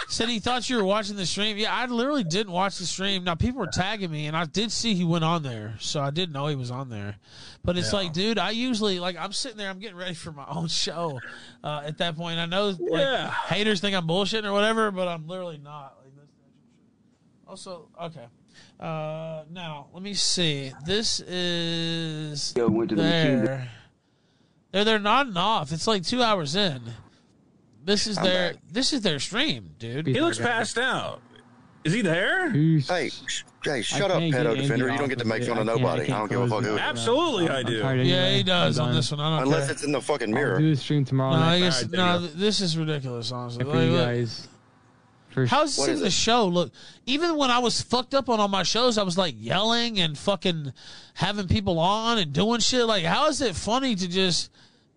Said he thought you were watching the stream. Yeah, I literally didn't watch the stream. Now people were tagging me, and I did see he went on there, so I didn't know he was on there. But it's
Yeah.
like, dude, I usually like I'm sitting there, I'm getting ready for my own show. Uh, at that point, I know like
Yeah.
haters think I'm bullshitting or whatever, but I'm literally not. Like, that's the actual shit. Also, okay. Uh, now let me see. This is
Yo, went to the machine.
there. They're they're nodding off. It's like two hours in. This is
I'm
their
back.
this is their stream, dude.
He looks passed out. Is he there?
Hey, sh- hey, shut up,
can't
pedo defender. You don't get to make fun of nobody.
I
I, don't give a fuck
it.
who.
Absolutely, I do.
tired
Yeah, he does
I'm
on
done.
this one. I don't
Unless
care.
it's in the fucking
I'll
mirror.
do the stream tomorrow
no, I guess
Alright, there you
no. This is ridiculous, honestly.
for you
Like, look,
guys. For
How's
What
seeing
is
the
it?
show look? Even when I was fucked up on all my shows, I was like yelling and fucking having people on and doing shit. Like, how is it funny to just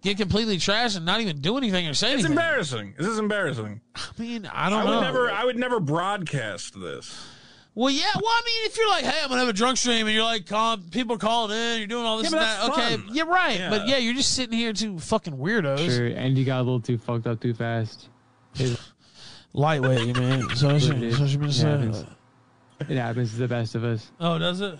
get completely trashed and not even do anything or say anything.
It's
anything?
embarrassing. This is embarrassing.
I mean, I don't
I
know.
would never. I would never broadcast this.
Well, yeah. Well, I mean, if you're like, hey, I'm gonna have a drunk stream, and you're like, calling, people are calling in, you're doing all this
Yeah,
and
but
that.
that's
Okay,
fun.
you're right.
Yeah.
But yeah, you're just sitting here two fucking weirdos.
sure, you got a little too fucked up too fast. It,
Lightweight, you mean? So that's
It
what
is.
that's what you been
It happens. it happens to the best of us.
Oh, does it?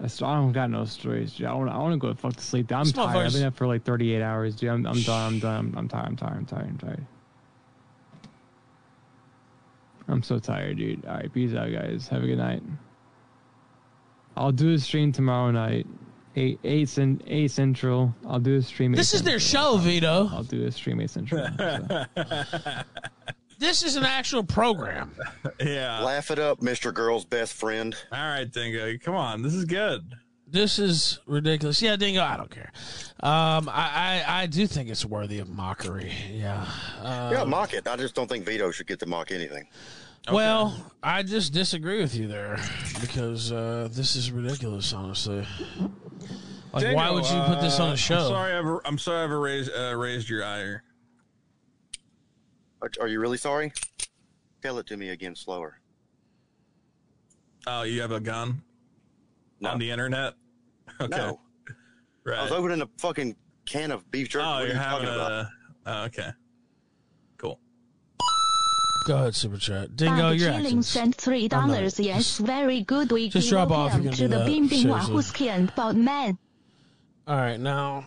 I don't got no stories, dude. I want, I want to go fuck to sleep. I'm
This
tired. I've been up for like 38 hours, dude. I'm, I'm done. I'm done. I'm, I'm tired. I'm tired. I'm tired. I'm tired. I'm so tired, dude. All right, peace out, guys. Have a good night. I'll do a stream tomorrow night, eight eight cent, eight central. I'll do a stream. 8
This is their show, Vito.
I'll do a stream eight central. so.
This is an actual program.
Yeah.
Laugh it up, Mr. Girl's best friend.
All right, Dingo. Come on. This is good.
This is ridiculous. Yeah, Dingo, I don't care. Um, I, I, I do think it's worthy of mockery. Yeah. Uh,
yeah, mock it. I just don't think Vito should get to mock anything.
Well, I just disagree with you there because uh, this is ridiculous, honestly. Like,
Dingo,
why would you put this on
uh,
a show?
I'm sorry, I've, I'm sorry, I've raised uh, raised your ire.
Are, are you really sorry? Tell it to me again slower.
Oh, you have a gun on the internet? Okay.
No.
Right.
I was opening a fucking can of beef jerky.
Oh,
what
you're
you
having
talking about?
a. Oh, okay. Cool.
Go ahead, super chat. Dingo,
Bob
you're
Chilling
acting.
sent three dollars. Yes, very good. We
just
give
drop off, you're gonna
to
do
the
that.
Bing Bing
Seriously.
Wahooski and Bob Man.
All right, now.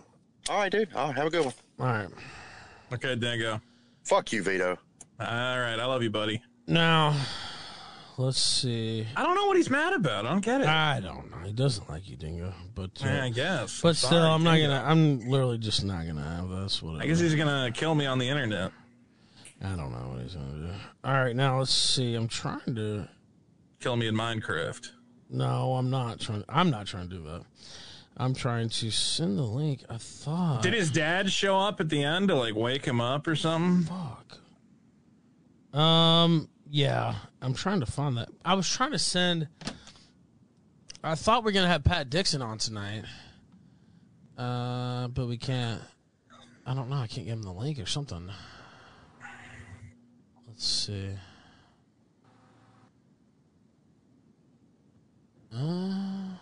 All right, dude. All right, have a good one.
All right.
Okay, Dingo.
Fuck you, Vito.
All right, I love you, buddy.
Now, let's see.
I don't know what he's mad about. I don't get it.
I don't know. He doesn't like you, Dingo. But uh,
Yeah, I guess.
But
Sorry,
still, I'm not
Dingo.
gonna. I'm literally just not gonna have this. Whatever.
I guess he's gonna kill me on the internet.
I don't know what he's gonna do. All right, now let's see. I'm trying to.
Kill me in Minecraft.
No, I'm not trying. I'm not trying to do that. I'm trying to send the link. I thought.
Did his dad show up at the end to like wake him up or something?
Fuck. Um. Yeah, I'm trying to find that. I was trying to send. I thought we are gonna have Pat Dixon on tonight. Uh, but we can't. I don't know. I can't give him the link or something. Let's see. Uh,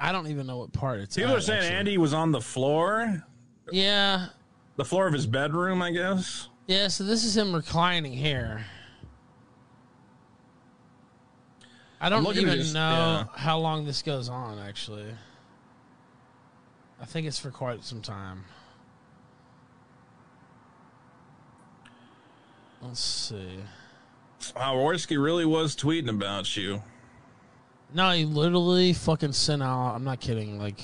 I don't even know what part it's.
People
at,
are saying
actually.
Andy was on the floor.
Yeah.
The floor of his bedroom, I guess.
Yeah, so this is him reclining here. I don't even know
yeah.
how long this goes on, actually. I think it's for quite some time. Let's see.
Wow, Warski really was tweeting about you.
No, he literally fucking sent out. I'm not kidding. Like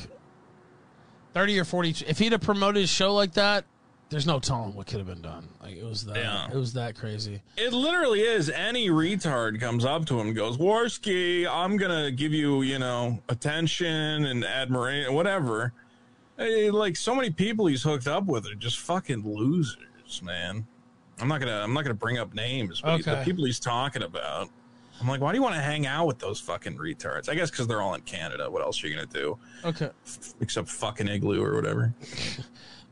thirty or forty. If he'd have promoted his show like that, there's no telling what could have been done. Like it was that.
Yeah.
It was that crazy.
It literally is. Any retard comes up to him and goes, Warski, I'm going to give you, you know, attention and admiration, whatever. Eh, Like, so many people he's hooked up with are just fucking losers, man. I'm not gonna. I'm not gonna bring up names, but the people he's talking about. I'm like, why do you want to hang out with those fucking retards? I guess because they're all in Canada. What else are you gonna do?
Okay.
Except fucking igloo or whatever.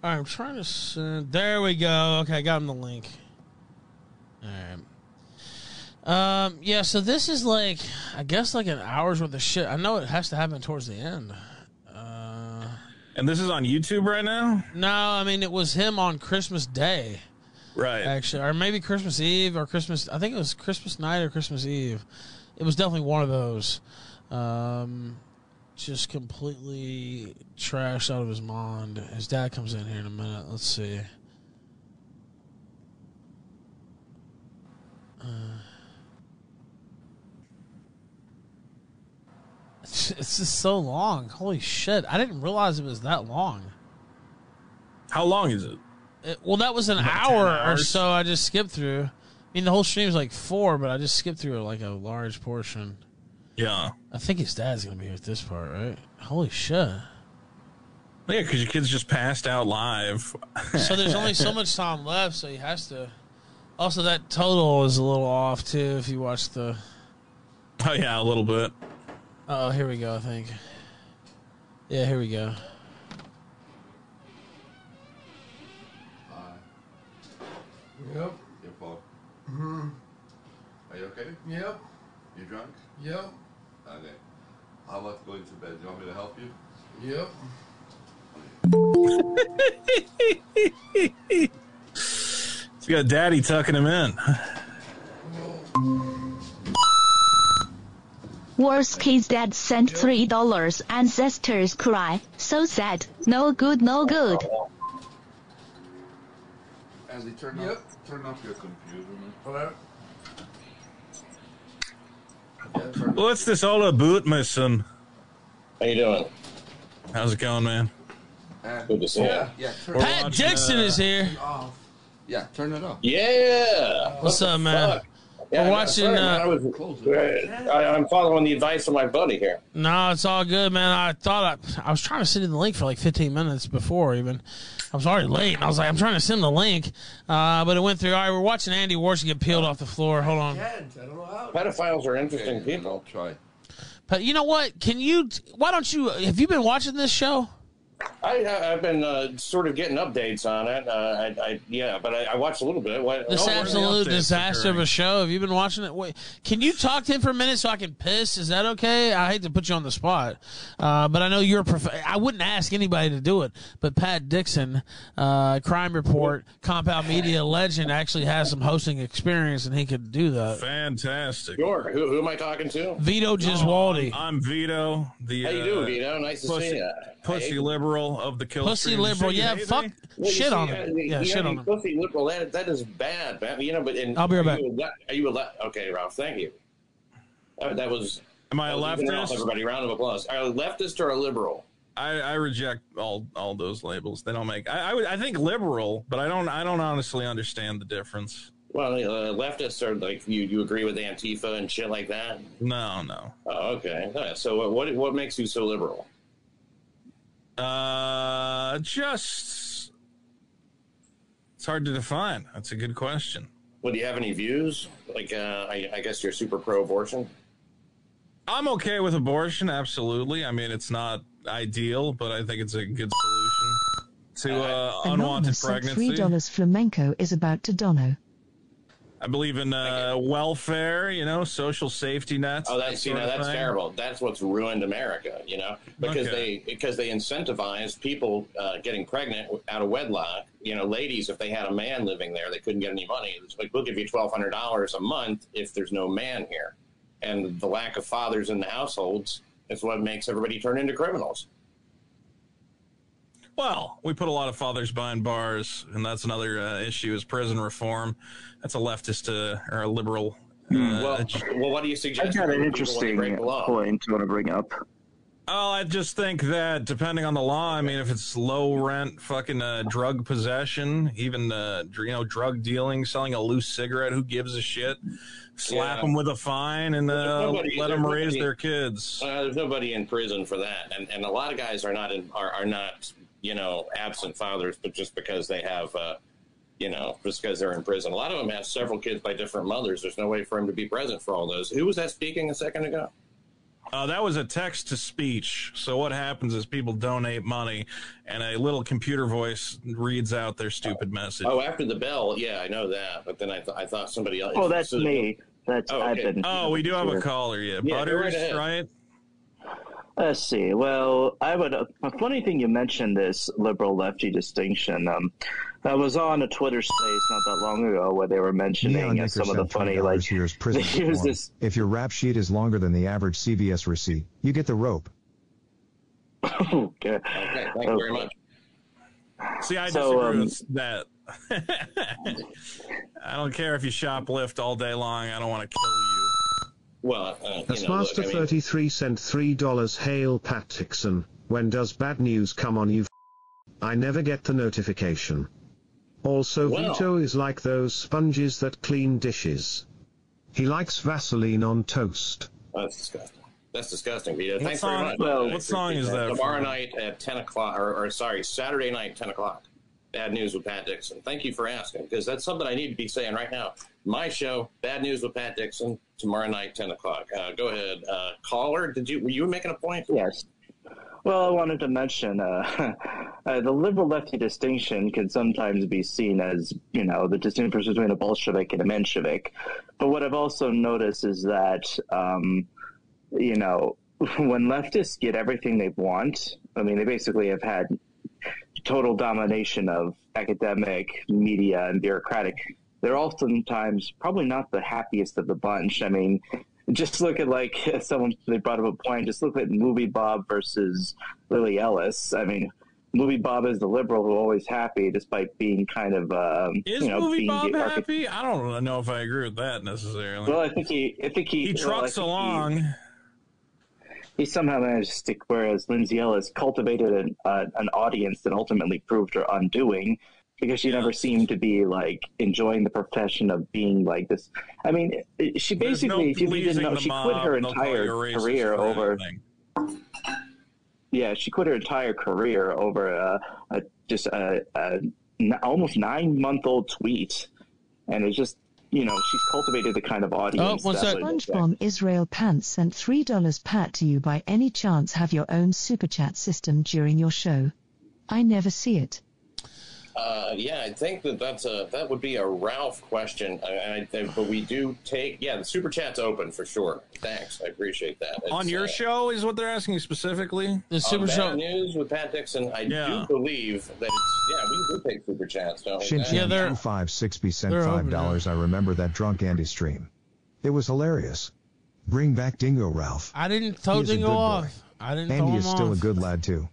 All right, I'm trying to send. There we go. Okay, I got him the link. All right. Um. Yeah. So this is like, I guess, like an hour's worth of shit. I know it has to happen towards the end. Uh.
And this is on YouTube right now.
No, I mean it was him on Christmas Day.
Right.
Actually, or maybe Christmas Eve or Christmas. I think it was Christmas night or Christmas Eve. It was definitely one of those. Um, just completely trashed out of his mind. His dad comes in here in a minute. Let's see. Uh, it's it's just so long. Holy shit! I didn't realize it was that long.
How long is it?
Well, that was an
Like 10
hour or so. I just skipped through. I mean, the whole stream is like four, but I just skipped through like a large portion.
Yeah.
I think his dad's gonna be here at this part, right? Holy shit!
Yeah, because your kid's just passed out live.
So there's only so much time left, so he has to. Also, that total is a little off too. If you watch the.
Oh yeah, a little bit.
Oh, here we go. I think. Yeah, here we go.
Yep.
Your fault.
hmm
Are you okay?
Yep.
You drunk?
Yep.
Okay. How about going to bed? Do you want me to help you?
Yep.
He's got daddy tucking him in.
Worst kid's dad sent three dollars. Ancestors cry. So sad. No good, no good.
Andy, turn
Yep.
off turn off your computer, man.
Hello.
What's this all about, my son?
How you doing?
How's it going, man?
Good to see
Yeah.
you.
Yeah.
We're
Pat
watching,
Dixon
uh,
is here.
Off.
Yeah, turn it off.
Yeah.
What's
What
up, man?
fuck? Yeah,
We're
no,
watching,
sorry, man,
uh,
I was, I, I'm following the advice of my buddy here.
No, it's all good, man. I thought I, I was trying to send in the link for like 15 minutes before even. I was already late, and I was like, I'm trying to send the link, uh, but it went through. All right, we're watching Andy Warson get peeled off the floor. Hold on.
Pedophiles are interesting people.
I'll Try.
But you know what? Can you? Why don't you? Have you been watching this show?
I, I- I've been uh, sort of getting updates on it. Uh, I, I, yeah, but I, I watched a little bit. What,
This
oh, where
absolute
updates
disaster of a show. Have you been watching it? Wait, can you talk to him for a minute so I can piss? Is that okay? I hate to put you on the spot, uh, but I know you're. a Prof- I wouldn't ask anybody to do it, but Pat Dixon, uh, Crime Report, Compound Media legend, actually has some hosting experience, and he could do that.
Fantastic.
Sure. Who, who am I talking to?
Vito Gesualdi.
I'm Vito. The
How you
uh,
doing, Vito? Nice to
pussy,
see you.
Pussy liberal of the kill.
Pussy
stream.
liberal, yeah.
hey,
Fuck.
Well,
shit
see,
on
uh,
him.
you
Yeah, shit
you
on him.
Pussy liberal. That that is bad, man. You know, but in,
I'll be right back.
You le- are you a le- okay, Ralph? Thank you. Uh, that was.
Am I a
that was
leftist?
Everybody, round of applause. Are you a leftist or a liberal?
I, I reject all all those labels. They don't make. I, I would- I think liberal, but I don't I don't honestly understand the difference.
Well, uh, leftists are like you. You agree with Antifa and shit like that.
No, no.
Oh, okay. Uh, So what what what makes you so liberal?
Uh, just it's hard to define. That's a good question.
Well, do you have any views? Like, uh, I, I guess you're super pro-abortion.
I'm okay with abortion. Absolutely. I mean, it's not ideal, but I think it's a good solution to uh, unwanted
Anonymous sent
pregnancy.
$3 flamenco is about to dono.
I believe in uh, welfare. You know, social safety nets.
Oh,
that
that's you know that's terrible. That's what's ruined America. You know because
Okay.
they because they incentivize people uh, getting pregnant out of wedlock. You know, ladies, if they had a man living there, they couldn't get any money. It's like we'll give you twelve hundred dollars a month if there's no man here, and the lack of fathers in the households is what makes everybody turn into criminals.
Well, we put a lot of fathers behind bars, and that's another uh, issue: is prison reform. That's a leftist uh, or a liberal. Uh,
well, well, what do you suggest?
I've got an
people when they
interesting
break the law?
point I want to bring up.
Oh, I just think that depending on the law, I mean, if it's low rent, fucking uh, drug possession, even uh, you know, drug dealing, selling a loose cigarette, who gives a shit? Slap
Yeah.
them with a fine and uh,
nobody-
let
there's
them raise their kids.
Uh, there's nobody in prison for that, and and a lot of guys are not in are, are not you know absent fathers, but just because they have uh, you know just because they're in prison. A lot of them have several kids by different mothers. There's no way for him to be present for all those. Who was that speaking a second ago?
Uh, that was a text to speech. So what happens is people donate money, and a little computer voice reads out their stupid message.
Oh, after the bell, yeah, I know that. But then I, th- I thought somebody else.
Oh, that's
so-
me. That's
Oh,
I've
okay.
been.
Oh, we do have a caller. Yeah,
Yeah, go right
Butters, right?
Let's see. Well, I would. A funny thing you mentioned this liberal lefty distinction. Um, I was on a Twitter space not that long ago where they were mentioning uh, some of the funny like
here's prison reform.
this.
If your rap sheet is longer than the average CVS receipt, you get the rope.
okay.
Okay, thank you very much.
See, I
So,
disagree
um,
with that. I don't care if you shoplift all day long. I don't want to kill you.
Well, uh, you know, look,
Master
I mean,
33 sent $3 Hail Pat Dixon. When does bad news come on you? f- I never get the notification. Also,
Well-
Vito is like those sponges that clean dishes. He likes Vaseline on toast.
that's disgusting. That's disgusting, Vito.
What
Thanks
song-
very much.
well, what song is that
Tomorrow night at ten o'clock, or, or sorry, Saturday night, ten o'clock. Bad news with Pat Dixon. Thank you for asking, because that's something I need to be saying right now. My show, Bad News with Pat Dixon, tomorrow night, ten o'clock. Uh, go ahead, uh, caller. Did you were you making a point?
Yes. Well, I wanted to mention uh, uh, the liberal lefty distinction can sometimes be seen as, you know, the distinction between a Bolshevik and a Menshevik. But what I've also noticed is that, um, you know, when leftists get everything they want, I mean, they basically have had total domination of academic, media, and bureaucratic. They're oftentimes probably not the happiest of the bunch. I mean, just look at like someone they brought up a point. Just look at movie Bob versus Lindsay Ellis. I mean, movie Bob is the liberal who always happy despite being kind of um,
Is
you know
movie
being
Bob
archi-
happy? I don't know if I agree with that necessarily.
Well, I think he, I think he,
he
well,
trucks
think
along.
he somehow managed to stick, whereas Lindsay Ellis cultivated an, uh, an audience that ultimately proved her undoing. because she never seemed to be like enjoying the profession of being like this. I mean, she
There's no
basically, if you didn't know, she quit her
mob, they'll call
entire career over.
anything.
Yeah, she quit her entire career over a, a just a, a almost nine month old tweet, and it's just you know she's cultivated the kind of audience.
Oh, one
that
sec.
would-
SpongeBob Israel Pants sent $3 Pat do you by any chance have your own super chat system during your show? I never see it.
Uh, yeah, I think that that's a that would be a Ralph question. I, I, I, but we do take yeah, the super chat's open for sure. Thanks, I appreciate that.
On your
uh,
show is what they're asking specifically.
The
on Bad News with Pat Dixon, I
Yeah.
do believe that it's yeah, we do take super chats, don't we?
Shinchan two five six B sent
they're
five
open now.
dollars. I remember that drunk Andy stream. It was hilarious. Bring back Dingo Ralph.
I didn't throw
He
Dingo
good boy.
off. I didn't throw
Andy
him
is still
off.
a good lad too.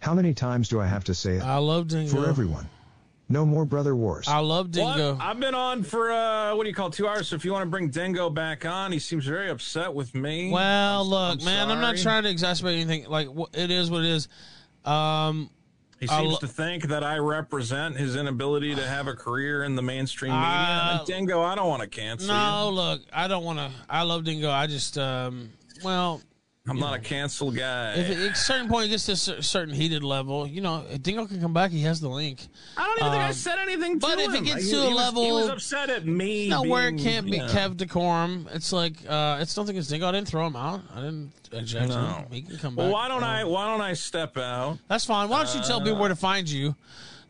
How many times do I have to say it?
I love Dingo.
For everyone. No more brother wars.
I love Dingo.
What? I've been on for uh, what do you call it, two hours? So if you want to bring Dingo back on, he seems very upset with me.
Well, look, man, I'm not trying to exacerbate anything. Like, it is what it is. Um,
He seems
lo-
to think that I represent his inability to have a career in the mainstream media.
Uh,
And Dingo, I don't want to cancel
no,
you.
look, I don't want to. I love Dingo. I just, um, well,
I'm not a cancel guy.
if at a certain point it gets to a certain heated level, you know, if Dingo can come back. He has the link.
I don't even think I
Um,
said anything to
But if it gets
He-
to
he
a
was-
level,
he was upset at me.
No, where it can't be
you know.
kept decorum. It's like uh, it's nothing against Dingo. I didn't throw him out. I didn't eject
No.
him. He can come back.
Well, why don't
Um,
I? Why don't I step out?
That's fine. Why don't you tell people where to find you?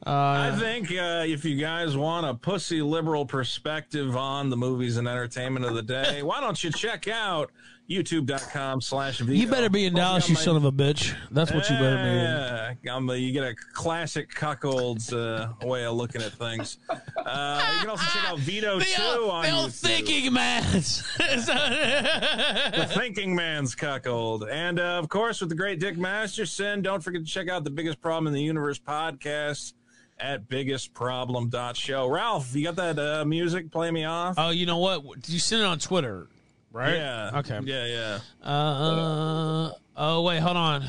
Uh,
I think uh, if you guys want a pussy liberal perspective on the movies and entertainment of the day, why don't you check out youtube.com slash
you better be in Dallas, you son of a bitch. That's what you better be. in.
Yeah, you get a classic cuckold's uh, way of looking at things. Uh, you can also check out Vito
The
2
old-
on
the old
YouTube.
thinking man's.
the thinking man's cuckold. And uh, of course, with the great Dick Masterson, don't forget to check out the biggest problem in the universe podcast at biggestproblem.show. Ralph, you got that uh, music? Play me off.
Oh, you know what? Did you sent it on Twitter, right?
Yeah.
Okay.
Yeah, yeah.
Uh, oh wait, hold on.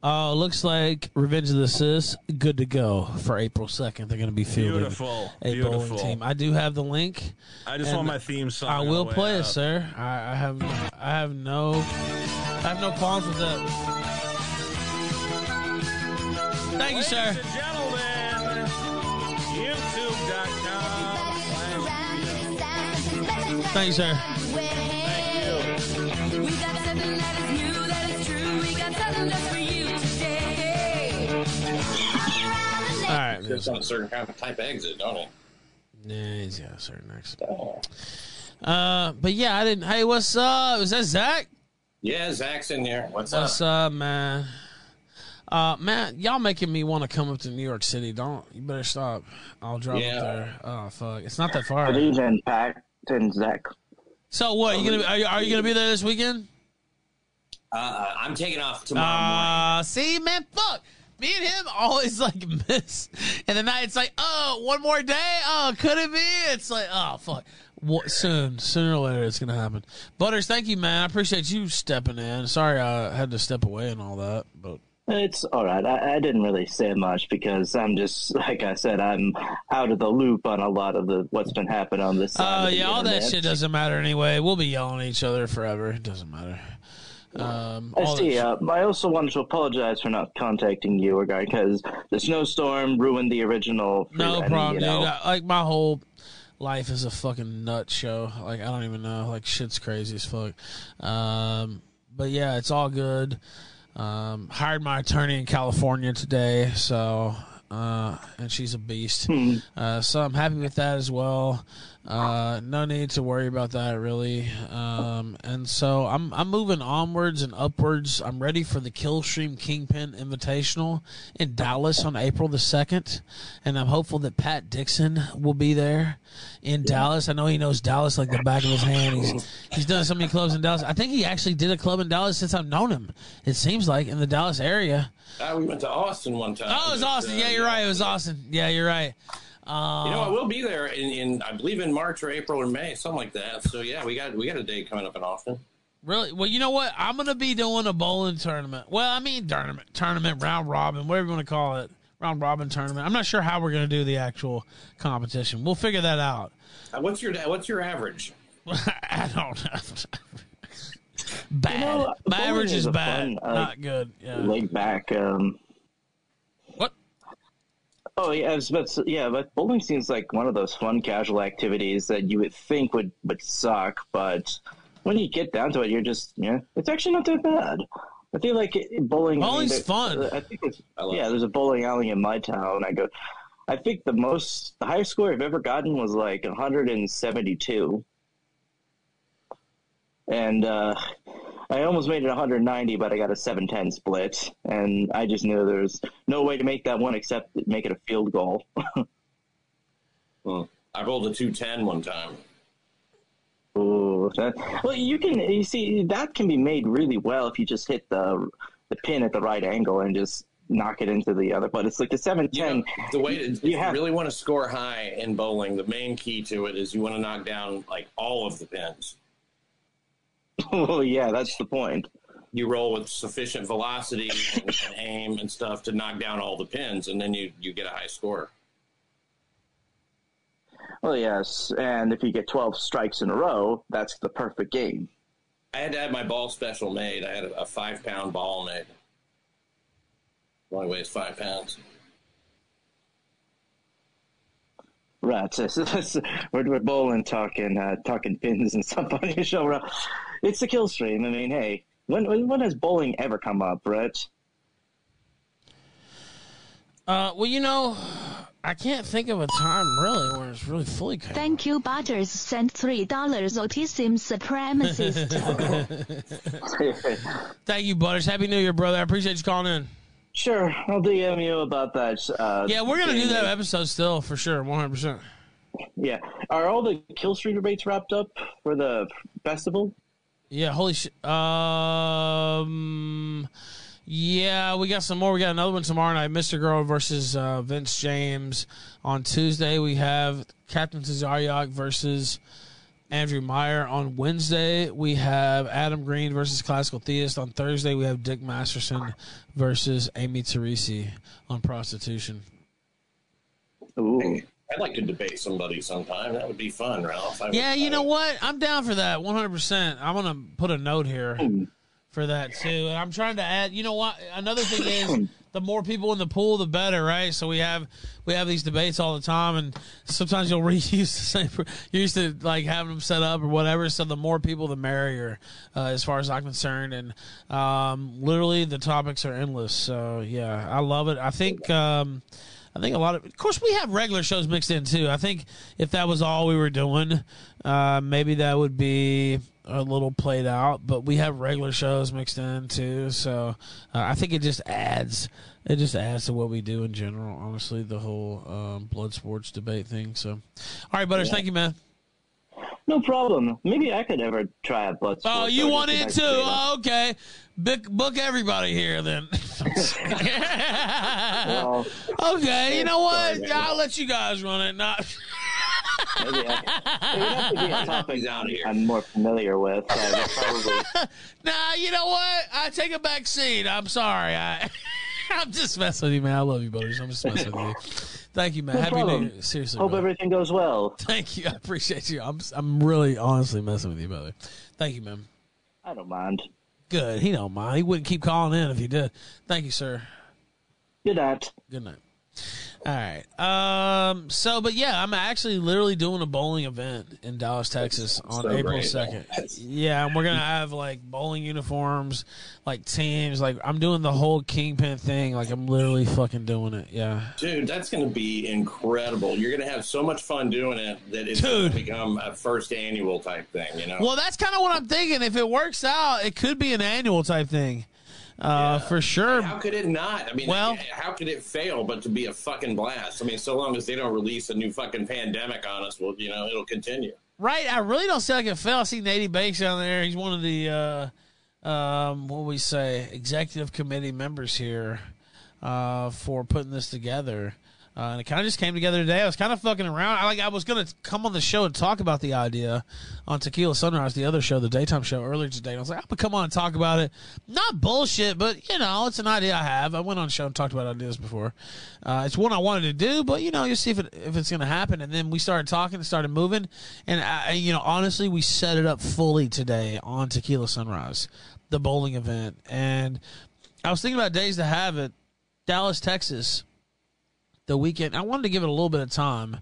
Oh, looks like Revenge of the Sis good to go for April second. They're going to be fielding
Beautiful,
a
beautiful.
bowling team. I do have the link.
I just
and
want my theme song.
I will play it,
out.
sir. I, I have I have no I have no qualms with that. Thank you, sir.
Ladies and gentlemen, youtube.com.
Thank you, sir. All right,
It's on a certain kind of type exit, don't it?
Yeah, he's got a certain accent. Uh, but yeah, I didn't. Hey, what's up? Is that Zach?
Yeah, Zach's in there. What's,
What's
up?
up, man? Uh, man, y'all making me want to come up to New York City. Don't you better stop. I'll drive
Yeah.
up there. Oh fuck, it's not that far.
Good evening, Pat and Zach.
So what? You gonna are you, are you gonna be there this weekend?
Uh, I'm taking off tomorrow morning.
Uh, see, man, fuck. Me and him always like miss, and the night it's like, oh, one more day. Oh, could it be? It's like, oh, fuck. What, soon, sooner or later, it's gonna happen. Butters, thank you, man. I appreciate you stepping in. Sorry, I had to step away and all that, but
It's all right. I, I didn't really say much because I'm just like I said. I'm out of the loop on a lot of the what's been happening on this. side
Oh
of the
yeah, all that shit doesn't matter anyway. We'll be yelling at each other forever. It doesn't matter. Um,
I see. Uh, I also wanted to apologize for not contacting you, regard because the snowstorm ruined the original.
no problem,
you know,
dude. I, like my whole life is a fucking nut show. Like I don't even know. Like shit's crazy as fuck. Um, but yeah, it's all good. Um, hired my attorney in California today, so uh, and she's a beast. Uh, so I'm happy with that as well. Uh, no need to worry about that really. Um, and so I'm I'm moving onwards and upwards. I'm ready for the Killstream Kingpin Invitational in Dallas on April the second, and I'm hopeful that Pat Dixon will be there in Dallas. I know he knows Dallas like the back of his hand. He's he's done so many clubs in Dallas. I think he actually did a club in Dallas since I've known him. It seems like in the Dallas area.
Uh, we went to Austin one time.
Oh, it was Austin.
uh,
Yeah, you're right. It was Austin. Yeah, you're right. Uh,
You know, I will be there in, in I believe in March or April or May, something like that. So yeah, we got we got a date coming up in Austin.
Really? Well, you know what? I'm gonna be doing a bowling tournament. Well, I mean tournament, tournament, round robin, whatever you want to call it. round robin tournament. I'm not sure how we're going to do the actual competition. We'll figure that out.
Uh, what's your What's your average?
I don't know. bad.
You know,
My average is
a
bad.
fun, uh,
Not good. Yeah.
Laid back. Um,
what?
Oh yeah, I was about to- yeah, but bowling seems like one of those fun casual activities that you would think would would suck, but when you get down to it, you're just yeah, it's actually not that bad. I feel like it- bowling. I mean,
Bowling's fun.
I think it's, yeah, there's a bowling alley in my town. I go. I think the most, the highest score I've ever gotten was like 172, and uh, I almost made it 190, but I got a 710 split, and I just knew there was no way to make that one except make it a field goal.
Hmm. I rolled a 210 one time.
Ooh, that, well, you can you see that can be made really well if you just hit the the pin at the right angle and just knock it into the other. But it's like the 710.
The way to, you,
have-
really want to score high in bowling, the main key to it is you want to knock down like all of the pins.
Oh yeah, that's the point.
You roll with sufficient velocity and, and aim and stuff to knock down all the pins, and then you you get a high score.
Well, yes, and if you get 12 strikes in a row, that's the perfect game.
I had to have my ball special made. I had a, a five pound ball made. Only weighs five pounds.
Right, so, so that's, we're, we're bowling talking uh, talking pins and stuff on your show. Right? It's the kill stream. I mean, hey, when, when when has bowling ever come up, Brett?
Uh, well, you know, I can't think of a time really where it's really fully came.
Thank you, Butters. Sent three dollars. Autism supremacist.
Thank you, Butters. Happy New Year, brother. I appreciate you calling in.
Sure, I'll DM you about that. Uh,
Yeah, we're gonna do that episode still for sure, one hundred percent.
Yeah, are all the kill stream debates wrapped up for the festival?
Yeah, holy shit. Um, yeah, we got some more. We got another one tomorrow night. Mr. Girl versus uh, Vince James. On Tuesday, we have Captain Tazaryach versus Andrew Meyer. On Wednesday, we have Adam Green versus Classical Theist. On Thursday, we have Dick Masterson versus Amy Teresi on prostitution.
Ooh.
I'd like to debate somebody sometime. That would be fun, Ralph. I would-
Yeah, you know what? I'm down for that 100%. I'm going to put a note here for that too. And I'm trying to add, you know what? Another thing is the more people in the pool the better, right? So we have we have these debates all the time and sometimes you'll reuse the same you're used to like having them set up or whatever, so the more people the merrier uh, as far as I'm concerned and um, literally the topics are endless. So yeah, I love it. I think um, I think a lot of, of course, we have regular shows mixed in too. I think if that was all we were doing, uh, maybe that would be a little played out. But we have regular shows mixed in too, so uh, I think it just adds, it just adds to what we do in general. Honestly, the whole um, blood sports debate thing. So, all right, Butters,
Yeah.
thank you, man.
No problem. Maybe I could ever try a blood.
Oh, you want it too? Oh, okay. Book, book everybody here then.
Well,
okay, you know what?
Sorry.
I'll let you guys run it. Not.
maybe I, it would have to be a topic I'm more familiar with. So probably.
Nah, you know what? I take a back seat. I'm sorry. I, I'm just messing with you, man. I love you, buddies. I'm just messing with you. Thank you, man.
No
Happy
problem.
New Year. Seriously,
Hope
brother.
everything goes well.
Thank you. I appreciate you. I'm I'm really honestly messing with you, brother. Thank you, man.
I don't mind.
Good. He don't mind. He wouldn't keep calling in if he did. Thank you, sir.
Good night.
Good night. All right. Um. So, but yeah, I'm actually literally doing a bowling event in Dallas, Texas, on
so
April second. Yeah, and we're gonna have like bowling uniforms, like teams. Like I'm doing the whole kingpin thing. Like I'm literally fucking doing it. Yeah.
Dude, that's going to be incredible. You're going to have so much fun doing it that it's going to become a first annual type thing, you know?
Well, that's kind of what I'm thinking. If it works out, it could be an annual type thing, uh, for sure.
How could it not? I mean,
Well-
how could it fail but to be a fucking blast? I mean, so long as they don't release a new fucking pandemic on us, well, you know, it'll continue.
Right. I really don't see like it fail. I see Nady Banks down there. He's one of the uh, um, what we say executive committee members here uh, for putting this together. Uh, and it kind of just came together today. I was kind of fucking around. I like I was gonna come on the show and talk about the idea on Tequila Sunrise, the other show, the daytime show earlier today. And I was like, I'm gonna come on and talk about it. Not bullshit, but you know, it's an idea I have. I went on show and talked about ideas before. Uh, it's one I wanted to do, but you know, you see if it if it's gonna happen. And then we started talking and started moving, and I, you know, honestly, we set it up fully today on Tequila Sunrise, the bowling event, and I was thinking about days to have it. Dallas, Texas, the weekend. I wanted to give it a little bit of time.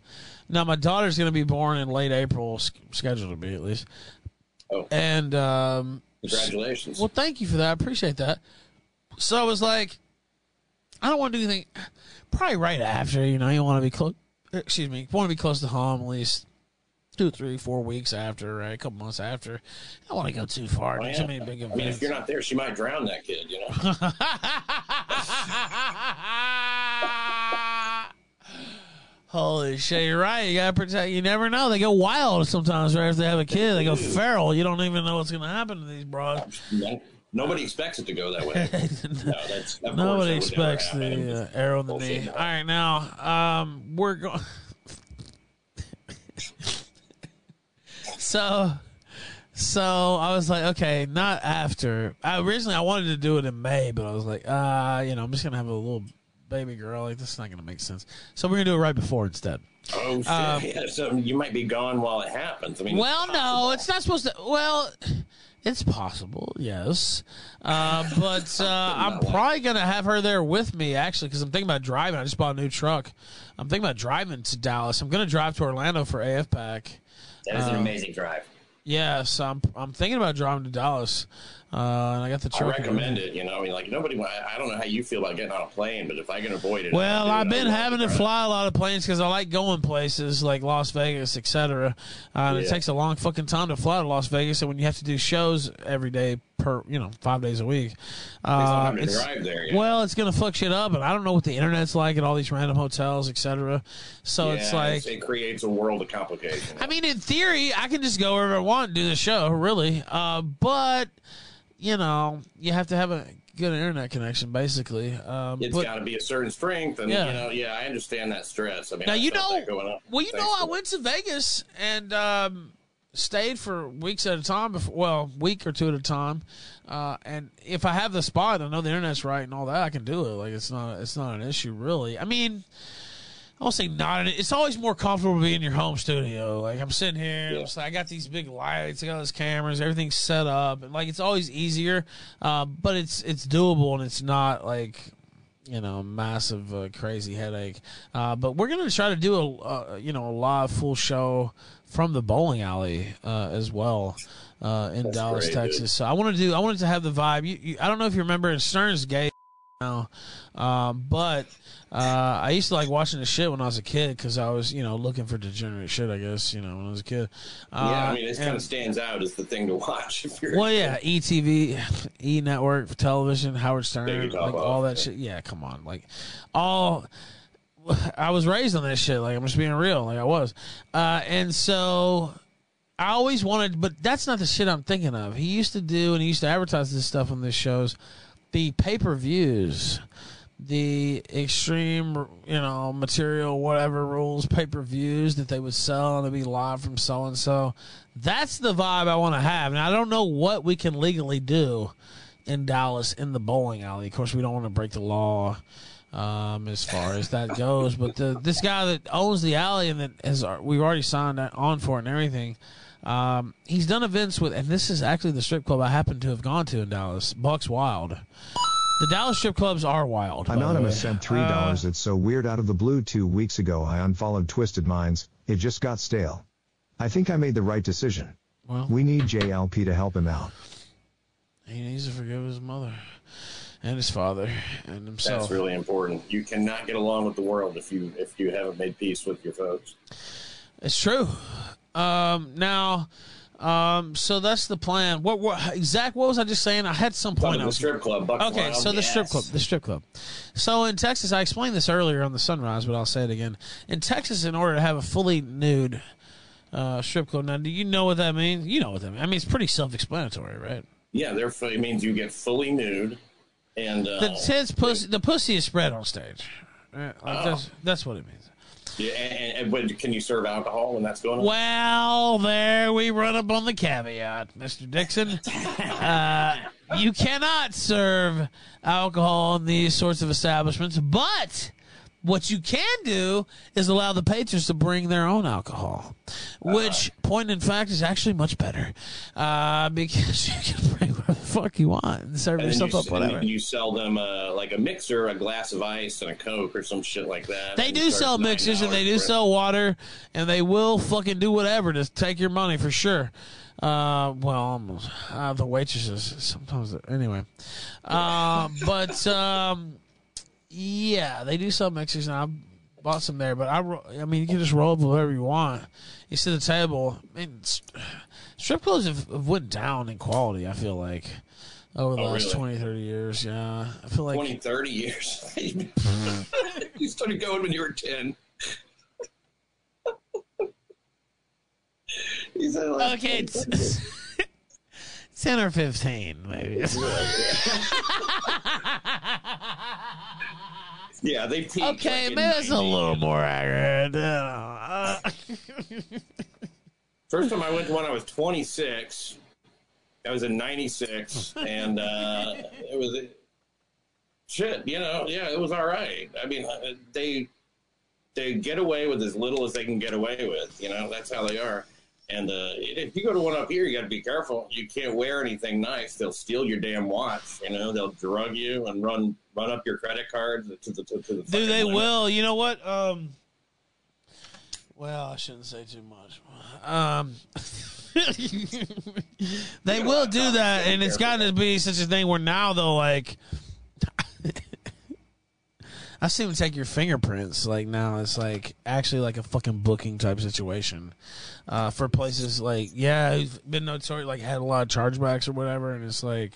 Now my daughter's going to be born in late April, scheduled to be at least.
Oh.
And um,
Congratulations.
well, thank you for that. I appreciate that. So I was like, I don't want to do anything. Probably right after, you know, you want to be close. Excuse me, want to be close to home at least two, three, four weeks after, right? A couple months after. I don't want to go too far.
Oh, yeah.
Too many big
I mean,
events.
if you're not there, she might drown that kid. You know.
Holy shit, you're right. You gotta protect. You never know. They go wild sometimes, right? If they have a kid, they go feral. You don't even know what's gonna happen to these broads.
No- Nobody expects it to go that way. no, that's
Nobody
that
expects the uh, arrow in the knee. All right, now um, we're going. so, so I was like, okay, not after. I originally I wanted to do it in May, but I was like, ah, you know, I'm just gonna have a little baby girl. Like this is not gonna make sense. So we're gonna do it right before instead.
Oh shit!
Um,
yeah, so you might be gone while it happens. I mean,
well, no, it's not supposed to. Well, it's possible, yes, uh, but uh, I'm probably gonna have her there with me actually because I'm thinking about driving. I just bought a new truck. I'm thinking about driving to Dallas. I'm gonna drive to Orlando for AFPAC.
That is an
Uh,
amazing drive.
Yeah, so I'm I'm thinking about driving to Dallas, uh, and I got the
I recommend it. You know, I mean, like nobody. I don't know how you feel about getting on a plane, but if I can avoid it,
Well, I've been having to fly a lot of planes because I like going places like Las Vegas, etc. Uh, and It takes a long fucking time to fly to Las Vegas, and when you have to do shows every day per, you know, five days a week, uh,
to
it's-
drive there, yeah.
well, it's gonna fuck shit up, and I don't know what the internet's like at all these random hotels, etc. So it's
Yeah,
like,
it creates a world of complications.
I mean, in theory, I can just go wherever I want and do the show, really. Uh, but you know, you have to have a good internet connection, basically. Um,
It's got to be a certain strength, and
Yeah.
you know, yeah, I understand that stress. I mean,
Now,
I
you know-. Well, you
Thanks
know, I went to Vegas and um, stayed for weeks at a time. Before, well, week or two at a time. Uh, and if I have the spot, I know the internet's right and all that, I can do it. Like it's not, it's not an issue really. I mean, I won't say not. It's always more comfortable to be in your home studio. Like I'm sitting here, I'm just like, I got these big lights, I got those cameras, everything's set up, and like it's always easier. Uh, but it's it's doable and it's not like you know, massive uh, crazy headache. Uh, but we're gonna try to do a uh, you know a live full show from the bowling alley uh, as well uh, in
That's
Dallas,
great,
Texas.
dude.
So I want to do I wanted to have the vibe. You, you, I don't know if you remember, in Stern's gay now, um, but. Uh, I used to like watching the shit when I was a kid because I was, you know, looking for degenerate shit. I guess, you know, when I was a kid. Uh,
yeah, I mean, it kind of stands out as the thing to watch. If you're,
well, yeah, ETV, E Network for television, Howard Stern, like all that
yeah.
shit. Yeah, come on, like all. I was raised on this shit. Like I'm just being real, like I was, uh, and so I always wanted, but that's not the shit I'm thinking of. He used to do, and he used to advertise this stuff on these shows, the pay per views, the extreme, you know, material, whatever rules, pay per views that they would sell and it'd be live from so and so. That's the vibe I want to have. Now I don't know what we can legally do in Dallas in the bowling alley. Of course, we don't want to break the law um, as far as that goes. But the, this guy that owns the alley and that has we've already signed on for it and everything. Um, he's done events with, and this is actually the strip club I happen to have gone to in Dallas, Bucks Wild. The Dallas strip clubs are wild. by the
Anonymous
way.
sent three
Uh,
dollars. it's so weird. Out of the blue, two weeks ago, I unfollowed Twisted Minds. It just got stale. I think I made the right decision.
Well.
we need JLP to help him out.
He needs to forgive his mother and his father and himself.
That's really important. You cannot get along with the world if you if you haven't made peace with your folks.
It's true. Um, now, um, so that's the plan. What, what, Zach? What was I just saying? I had some point.
The strip club, Bucks
okay,
Wild,
so the strip club, the strip club. So in Texas, I explained this earlier on the Sunrise, but I'll say it again. In Texas, in order to have a fully nude uh, strip club, now do you know what that means? You know what that means. I mean, it's pretty self-explanatory, right?
Yeah, therefore it means you get fully nude, and uh,
The tits, pussy, the pussy is spread on stage. Uh, like
Oh.
that's that's what it means.
Yeah, and, and, but can you serve alcohol when that's going on?
Well, there we run up on the caveat, Mr. Dixon. Uh, you cannot serve alcohol in these sorts of establishments, but what you can do is allow the patrons to bring their own alcohol, which, point in fact, is actually much better uh, because you can bring whatever the fuck you want and serve
And
yourself
you,
up whatever.
you sell them uh, like a mixer, a glass of ice, and a coke or some shit like that.
They do sell mixers and they do sell water and they will fucking do whatever to take your money for sure. Uh, well, almost. Uh, the waitresses sometimes. Anyway, uh, but um, yeah, they do sell mixers and I bought some there. But I, ro- I mean, you can just roll up whatever you want. You sit at the table. I mean, strip clubs have, have went down in quality. I feel like over the
Oh,
last
really?
twenty, thirty 20, 30 years. Yeah, I feel like
20, 30 years. you started going when you were 10. He said, like,
Okay, it's, 10 or 15, maybe.
Yeah, they
okay, maybe that's a little more accurate. Uh,
First time I went to one, I was 26. I was in 96, and uh, it was shit. You know, yeah, it was all right. I mean, uh, they they get away with as little as they can get away with. You know, that's how they are. And uh, if you go to one up here, you got to be careful. You can't wear anything nice; they'll steal your damn watch. You know, they'll drug you and run run up your credit cards to the to, to the.
do they
limit.
will? You know what? Um, well, I shouldn't say too much. Um, they will do that, and it's got to be such a thing where now though, like. I see them take your fingerprints. Like now, it's like actually like a fucking booking type situation uh, for places like yeah, who've been notorious, like had a lot of chargebacks or whatever, and it's like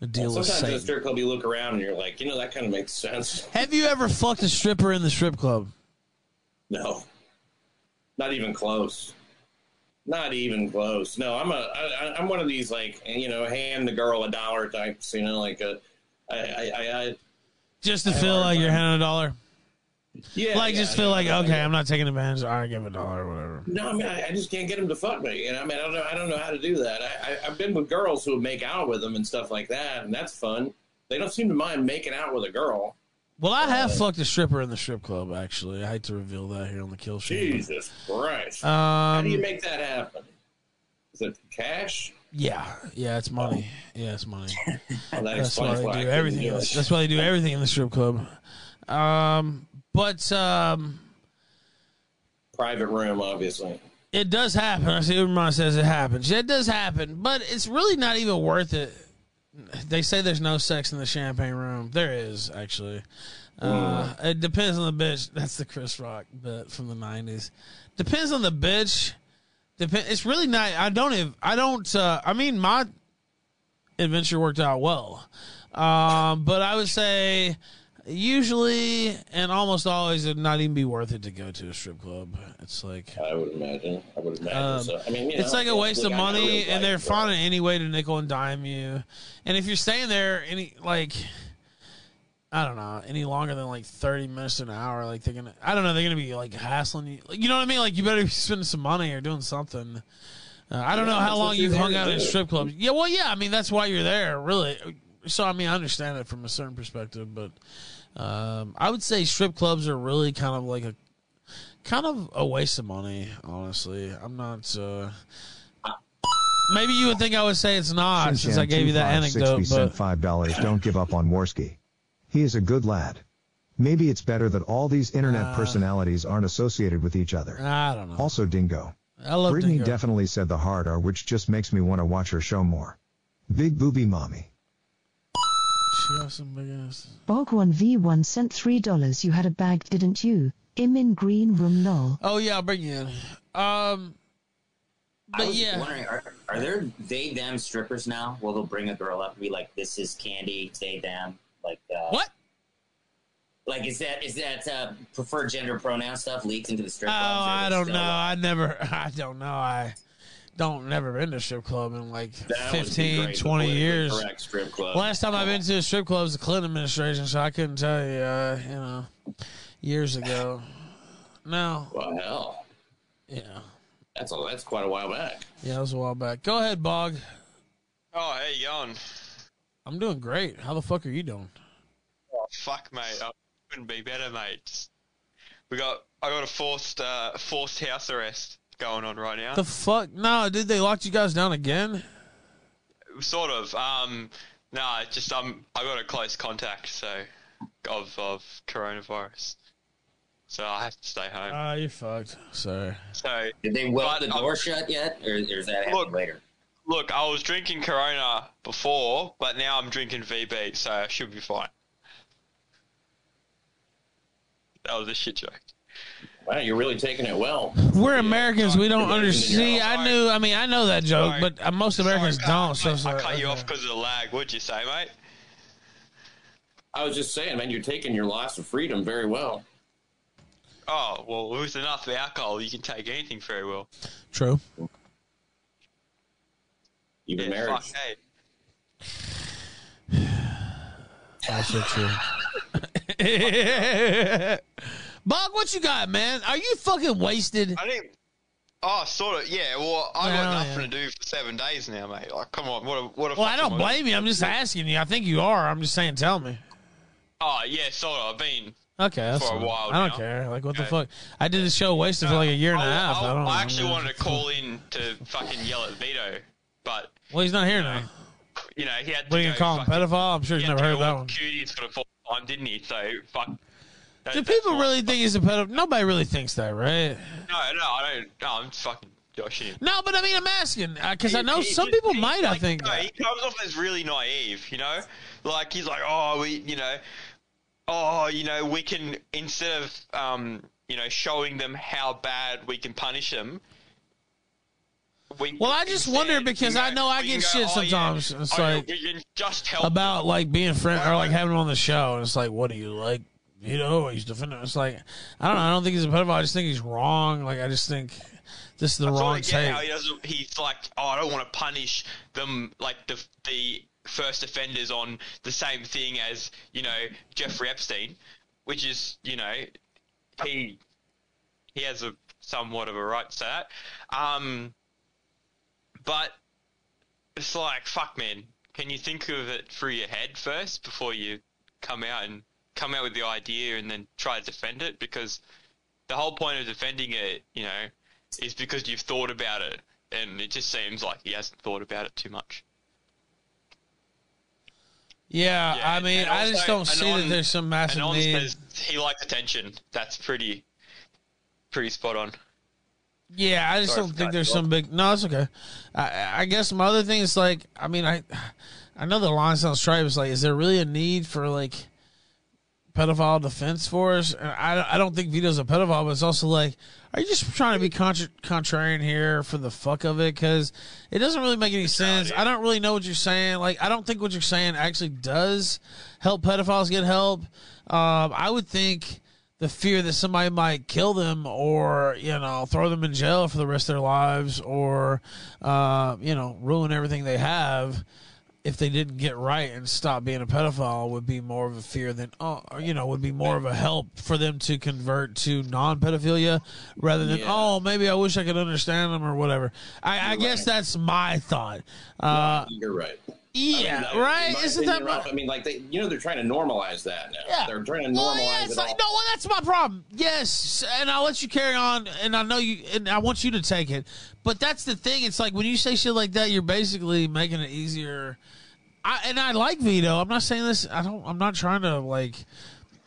the deal
Well, sometimes at a strip club, you look around and you're like, you know, that kind of makes sense.
Have you ever fucked a stripper in the strip club?
No, not even close. Not even close. No, I'm a I, I'm one of these like you know hand the girl a dollar types. You know, like a I I, I, I
Just to
I
feel like you're handing a dollar.
yeah,
like
yeah,
just feel
no,
like okay,
no.
I'm not taking advantage. All right, give a dollar or whatever.
No, I mean, I, I just can't get them to fuck me. Know, I mean, I don't know, I don't know how to do that. I, I, I've been with girls who make out with them and stuff like that, and that's fun. They don't seem to mind making out with a girl.
Well, I have fucked a stripper in the strip club. Actually, I hate to reveal that here on the kill show.
Jesus Christ! how do you
Um,
make that happen? Is it cash?
Yeah, yeah, it's money. Yeah, it's money.
Well, that
That's why they do everything. the- That's why they do everything in the strip club. Um, but um,
Private room, obviously.
it does happen. I see everyone says it happens. Yeah, it does happen, but it's really not even worth it. They say there's no sex in the champagne room. There is actually. Uh, it depends on the bitch. That's the Chris Rock bit from the '90s. Depends on the bitch. Depend. It's really not. I don't. Even, I don't. Uh, I mean, my adventure worked out well, um, but I would say usually and almost always it'd not even be worth it to go to a strip club. It's like
I would imagine. I would imagine.
um,
so. I mean,
it's
know,
like a waste of
I got a
money, and they're finding any way to nickel and dime you. And if you're staying there any like, I don't know, any longer than like thirty minutes to an hour, like they're gonna, I don't know, they're gonna be like hassling you. Like, you know what I mean? Like you better be spending some money or doing something. Uh, I don't
Yeah,
know how long you've hung out in strip clubs. Yeah, well, yeah. I mean, that's why you're there, really. So I mean, I understand it from a certain perspective, but um, I would say strip clubs are really kind of like a kind of a waste of money. Honestly, I'm not. Uh, maybe you would think I would say it's not since I gave you that anecdote,
sent
but
five dollars. Don't give up on Warski. He is a good lad. Maybe it's better that all these internet
Uh,
personalities aren't associated with each other.
I don't know.
Also, Dingo.
I love
Brittany
Dingo.
definitely said the hard R, which just makes me want to watch her show more. Big booby mommy.
She has some big ass.
Bog1v1 sent $3. You had a bag, didn't you? Im in green room lol.
Oh yeah, I'll bring you in. Um,
I
but
was
yeah,
wondering, are, are there they them strippers now? Well, they'll bring a girl up and be like, "This is Candy, they them." Like uh,
what?
Like is that is that uh, preferred gender pronoun stuff leaked into the strip
Oh, I don't know. I never. I don't know. I don't never been to strip club in like
That
15, 20 years.
strip club.
Last time I've been to a strip club was the Clinton administration, so I couldn't tell you. Uh, you know, years ago. No.
Well, hell,
Yeah.
that's a, that's quite a while back.
Yeah, it was a while back. Go ahead, Bog.
Oh, hey, you going?
I'm doing great. How the fuck are you doing?
Oh, fuck, mate. I couldn't be better, mate. We got, I got a forced, uh, forced house arrest going on right now.
The fuck? No, did they locked you guys down again?
sort of. Um, no, just um, I got a close contact, so of of coronavirus, so I have to stay home.
Ah, you're fucked. Sorry.
So
Did they weld
but,
the door shut yet, or, or is that happening
Look.
later?
Look, I was drinking Corona before, but now I'm drinking VB, so I should be fine. That was a shit joke.
Wow, you're really taking it well.
We're Americans. We don't understand. See, I knew. I mean, I know that joke,
Sorry.
but uh, most Americans don't. So,
I
so
cut you off because of the lag. What'd you say, mate?
I was just saying, man, you're taking your loss of freedom very well.
Oh well, with enough alcohol, you can take anything very well.
True.
Even
Yeah,
marriage.
fuck, hey.
Also true. Bog, what you got, man? Are you fucking wasted?
I think. Oh, sort of. Yeah. Well, I
Well,
got nothing
yeah.
to do for seven days now, mate. Like, come on. What a what a.
Well, I don't blame you. I'm just asking you. I think you are. I'm just saying. Tell me.
Oh yeah, sort of. I've been.
Okay, that's
For a
fine.
while
I don't
now.
care. Like, what the fuck? I did a show wasted for like a year and a half. I,
I,
don't.
I actually wanted to call in to fucking yell at Vito, but
Well, he's not here now.
you know he had to
What are you gonna call him?
fucking-
Pedophile? I'm sure
he
he's
had
never
to
heard
go
that
all
one.
Cuties for the fourth time, didn't he? So fuck. that-
Do
that's
people
why-
really think he's a pedophile? Nobody really thinks that, right?
No, no, I don't. No, I'm fucking joshing him.
No, but I mean, I'm asking because I know
he
some
just-
people might. I
like,
think.
No, he comes off as really naive, you know? Like, he's like, oh, we, you know, oh, you know, we can, instead of, um, you know, showing them how bad we can punish them. We,
Well, I just wonder because I know I get
go,
shit
"Oh, yeah,
sometimes. It's
oh,
like
we can just help
about like being friend or like having him on the show. And it's like, what do you like? You know, he's defending. It's like I don't know. I don't think he's a pedophile. I just think he's wrong. Like I just think this is the wrong
how
take.
he doesn't. He's like, oh, I don't want to punish them like the the first offenders on the same thing as you know Jeffrey Epstein, which is you know he he has a somewhat of a right to that. Um, but it's like, fuck, man. Can you think of it through your head first before you come out and come out with the idea and then try to defend it? Because the whole point of defending it, you know, is because you've thought about it, and it just seems like he hasn't thought about it too much.
Yeah, I mean, I just don't see that there's some massive
Anon
need.
says he likes attention. That's pretty, pretty spot on.
Yeah, I just
Sorry
don't think there's some big. No, it's okay. I, I guess my other thing is like, I mean, I, I know the line sounds straight. It's like, is there really a need for like pedophile defense force? And I, I don't think Vito's a pedophile, but it's also like, are you just trying to be contra- contrarian here for the fuck of it? Because it doesn't really make any sense. I don't really know what you're saying. Like, I don't think what you're saying actually does help pedophiles get help. Um, I would think the fear that somebody might kill them or you know throw them in jail for the rest of their lives or uh, you know ruin everything they have if they didn't get right and stop being a pedophile would be more of a fear than oh or, you know would be more of a help for them to convert to non-pedophilia rather than
Yeah.
oh maybe I wish I could understand them or whatever I, I guess that's my thought uh,
You're right.
Yeah
I mean,
right
my
isn't that
I mean, like they, you know, they're trying to normalize that now.
Yeah.
They're trying to oh, normalize
Well, yeah,
it
like, no, well, that's my problem. Yes, and I'll let you carry on, and I know you, and I want you to take it. But that's the thing. It's like when you say shit like that, you're basically making it easier. I and I like Vito. I'm not saying this. I don't. I'm not trying to like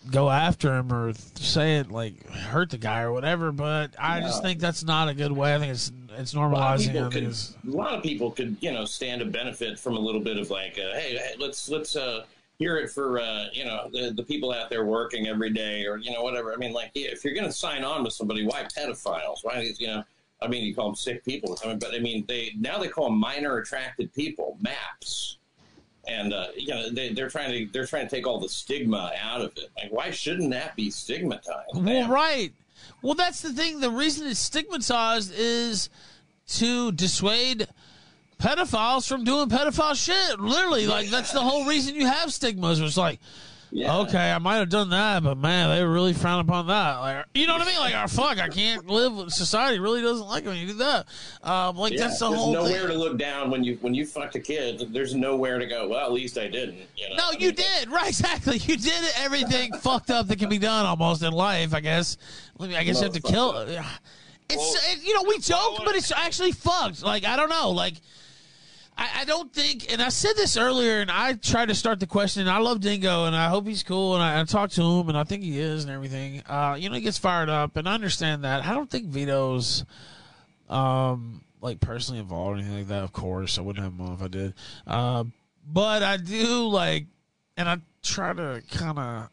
go after him or say it like hurt the guy or whatever. But I just think that's not a good way. I think it's it's
A lot, of
normalizing.
people could,
it's-
a lot of people could, you know, stand to benefit from a little bit of like, uh, hey, hey, let's let's uh, hear it for uh, you know the, the people out there working every day, or you know whatever. I mean, like, yeah, if you're going to sign on with somebody, why pedophiles? Why you know? I mean, you call them sick people. I mean, but I mean, they now they call them minor attracted people, MAPS, and uh, you know they, they're trying to they're trying to take all the stigma out of it. Like, why shouldn't that be stigmatized?
Well, right. Well, that's the thing. The reason it's stigmatized is to dissuade pedophiles from doing pedophile shit. Literally, like that's the whole reason you have stigmas. It's like, okay, I might have done that, but man, they really frown upon that. Like, you know what I mean? Like, oh, fuck, I can't live. Society really doesn't like it when you do that. Um, like
Yeah,
that's the
there's
whole
nowhere
thing.
to look down when you when you fucked a kid. There's nowhere to go. Well, at least I didn't. You know?
No, you did right. Exactly, you did everything fucked up that can be done almost in life. I guess. I mean, I guess you have to kill. It's it- you know we joke, but it's actually fucked. Like I don't know. Like I, I don't think, and I said this earlier, and I tried to start the question. I love Dingo, and I hope he's cool, and I, I talked to him, and I think he is, and everything. Uh, you know, he gets fired up, and I understand that. I don't think Vito's, um, like personally involved or anything like that. Of course, I wouldn't have him on if I did. Uh, but I do like, and I try to kind of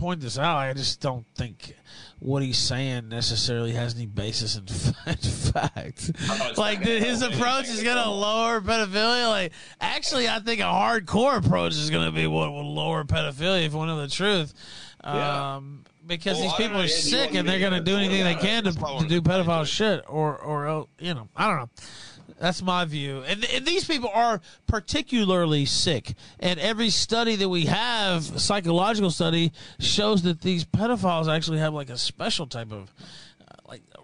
point this out. I just don't think what he's saying necessarily has any basis in, fact. like that his approach is going to lower pedophilia. Like actually, I think a hardcore approach is going to be what will lower pedophilia. If we know the truth.
Yeah.
Um, because
Well,
these people
don't
are
know,
sick and they're going to do anything they can to,
that's what I
to do pedophile shit, or or you know, I don't know. That's my view. And, and these people are particularly sick. And every study that we have, psychological study, shows that these pedophiles actually have like a special type of,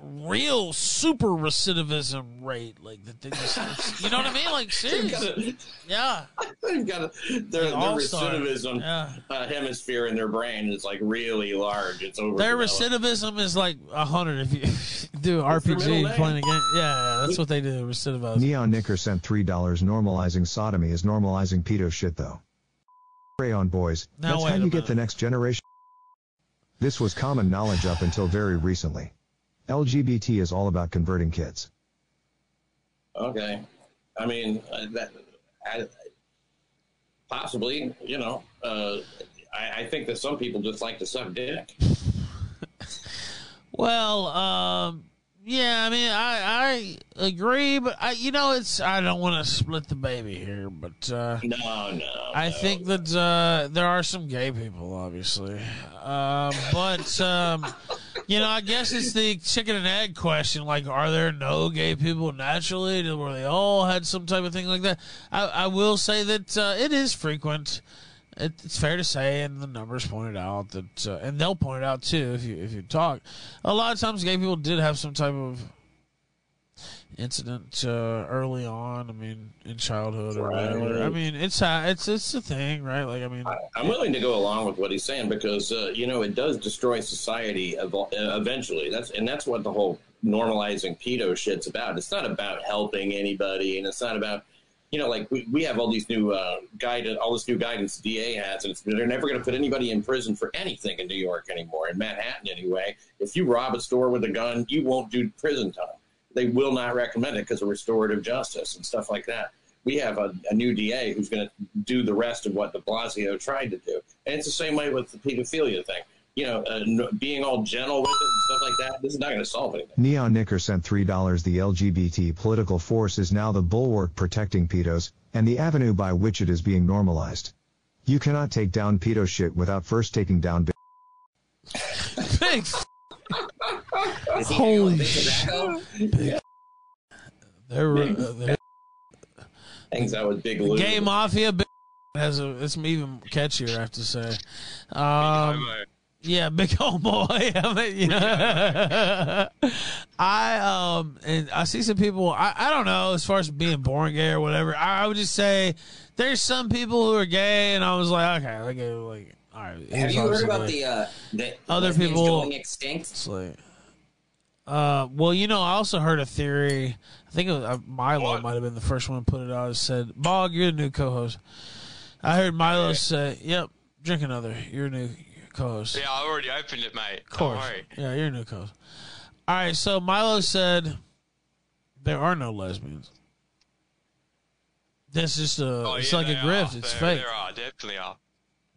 real super recidivism rate. Like, that they just, you know what I mean? Like, seriously. Yeah.
They've got a, their,
Like
their
all-star.
recidivism
Yeah.
uh, hemisphere in their brain is like really large. It's over.
Their recidivism is like a hundred if you do
What's their middle
RPG playing a game. Yeah, yeah, that's what they do. Recidivism.
Neon Knicker sent $3 normalizing sodomy is normalizing pedo shit though. Crayon boys,
Now
that's how
a
you get the next generation. This was common knowledge up until very recently. LGBT is all about converting kids.
Okay, I mean uh, that. I, possibly, you know, uh, I, I think that some people just like to suck dick.
Well, um, yeah, I mean, I I agree, but I, you know, it's I don't want to split the baby here, but uh,
No, no.
I think that uh, there are some gay people, obviously, uh, but um, you know, I guess it's the chicken and egg question. Like, are there no gay people naturally, where they all had some type of thing like that? I, I will say that uh, it is frequent. It, it's fair to say, and the numbers pointed out that, uh, and they'll point it out too if you if you talk. A lot of times, gay people did have some type of incident uh, early on. I mean, in childhood or whatever. I mean, it's uh, it's it's a thing, right? Like, I mean,
I'm willing to go along with what he's saying because uh, you know it does destroy society uh, eventually. That's and that's what the whole normalizing pedo shit's about. It's not about helping anybody, and it's not about you know like we, we have all these new uh, guidance, all this new guidance the DA has, and they're never going to put anybody in prison for anything in New York anymore. In Manhattan, anyway, if you rob a store with a gun, you won't do prison time. They will not recommend it because of restorative justice and stuff like that we have a, a new DA who's going to do the rest of what De Blasio tried to do. And it's the same way with the pedophilia thing. You know, uh, being all gentle with it and stuff like that, this is not going to solve anything.
Neon Knicker sent $3 The LGBT political force is now the bulwark protecting pedos, and the avenue by which it is being normalized. You cannot take down pedo shit without first taking down big
Thanks. Holy shit.
Tobacco?
They're, uh, they're
Hangs out with Big
the
Lou.
gay mafia big has a it's even catchier, I have to say. Um, yeah, big homo. I mean, yeah. I um and I see some people. I, I don't know as far as being born gay or whatever. I, I would just say there's some people who are gay, and I was like, okay, like, like all right.
Have you heard about
gay.
the uh, the
Other people-
going extinct?
It's like, uh, well, you know, I also heard a theory. I think it was, uh, Milo might have been the first one to put it out. It said, "Bog, you're the new co-host." I heard Milo say, "Yep, drink another. You're a new co-host."
Yeah, I already opened it, mate.
Of course.
Don't worry.
Yeah, you're a new co-host. All right, so Milo said there are no lesbians. That's just a.
Oh,
it's
yeah,
like a grift.
are.
It's
There-
fake.
There are, definitely are.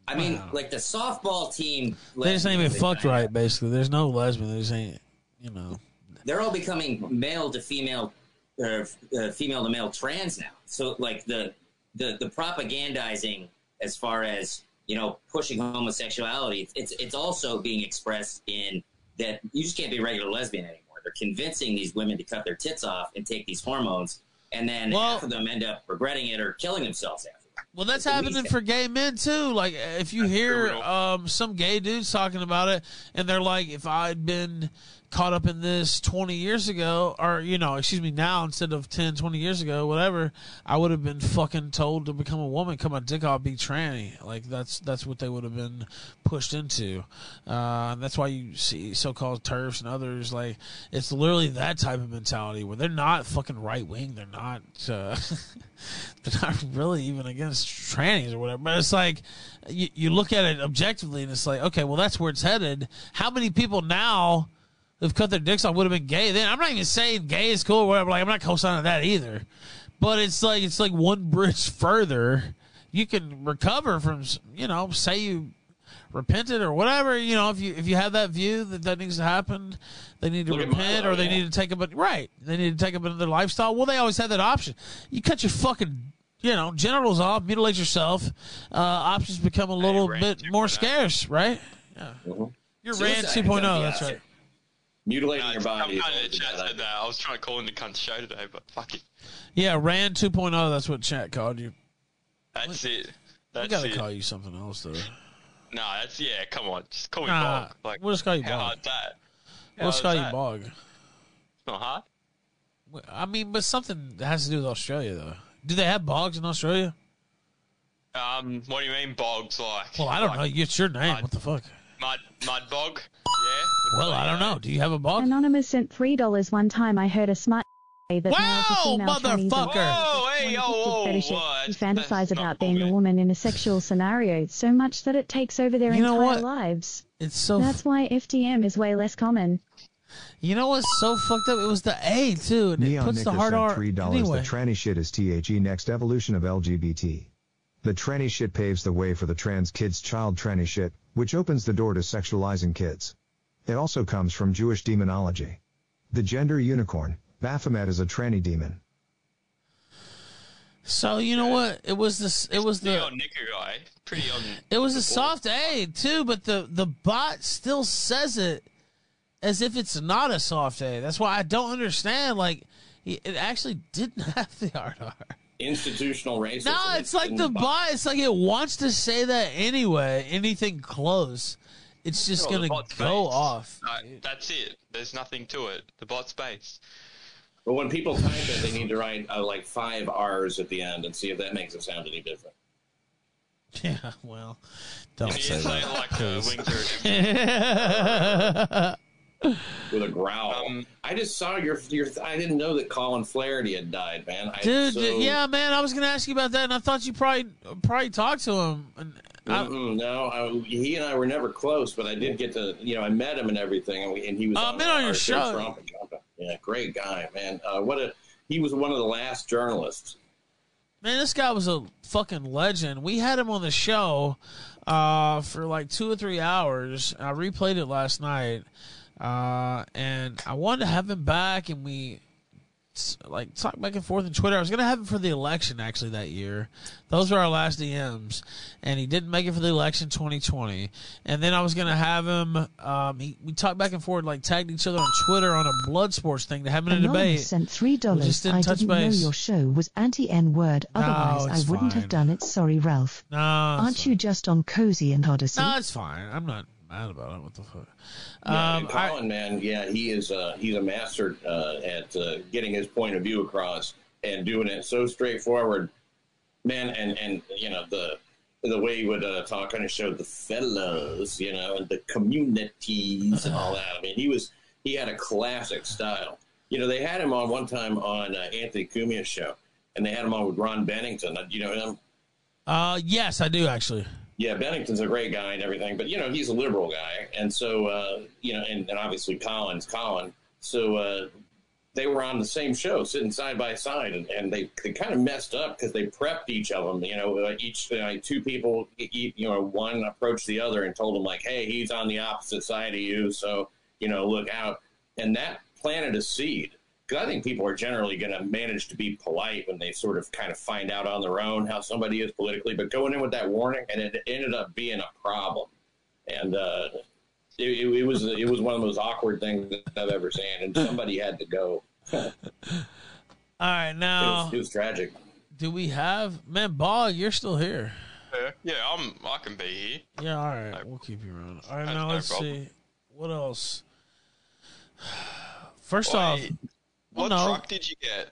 I mean, like the softball team.
They just ain't even
lesbians,
fucked right. Basically, there's no lesbian. They just ain't. You know.
They're all becoming male to female, or uh, female to male trans now. So like the the the propagandizing as far as you know pushing homosexuality, it's it's also being expressed in that you just can't be a regular lesbian anymore. They're convincing these women to cut their tits off and take these hormones, and then half of them end up regretting it or killing themselves after.
Well, that's happening for gay men too. Like, if you hear um, some gay dudes talking about it, and they're like, "If I'd been caught up in this 20 years ago, or you know, excuse me, now instead of 10, 20 years ago, whatever, I would have been fucking told to become a woman, come my dick off, be tranny. Like, that's that's what they would have been pushed into. Uh, that's why you see so-called turfs and others like it's literally that type of mentality where they're not fucking right wing. They're not. Uh, they're not really even against trannies or whatever. But it's like you, you look at it objectively, and it's like, okay, well, that's where it's headed. How many people now who've cut their dicks off would have been gay? Then I'm not even saying gay is cool or whatever. Like I'm not co-signing that either. But it's like it's like one bridge further. You can recover from, you know, say you repented or whatever. You know, if you if you have that view that that needs to happen, they need to
Look
repent or they
yeah.
need to take up a right. They need to take up another lifestyle. Well, they always have that option. You cut your fucking you know genitals off, mutilate yourself. Uh, options become a little bit more scarce, right? Yeah. You're Rand
Suicide
2.0.
is the
That's right.
Mutilating your
I'm
body. is
kind of
always
chat
bad
said that. I was trying to call in the cunt show today, but fuck it.
Yeah, Rand 2.0. That's what chat called you.
That's it.
We gotta
it.
call you something else though.
No, that's yeah. Come on, just call me
Nah,
Bog. Like,
we'll just call you
how
Bog.
hard's that? How
Let's
hard's
call you? Bog.
It's not hard.
I mean, but something that has to do with Australia though. Do they have bogs in Australia?
Um, what do you mean bogs? Like,
Well, I don't
like
know. It's your name. What the fuck?
Mud, mud bog. Yeah.
Well, I don't know. Do you have a bog?
Anonymous sent three dollars one time. I heard a smart say that male to
Whoa,
female trannies are
motherfucker!
Whoa, hey, yo, whoa,
fetishes
what?
who fantasize about being a woman in a sexual scenario so much that it takes over their
You know
entire
what?
lives.
It's so.
That's why FDM is way less common.
You know what's so fucked up? It was the A too, and it
Neon
puts the
Nicker
hard
sent
R
three dollars.
anyway.
The tranny shit is THE next evolution of LGBT. The tranny shit paves the way for the trans kids child tranny shit, which opens the door to sexualizing kids. It also comes from Jewish demonology. The gender unicorn, Baphomet is a tranny demon.
So you know what? It was this. It was
Pretty
the.
on Nicker guy. Pretty on.
It was a soft A too, but the the bot still says it as if it's not a soft A. That's why I don't understand. Like, it it actually didn't have the hard R.
Institutional racism.
No, it's like the bot. It's like it wants to say that anyway. Anything close, it's just
Oh, the
gonna go
based.
off.
No, that's it. There's nothing to it. The bot's based.
But when people type it, they need to write uh, like five R's at the end and see if that makes it sound any different.
Yeah, well, don't say
say
that.
like uh,
please.
wings are
With a growl.
Um,
I just saw your your. I didn't know that Colin Flaherty had died, man. I,
Dude,
so,
yeah, man, I was gonna ask you about that, and I thought you probably probably talked to him. And I,
no, I, he and I were never close, but I did get to, you know, I met him and everything, and, we, and he was.
Oh, I've been on your show.
Trump. Yeah, great guy, man. Uh, what a he was one of the last journalists.
Man, this guy was a fucking legend. We had him on the show uh, for like two or three hours. I replayed it last night, uh, and I wanted to have him back, and we like talk back and forth on Twitter. I was gonna have him for the election actually that year. Those were our last DMs, and he didn't make it for the election 2020. And then I was gonna have him. Um, he, we talked back and forth, like tagged each other on Twitter on a blood sports thing to have him in a debate.
Sent three dollars.
just didn't
I
touch
didn't
base.
know your show was anti-N word. Otherwise,
it's
I wouldn't
fine.
have done it. Sorry, Ralph.
No,
Aren't you just on Cozy and Odysee?
No, it's fine. I'm not mad about it. What the fuck?
Yeah,
Um,
and Colin, man, yeah, he is. Uh, he's a master uh, at uh, getting his point of view across and doing it so straightforward, man. And and you know the the way he would uh, talk on his show, the fellows, you know, and the communities and all that. I mean, he was he had a classic style. You know, they had him on one time on uh, Anthony Cumia's show, and they had him on with Ron Bennington. Uh, You know him.
Uh, yes, I do actually.
Yeah, Bennington's a great guy and everything, but you know he's a liberal guy, and so uh, you know, and, and obviously Colin's Colin. So uh, they were on the same show, sitting side by side, and, and they, they kind of messed up because they prepped each of them. You know, uh, each uh, two people, you know, one approached the other and told them like, "Hey, he's on the opposite side of you, so you know, look out." And that planted a seed because I think people are generally going to manage to be polite when they sort of kind of find out on their own how somebody is politically. But going in with that warning, and it ended up being a problem. And uh, it, it, it was it was one of the most awkward things that I've ever seen, and somebody had to go.
All right, now
was, it was tragic.
do we have man Bog? You're still here.
Yeah, yeah, I'm. I can be here.
Yeah, all right, we'll keep you around. All right, now
no
let's
problem.
see what else. First
Wait,
off,
What
no.
truck did you get?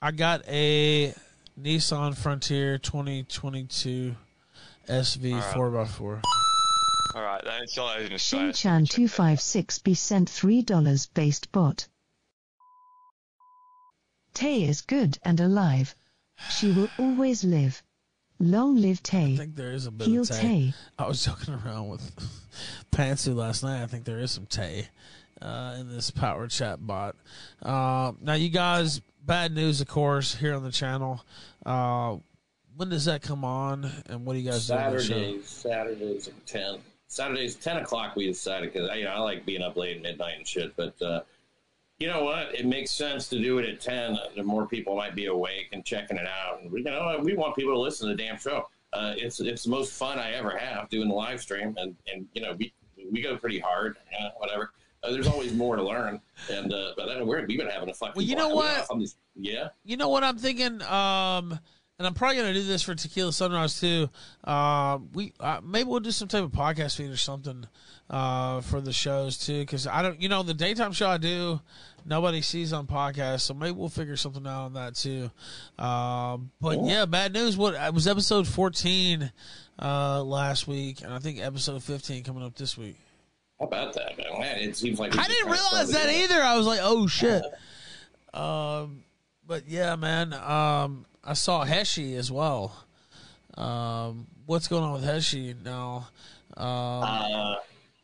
I got a Nissan Frontier 2022 SV
All right.
4x4.
All right, that's all I was going to say.
Chan256B sent $3 based bot. Tay is good and alive. She will always live. Long live Tay.
I think there is a bit
Heal
of Tay.
Tay.
I was joking around with Pantsu last night. I think there is some Tay uh, in this power chat bot. Uh, now, you guys, bad news, of course, here on the channel. Uh, when does that come on, and what do you guys do on?
Saturdays, Saturdays at ten. Saturdays ten o'clock. We decided because you know I like being up late at midnight and shit. But uh, you know what? It makes sense to do it at ten. The more people might be awake and checking it out, and we you know we want people to listen to the damn show. Uh, it's it's the most fun I ever have doing the live stream, and and you know we we go pretty hard. Whatever. Uh, there's always more to learn, and uh, but then we're, we've been having a fucking.
Well, you know what?
Yeah.
You know what I'm thinking? Um, and I'm probably gonna do this for Tequila Sunrise too. Uh, we uh, maybe we'll do some type of podcast feed or something uh, for the shows too, because I don't, you know, the daytime show I do, nobody sees on podcast, so maybe we'll figure something out on that too. Um, but
Cool.
yeah, bad news. What it was episode 14 uh, last week, and I think episode 15 coming up this week.
How about that, man? Man, it seems like
I didn't realize that
doing
either. I was like, oh shit. Um, but yeah, man. Um, I saw Heshi as well. Um, what's going on with Heshi now? Um,
Uh,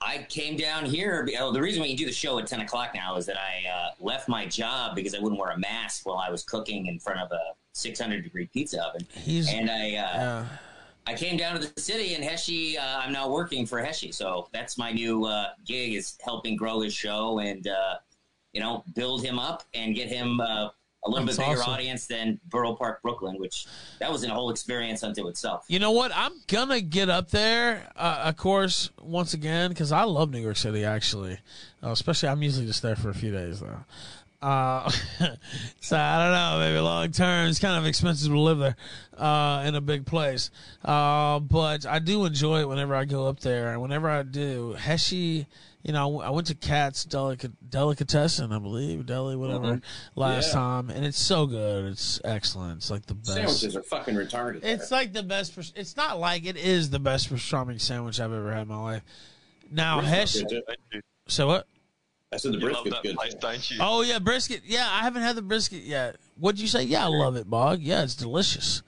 I came down here. Oh, the reason we can do the show at 10 o'clock now is that I uh, left my job because I wouldn't wear a mask while I was cooking in front of a 600 degree pizza oven.
He's-
and I, uh,
yeah.
I came down to the city and Heshi, uh, I'm now working for Heshi. So that's my new uh, gig is helping grow his show and, uh, you know, build him up and get him uh, a little
That's
bit bigger
awesome.
audience than Borough Park, Brooklyn, which that was a whole experience unto itself.
You know what? I'm gonna get up there, uh, of course, once again, because I love New York City. Actually, uh, especially I'm usually just there for a few days though. Uh, so I don't know. Maybe long term, it's kind of expensive to live there uh, in a big place. Uh, but I do enjoy it whenever I go up there, and whenever I do, Heshi. You know, I went to Katz's Delica- Delicatessen, I believe, deli, whatever,
Mhm.
last
Yeah.
time, and it's so good. It's excellent. It's like the best.
Sandwiches are fucking retarded.
It's like the best. pers- It's not like it is the best pastrami sandwich I've ever had in my life. Now, Hesh. So what?
I said the
You
brisket's good.
place, don't you?
Oh yeah, brisket. Yeah, I haven't had the brisket yet. What'd you say? Yeah, I love it, Bog. Yeah, it's delicious.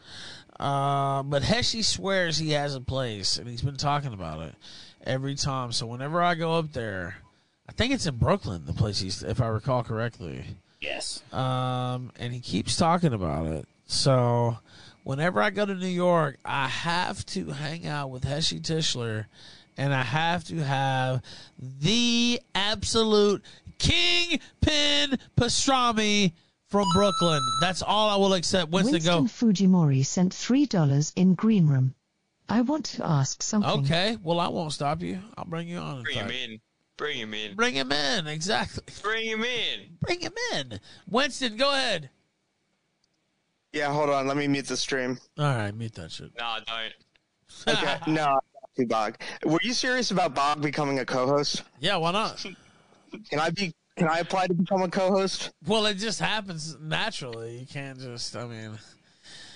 Uh, but Heshi swears he has a place, and he's been talking about it every time. So whenever I go up there, I think it's in Brooklyn, the place he's, if I recall correctly.
Yes.
Um, and he keeps talking about it. So whenever I go to New York, I have to hang out with Heshi Tischler, and I have to have the absolute kingpin pastrami from Brooklyn. That's all I will accept. Winston,
Winston
go.
Fujimori sent $3 in Green Room. I want to ask something.
Okay, well I won't stop you. I'll bring you on.
Bring him in. Bring him in.
Bring him in. Exactly.
Bring him in.
Bring him in. Winston, go ahead.
Yeah, hold on. Let me mute the stream.
All right, mute that shit.
No, don't.
Okay. no, too Bog. Were you serious about Bog becoming a co-host?
Yeah, why not?
Can I be? Can I apply to become a co-host?
Well, it just happens naturally. You can't just. I mean.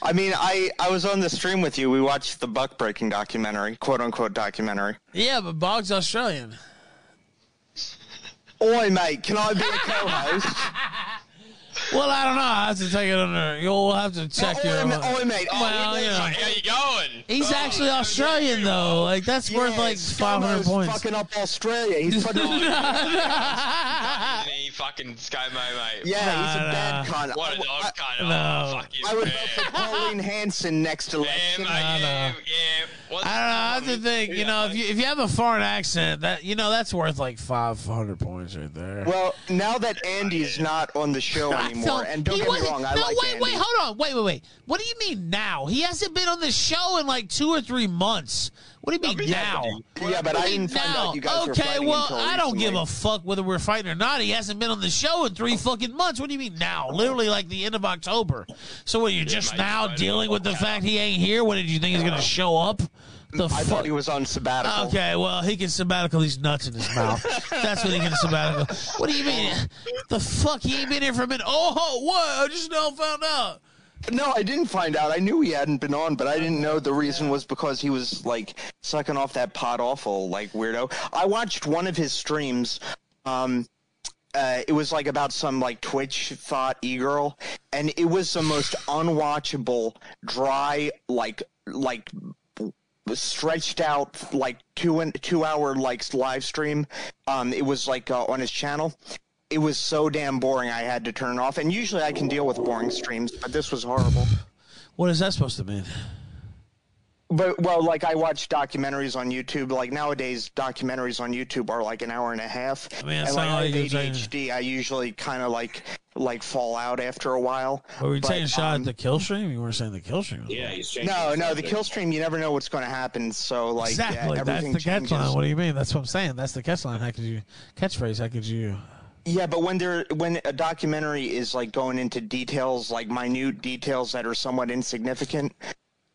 I mean, I I was on the stream with you. We watched the buck breaking documentary, quote unquote documentary.
Yeah, but Bog's Australian.
Oi, mate, can I be a co-host?
Well, I don't know. I have to take it under. You'll have to check
Oi,
your.
ma- oi, mate. Oh,
Well, you know.
How you going?
He's oh, actually Australian though. Like that's worth like 500 points.
fucking up Australia. He's putting on.
He fucking ScoMo, mate.
Yeah, he's a
Nah,
bad
nah.
cunt.
What a dog
I,
cunt.
No.
Oh, fuck you.
I would
man.
vote for Pauline Hanson next
Yeah,
election.
mate,
Nah,
yeah,
nah.
yeah. What's
I don't know. I have to think. You know, if you if you have a foreign accent, that you know that's worth like 500 points right there.
Well, now that Andy's not on the show anymore, anymore. and don't
he
get me
wasn't-
wrong, I
no,
like
wait,
Andy.
wait, hold on, wait, wait, wait. What do you mean now? He hasn't been on the show in like two or three months. What do you mean now?
Yeah, but I didn't find
now?
out you guys were
Okay, well, I don't give a fuck whether we're fighting or not. He hasn't been on the show in three fucking months. What do you mean now? Literally like the end of October. So what? You're just now dealing with the fact he ain't here. What did you think he's gonna show up? The
I
fuck?
thought he was on sabbatical.
Okay, well, he can sabbatical these nuts in his mouth. That's what he can sabbatical. What do you mean? The fuck? He ain't been here for a minute. Oh, what? I just now found out.
No, I didn't find out. I knew he hadn't been on, but I didn't know the reason was because he was like sucking off that Podawful like weirdo. I watched one of his streams. Um, uh, it was like about some like Twitch thought e girl, and it was the most unwatchable, dry, like like stretched out like two and two hour like live stream. Um, it was like uh, on his channel. It was so damn boring. I had to turn it off. And usually I can deal with boring streams, but this was horrible.
What is that supposed to mean?
But well, like I watch documentaries on YouTube. Like nowadays, documentaries on YouTube are like an hour and a half.
I mean, it
and like I
like
have
you saying-
ADHD, I usually kind of like like fall out after a while.
Were we
But,
taking a shot
um,
at the kill stream? You weren't saying the kill stream.
Yeah, he's
No, no, the kill stream. You never know what's going to happen. So like, yeah,
exactly. That's the
changes.
catchline. What do you mean? That's what I'm saying. That's the catchline. How could you catchphrase? How could you?
Yeah, but when there when a documentary is like going into details, like minute details that are somewhat insignificant,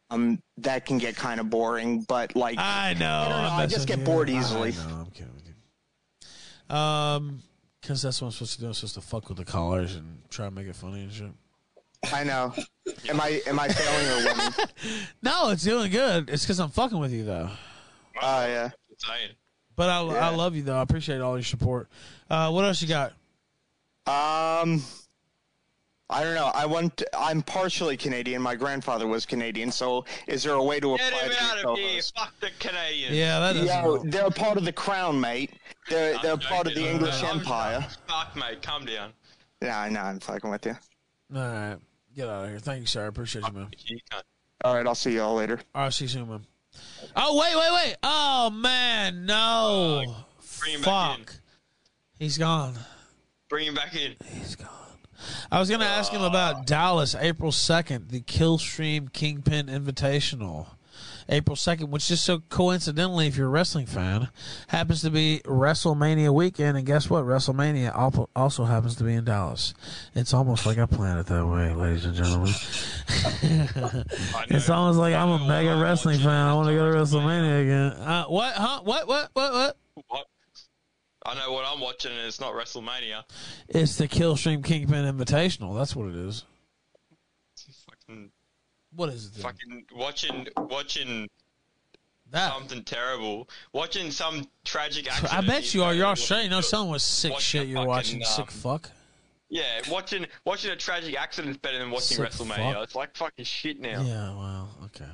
um, that can get kind of boring. But like,
I know.
I, know,
I'm
just get
with
bored
you.
easily.
I know. I'm kidding with you. Um, because that's what I'm supposed to do. I'm supposed to fuck with the callers and try to make it funny and shit.
I know. Am I am I failing or winning?
No, it's doing good. It's because I'm fucking with you though.
Oh yeah.
But I, I love you though. I appreciate all your support. Uh, what else you got?
Um, I don't know. I want. I'm partially Canadian. My grandfather was Canadian. So, is there a way to
Get
apply
him
to
out
your
of here. Fuck the Canadians.
Yeah, that
Yeah,
help.
they're part of the crown, mate. They're they're
I'm
part of the. English
I'm-
Empire.
Fuck, mate. Calm down.
Yeah, I know. I'm fucking with you.
All right, get out of here. Thank you, sir. I appreciate you, man.
All right, I'll see y'all later.
All right, see you soon, man. Oh wait, wait, wait. Oh man, no.
Bring him back in.
Fuck. He's gone.
Bring him back in. He's gone.
I was going to ask him about Dallas, April 2nd, the Killstream Kingpin Invitational. April 2nd, which just so coincidentally, if you're a wrestling fan, happens to be WrestleMania weekend. And guess what? WrestleMania also happens to be in Dallas. It's almost like I planned it that way, ladies and gentlemen. it's almost like I'm a mega wrestling fan. I want to go to WrestleMania again. Uh, what? Huh? What? What? What? What?
What? I know what I'm watching, and it's not WrestleMania.
It's the Killstream Kingpin Invitational. That's what it is. What is it? then?
fucking watching, watching that. something terrible. Watching some tragic accident.
I bet you are. You're Australian. You know someone was sick shit you're
fucking,
watching. sick
um,
fuck.
Yeah, watching watching a tragic accident is better than watching
Sick
WrestleMania.
fuck.
It's like fucking shit now.
Yeah, well, okay.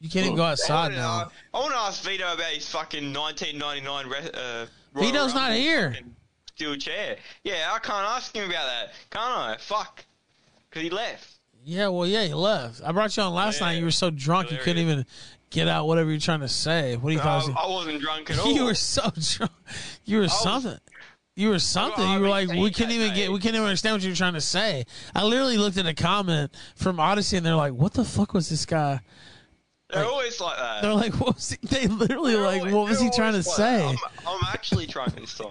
You can't even go outside
I
now.
wanna- I want to ask Vito about his fucking 1999 uh, Royal
Vito's not here.
Steel chair. Yeah, I can't ask him about that, can't I? Fuck, because he left.
Yeah, well, yeah, you left. I brought you on last night. You were so drunk you couldn't even get out whatever you're trying to say. What do you
I,
thought?
I wasn't drunk at all.
you were so drunk. You were something. You were something. You were like, we couldn't even get, we couldn't even understand what you were trying to say. I literally looked at a comment from Odysee, and they're like, "What the fuck was this guy?"
They're always like that.
They're like, "What was he?" They literally like, "What was he trying to say?"
I'm, I'm actually drunk this time.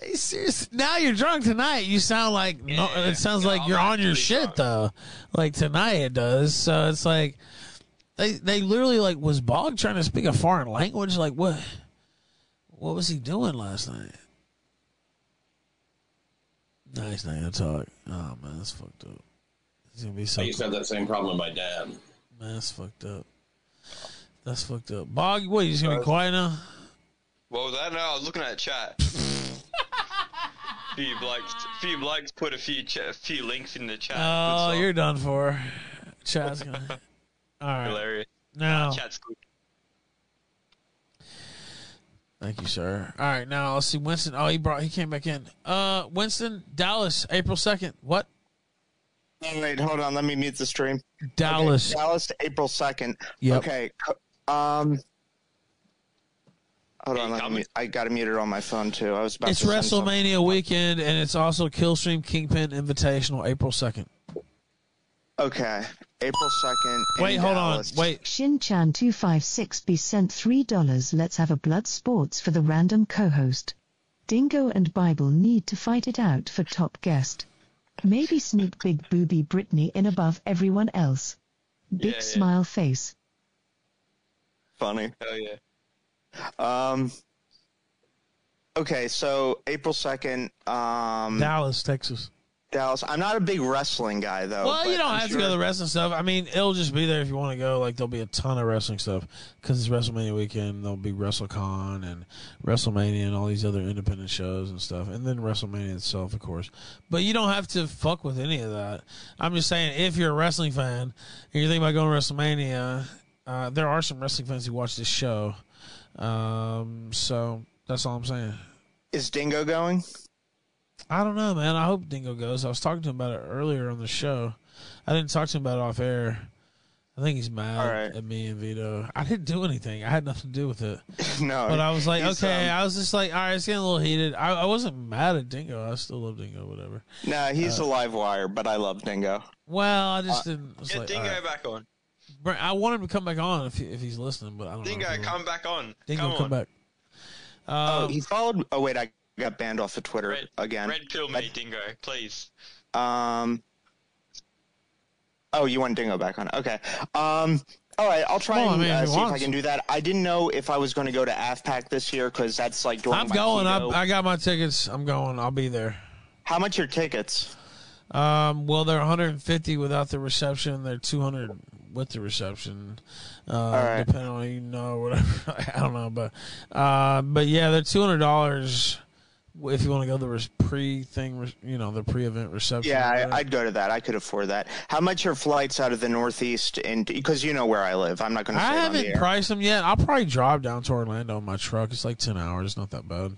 Hey, seriously, now you're drunk tonight. You sound like no. It sounds like you're on your shit though. Like tonight it does. So it's like they they literally like was Bog trying to speak a foreign language. Like what? What was he doing last night? No, he's not gonna talk. Oh man, that's fucked up. He's gonna be so.
I used to have that same problem with my dad.
Man, that's fucked up. That's fucked up. Bog, what? You just gonna be quiet now?
What was that? No, I was looking at the chat. few blokes, few blokes put a few ch- a few links in the chat.
Oh, you're done for. Chat's gonna. All right.
hilarious.
Now,
Chat's good.
Thank you, sir. All right, now let's see Winston. Oh, he brought he came back in. Uh, Winston, Dallas, April second. What?
Oh, wait, hold on. Let me mute the stream.
Dallas.
Okay, Dallas, April second.
Yep.
Okay. Um. Hold on, let me, I got to mute it on my phone too. I was about
It's
to send
WrestleMania weekend, and it's also Killstream Kingpin Invitational, April second.
Okay, April second.
Wait, hold on. Wait.
Shinchan256B sent $3. Let's have a blood sports for the random co host. Dingo and Bible need to fight it out for top guest. Maybe sneak big booby Brittany in above everyone else. Big
Yeah, yeah.
smile face.
Funny.
Hell yeah.
Um. Okay, so April second. Um,
Dallas, Texas.
Dallas. I'm not a big wrestling guy though.
Well, you don't
I'm
have to go to the wrestling stuff. I mean, it'll just be there if you want to go. Like, there'll be a ton of wrestling stuff because it's WrestleMania weekend. There'll be WrestleCon and WrestleMania and all these other independent shows and stuff, and then WrestleMania itself, of course. But you don't have to fuck with any of that. I'm just saying, if you're a wrestling fan and you're thinking about going to WrestleMania, uh, there are some wrestling fans who watch this show. Um, so that's all I'm saying.
Is Dingo going?
I don't know, man. I hope Dingo goes. I was talking to him about it earlier on the show. I didn't talk to him about it off air. I think he's mad at me and Vito. I didn't do anything. I had nothing to do with it.
no,
But I was like, okay.
um,
I was just like, all right, it's getting a little heated. I, I wasn't mad at Dingo. I still love Dingo, whatever.
Nah, he's
Uh,
a live wire, but I love Dingo.
Well, I just
Uh,
didn't.
Get
like,
Dingo
all right.
back on.
Brent, I want him to come back on if he, if he's listening, but I don't
Dingo,
know. if he will.
come back on.
Dingo,
come,
come,
on.
back.
oh,
Um,
he followed. Oh wait, I got banned off of Twitter again.
Red pill me, Dingo, please.
Um. Oh, you want Dingo back on? Okay. Um. All right, I'll try
Well, I
and
mean,
uh,
he
see if I can do that. I didn't know if I was going to go to AFPAC this year because that's like during
I'm
my
going. I. I got my tickets. I'm going. I'll be there.
How much are tickets?
Um, well, they're 150 without the reception. They're 200 with the reception. Uh,
right.
depending on you know whatever. I don't know, but uh, but yeah, they're 200 dollars if you want to go the pre thing. You know, the pre event reception.
Yeah. I, I'd go to that. I could afford that. How much are flights out of the Northeast? And because you know where I live, I'm not going to
I
the
haven't
air.
priced them yet. I'll probably drive down to Orlando in my truck. It's like 10 hours. Not that bad.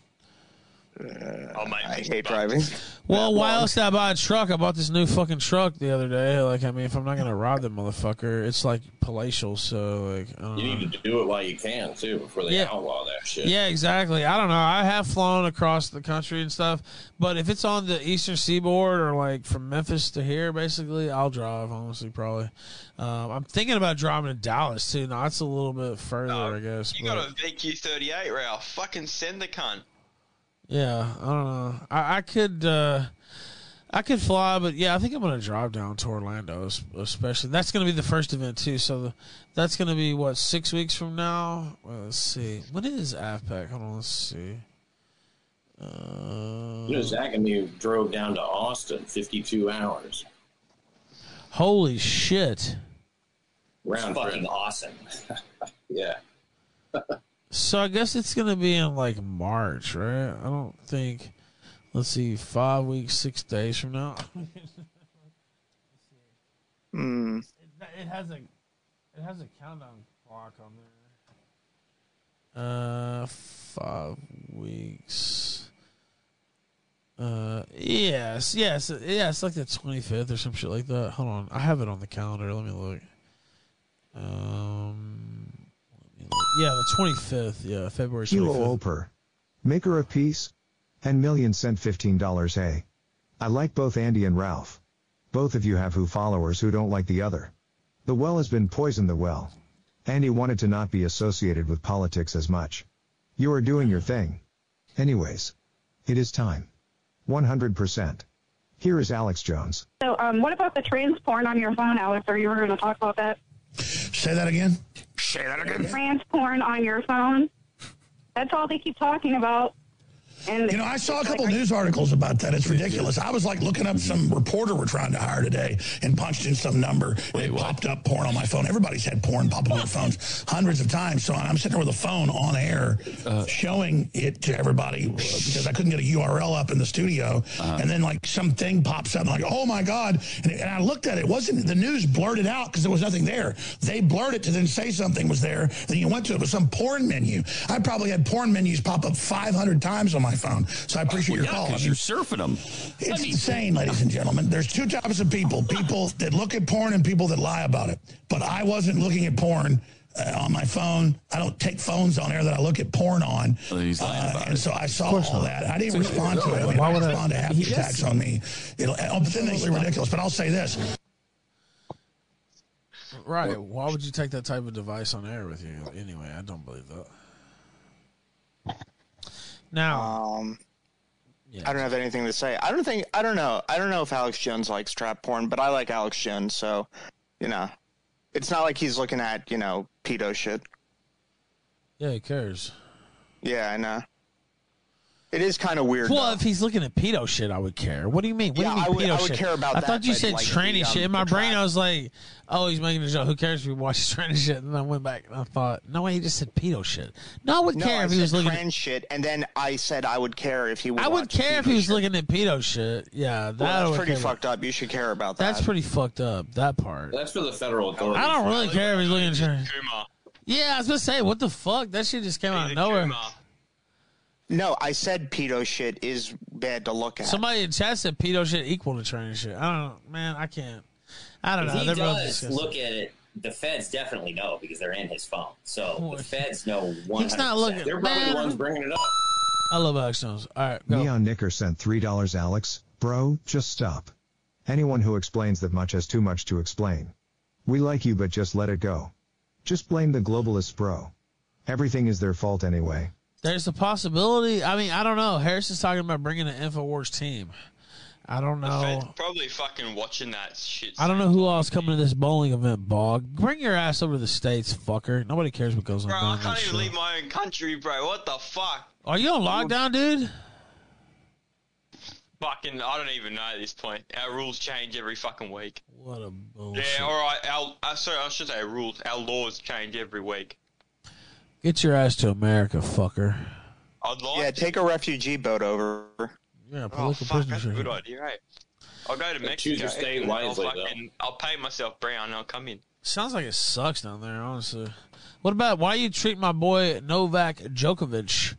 Oh, mate,
I hate driving.
Well, why else did I buy a truck? I bought this new fucking truck the other day. Like, I mean, if I'm not gonna rob the motherfucker, it's like palatial. So, like, I don't
You
know.
need to do it while you can too, before they
Yeah.
outlaw that shit.
Yeah, exactly. I don't know. I have flown across the country and stuff, but if it's on the eastern seaboard or like from Memphis to here, basically, I'll drive. Honestly, probably. Um, I'm thinking about driving to Dallas too. Now that's a little bit further, I guess.
You
but-
got a VQ38, Ralph. Fucking send the cunt.
Yeah, I don't know. I, I could, uh, I could fly, but yeah, I think I'm gonna drive down to Orlando, especially. That's gonna be the first event too. So the, that's gonna be what six weeks from now. Well, let's see. When is AFPAC? Hold on, let's see. Uh,
You know, Zach and me drove down to Austin, 52 hours
holy shit!
round
fucking
trip.
awesome.
Yeah.
So I guess it's gonna be in like March, right? I don't think. Let's see, five weeks, six days from now.
Hmm.
It has a it has a countdown clock on there. Uh, five weeks. Uh, yes, yes, yeah. It's like the twenty fifth or some shit like that. Hold on, I have it on the calendar. Let me look. Um, let me look. Yeah, the twenty fifth. Yeah, February twenty
Kilo
fifth.
Oper. Maker of Peace. And Million sent $15 hey. I like both Andy and Ralph. Both of you have who followers who don't like the other. The well has been poisoned the well. Andy wanted to not be associated with politics as much. You are doing your thing. Anyways. It is time. 100%. Here is Alex Jones.
So, um, what about the trans porn on your phone, Alex? Are you were going to talk about that?
Say that again. Say that again.
Trans porn on your phone. That's all they keep talking about. And
You know, I saw a couple news articles about that. It's ridiculous. I was like looking up some reporter we're trying to hire today and punched in some number. It popped up porn on my phone. Everybody's had porn pop up on their phones hundreds of times. So I'm sitting there with a phone on air showing it to everybody uh, because I couldn't get a URL up in the studio. And then like something pops up like, oh my God. And, and I looked at it. It wasn't the news blurted out because there was nothing there. They blurred it to then say something was there. Then you went to it was some porn menu. I probably had porn menus pop up 500 times on my phone. So I appreciate your call. I mean,
you're surfing them.
it's insane, ladies and gentlemen. There's two types of people: people that look at porn and people that lie about it. But I wasn't looking at porn uh, on my phone. I don't take phones on air that I look at porn on. Uh, and so I saw all that. I didn't respond to it. I mean,
Why
I
would I-
respond to half the attacks on me. It'll, absolutely ridiculous. But I'll say this.
Right. Why would you take that type of device on air with you? Anyway, I don't believe that. Now,
um, I don't have anything to say. I don't think I don't know. I don't know if Alex Jones likes trap porn, but I like Alex Jones, so you know, it's not like he's looking at you know pedo shit.
yeah, he cares.
Yeah, I know. It is kind of weird.
Well,
though.
if he's looking at pedo shit, I would care. What do you mean? What
Yeah,
do you
I
mean
would-
pedo
I would
shit?
care about
I
that,
thought you said
like,
tranny
the, um,
shit. In my brain,
trap-
I was like, "Oh, he's making a joke. Who cares if he watches tranny shit?" And then I went back and I thought, "No way, he just said pedo shit." No, I would
no,
care
I
if he was
said
looking.
trans shit, and then I said I would care if he would.
I would
watch
care if he was
shit.
looking at pedo shit. Yeah, that
Well, that's
would
pretty
care about.
fucked up. You should care about that.
That's pretty fucked up. That part.
That's for the federal authorities.
I don't really care if he's looking at tranny.
Kumar.
Yeah, I was gonna say, what the fuck? That shit just came out of nowhere.
No, I said pedo shit is bad to look at.
Somebody in chat said pedo shit equal to tranny shit. I don't know, man. I can't. I don't
If
know.
he
They're both
does
disgusting.
look at it, the feds definitely know because they're in his phone. So the feds know one.
He's not looking-
They're probably
man.
the ones bringing it up.
I love Alex Jones. All right, go.
Neon Knicker sent $3 Alex, bro, just stop. Anyone who explains that much has too much to explain. We like you but just let it go. Just blame the globalists, bro. Everything is their fault anyway.
There's a possibility. I mean, I don't know. Harris is talking about bringing an Infowars team. I don't know.
Probably fucking watching that shit.
I don't know who else coming to this bowling event, Bog. Bring your ass over to the States, fucker. Nobody cares what goes on
Bro, I can't even
show.
leave my own country, bro. What the fuck?
Are you on lockdown, dude?
Fucking, I don't even know at this point. Our rules change every fucking week.
What a bullshit.
Yeah, all right. Our, uh, sorry, I should say rules. Our laws change every week.
Get your ass to America, fucker.
I'd like.
yeah, take a refugee boat over.
Yeah,
Oh
political
fuck,
prisoner
that's a good idea, right? I'll go to Mexico.
choose your state
and I'll
wisely,
fucking- I'll pay myself brown. I'll come in.
Sounds like it sucks down there, honestly. What about why you treat my boy Novak Djokovic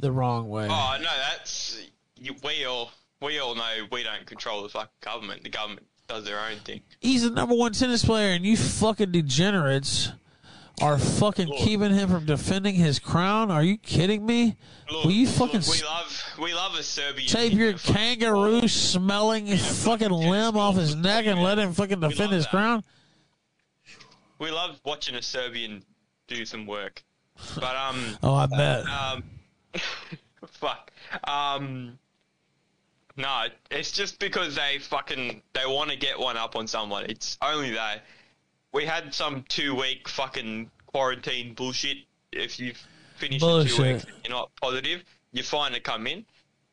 the wrong way?
Oh no, that's you, we all we all know we don't control the fucking government. The government does their own thing.
He's the number one tennis player, and you fucking degenerates are fucking keeping him from defending his crown. Are you kidding me? Will you fucking
We love we love a Serbian.
tape your kangaroo smelling fucking limb off his neck and let him fucking defend his crown?
We love watching a Serbian do some work. But um.
Oh, I bet.
Um. fuck. Um. No, it's just because they fucking they want to get one up on someone. It's only that. We had some two week fucking quarantine bullshit. If you finish in two weeks and you're not positive, you're fine to come in.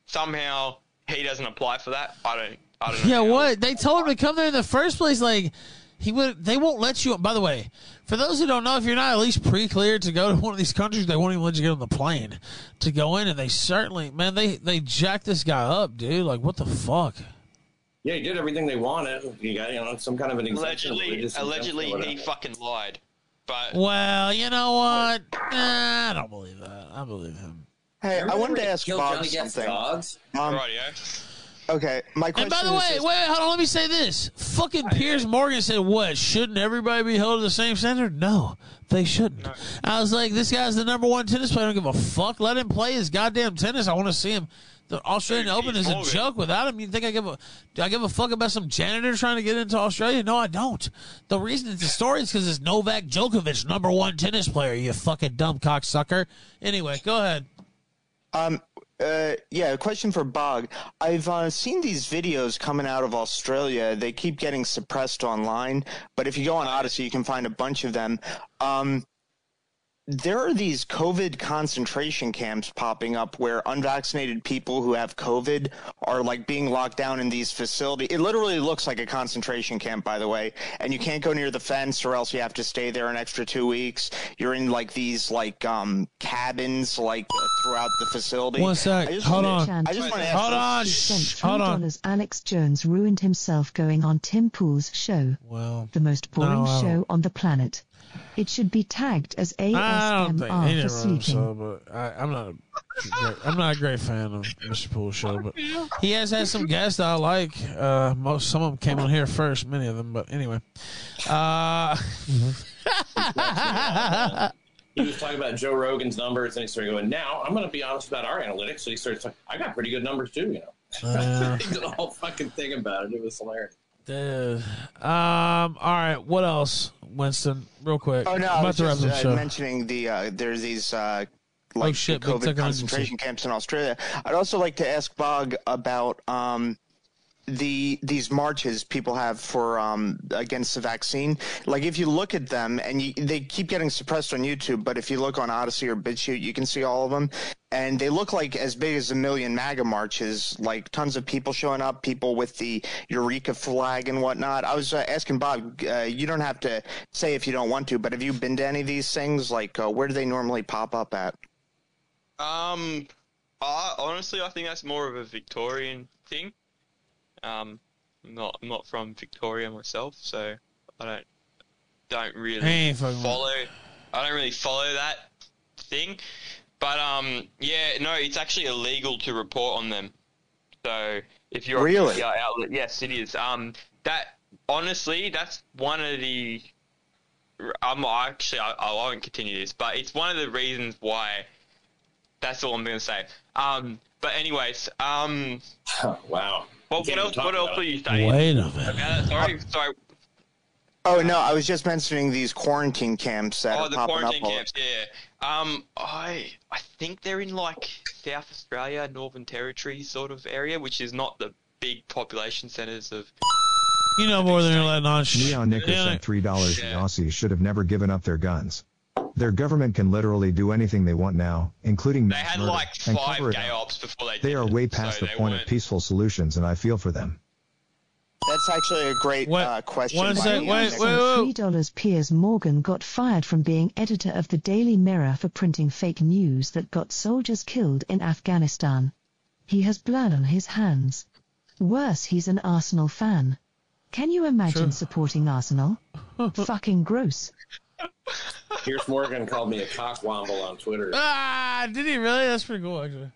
Somehow he doesn't apply for that. I don't. I don't know.
Yeah, what? They told him to come there in the first place. Like he would. They won't let you. By the way, for those who don't know, if you're not at least pre-cleared to go to one of these countries, they won't even let you get on the plane to go in. And they certainly, man, they they jacked this guy up, dude. Like what the fuck?
Yeah, he did everything they wanted. You got you know some kind of an exemption.
Allegedly, allegedly he fucking lied. But
Well, you know what? Nah, I don't believe that. I believe him.
Hey, I wanted to ask Bob something.
dogs?
Um,
Rightio.
okay, my question.
And by the
is
way,
this-
wait, hold on. Let me say this. Fucking Piers Morgan said, "What? Shouldn't everybody be held to the same standard? No, they shouldn't." I was like, "This guy's the number one tennis player. I don't give a fuck. Let him play his goddamn tennis. I want to see him." The Australian
Dude,
Open
Piers
is a joke without him. You think I give a? Do I give a fuck about some janitor trying to get into Australia? No, I don't. The reason it's a story is because it's Novak Djokovic, number one tennis player. You fucking dumb cocksucker. Anyway, go ahead.
Um, uh, yeah, a question for Bog. I've uh, seen these videos coming out of Australia. They keep getting suppressed online, but if you go on Odysee, you can find a bunch of them. Um, there are these COVID concentration camps popping up where unvaccinated people who have COVID are like being locked down in these facilities. It literally looks like a concentration camp, by the way. And you can't go near the fence or else you have to stay there an extra two weeks. You're in like these like um cabins like uh, throughout the facility.
One sec.
I just
Hold
wanna-
on.
I just want to ask.
Hold on. Shh. Hold on.
dollars. Alex Jones ruined himself going on Tim Pool's show.
Well,
The most boring
No,
show on the planet. It should be tagged as
I don't think
ASMR for sleeping.
so, but I, I'm not. A great, I'm not a great fan of Mr. Pool's show, but he has had some guests I like. Uh, most some of them came on here first, many of them, but anyway. Uh,
he was talking about Joe Rogan's numbers, and he started going, "Now I'm going to be honest about our analytics." So he started talking, "I got pretty good numbers too," you know.
Uh.
he did a whole fucking thing about it. It was hilarious.
Dude. Um. All right. What else, Winston? Real quick.
Oh no,
I'm
I was
about to wrap
just uh, mentioning the uh, there's these uh, like
Oh, shit,
COVID concentration camps in Australia. I'd also like to ask Bog about um, the these marches people have for um, against the vaccine. Like if you look at them and you, they keep getting suppressed on YouTube, but if you look on Odysee or BitChute, you can see all of them, and they look like as big as a million MAGA marches. Like tons of people showing up, people with the Eureka flag and whatnot. I was uh, asking Bob. Uh, you don't have to say if you don't want to, but have you been to any of these things? Like uh, where do they normally pop up at?
Um, honestly, I think that's more of a Victorian thing. Um, I'm not I'm not from Victoria myself, so I don't don't really
I
follow. I don't really follow that thing. But um, yeah, no, it's actually illegal to report on them. So if you're
Really?
a media outlet, yes, it is. Um, that honestly, that's one of the. I'm actually I, I won't continue this, but it's one of the reasons why. That's all I'm going to say. Um, but anyways, um,
wow.
What, what else? What else are you saying?
Wait a minute.
Okay, sorry, sorry.
Oh no, I was just mentioning these quarantine camps that
Oh,
are
the
popping
quarantine
up. all-
camps. Yeah. Um, I I think they're in like South Australia, Northern Territory sort of area, which is not the big population centers of.
You know more than you're letting on. Shh.
Neon Nicker
Yeah,
three dollars. The Aussies should have never given up their guns. Their government can literally do anything they want now, including
They had
murder,
like
and
five
cover it
gay
up.
ops before they.
They
did
are
it,
way past
so
the point of
weren't-
peaceful solutions, and I feel for them.
That's actually a great uh, question.
one
by
sec,
Neon
wait,
Nicker.
wait,
Three dollars. Piers Morgan got fired from being editor of the Daily Mirror for printing fake news that got soldiers killed in Afghanistan. He has blood on his hands. Worse, he's an Arsenal fan. Can you imagine
True.
supporting Arsenal? Fucking gross.
Piers Morgan called me a cockwomble on Twitter.
Ah, did he really? That's pretty cool, actually.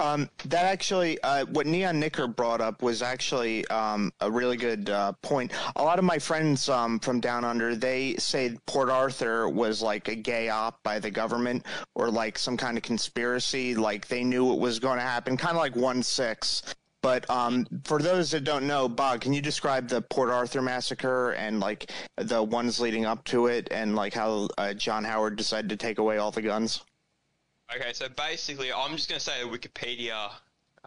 Um, that actually, uh, what Neon Nicker brought up was actually um, a really good uh, point. A lot of my friends um, from down under, they say Port Arthur was like a gay op by the government or like some kind of conspiracy. Like they knew it was going to happen, kind of like one six. But um, for those that don't know, Bob, can you describe the Port Arthur massacre and like the ones leading up to it, and like how uh, John Howard decided to take away all the guns?
Okay, so basically, I'm just going to say the Wikipedia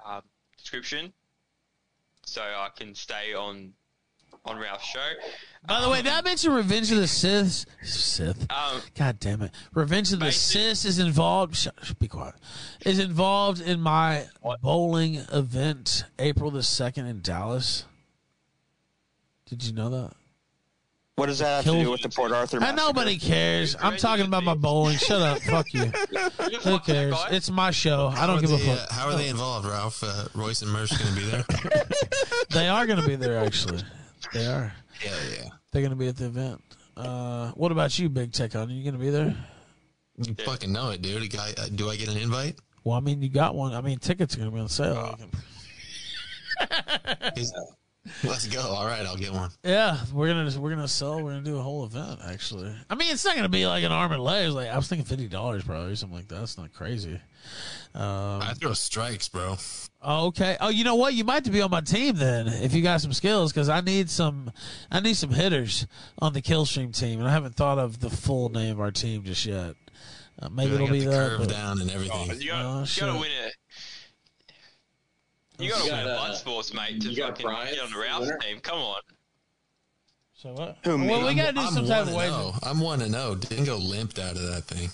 uh, description, so I can stay on on Ralph's show.
By the way, did I mention Revenge of the Sith? Sith.
Um,
God damn it. Revenge of the Sith is involved. Shut, sh- be quiet. Is involved in my bowling event April the 2nd in Dallas. Did you know that?
What does that have to do with the Port Arthur
And
massacre?
nobody cares. I'm talking about my bowling. Shut up. Fuck you. Who cares? It's my show. I
How
don't
are
give a
they,
fuck.
uh, how are they involved, Ralph? Uh, Royce and Mersh going to be there?
They are going to be there, actually. They are.
Yeah, yeah.
They're going to be at the event. Uh, what about you, Big Tech On? You going to be there?
You fucking know it, dude. A guy, uh, do I get an invite?
Well, I mean, you got one. I mean, tickets are going to be on sale.
Is- Let's go. All right, I'll get one.
Yeah, we're gonna we're gonna sell. We're gonna do a whole event. Actually, I mean, it's not gonna be like an arm and legs. Like I was thinking, fifty dollars probably or something like that. That's not crazy. Um,
I throw strikes, bro.
Oh, okay. Oh, you know what? You might to be on my team then if you got some skills, because I need some. I need some hitters on the Killstream team, and I haven't thought of the full name of our team just yet. Uh, maybe
Dude,
it'll be
the
that.
curve
but-
down and everything.
Oh, you gotta,
Oh,
you
shit.
gotta win it. You gotta
You
win
got,
blood
uh,
sports, mate, to
you got a
fucking
prize
get on the
for
Ralph
winner?
team. Come on.
So what?
Who,
well, we gotta do
I'm
some type
one
of
and
way.
oh. I'm one and zero. Dingo limped out of that thing.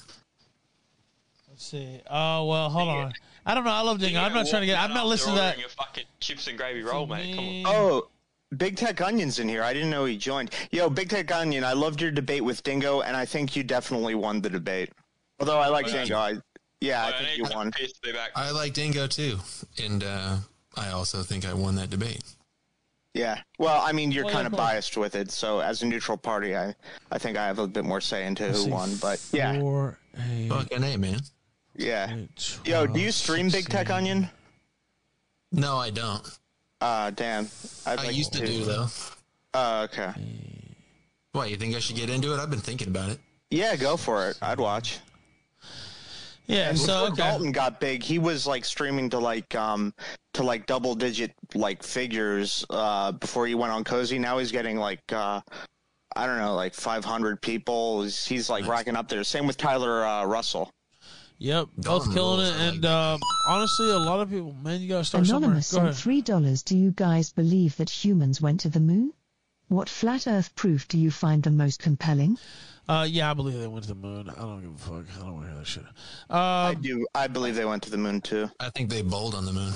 Let's see. Oh well, hold on. I don't know. I love Dingo. I'm not trying to get. I'm not listening to that.
Ordering a fucking chips and gravy roll, mate. Come on.
Oh, Big Tech Onion's in here. I didn't know he joined. Yo, Big Tech Onion, I loved your debate with Dingo, and I think you definitely won the debate. Although I like
Oh.
Dingo, I yeah,
Oh,
I think you won.
I like Dingo too, and uh, I also think I won that debate.
Yeah. Well, I mean, you're
Well,
kind
yeah,
of
of
biased with it, so as a neutral party, I, I think I have a bit more say into
Let's
who won. But yeah,
Four, eight,
Fucking A, man.
Yeah. Yo, do you stream Big Tech Onion?
No, I don't.
Uh, damn. I'd
I
like
used to do though.
Uh, okay.
What, you think I should get into it? I've been thinking about it.
Yeah, go for it. I'd watch.
Yeah,
And
so okay.
Dalton got big, he was like streaming to like um to like double digit like figures uh before he went on Cozy. Now he's getting like uh I don't know, like 500 people. He's, he's like racking up there. Same with Tyler uh, Russell.
Yep, both killing it, and um, honestly, a lot of people, man, you gotta start
Anonymous
somewhere. Go
sent
ahead.
three dollars. Do you guys believe that humans went to the moon? What flat Earth proof do you find the most compelling?
Uh, yeah, I believe they went to the moon. I don't give a fuck. I don't want to hear that shit. Um,
I do. I believe they went to the moon too.
I think they bowled on the moon.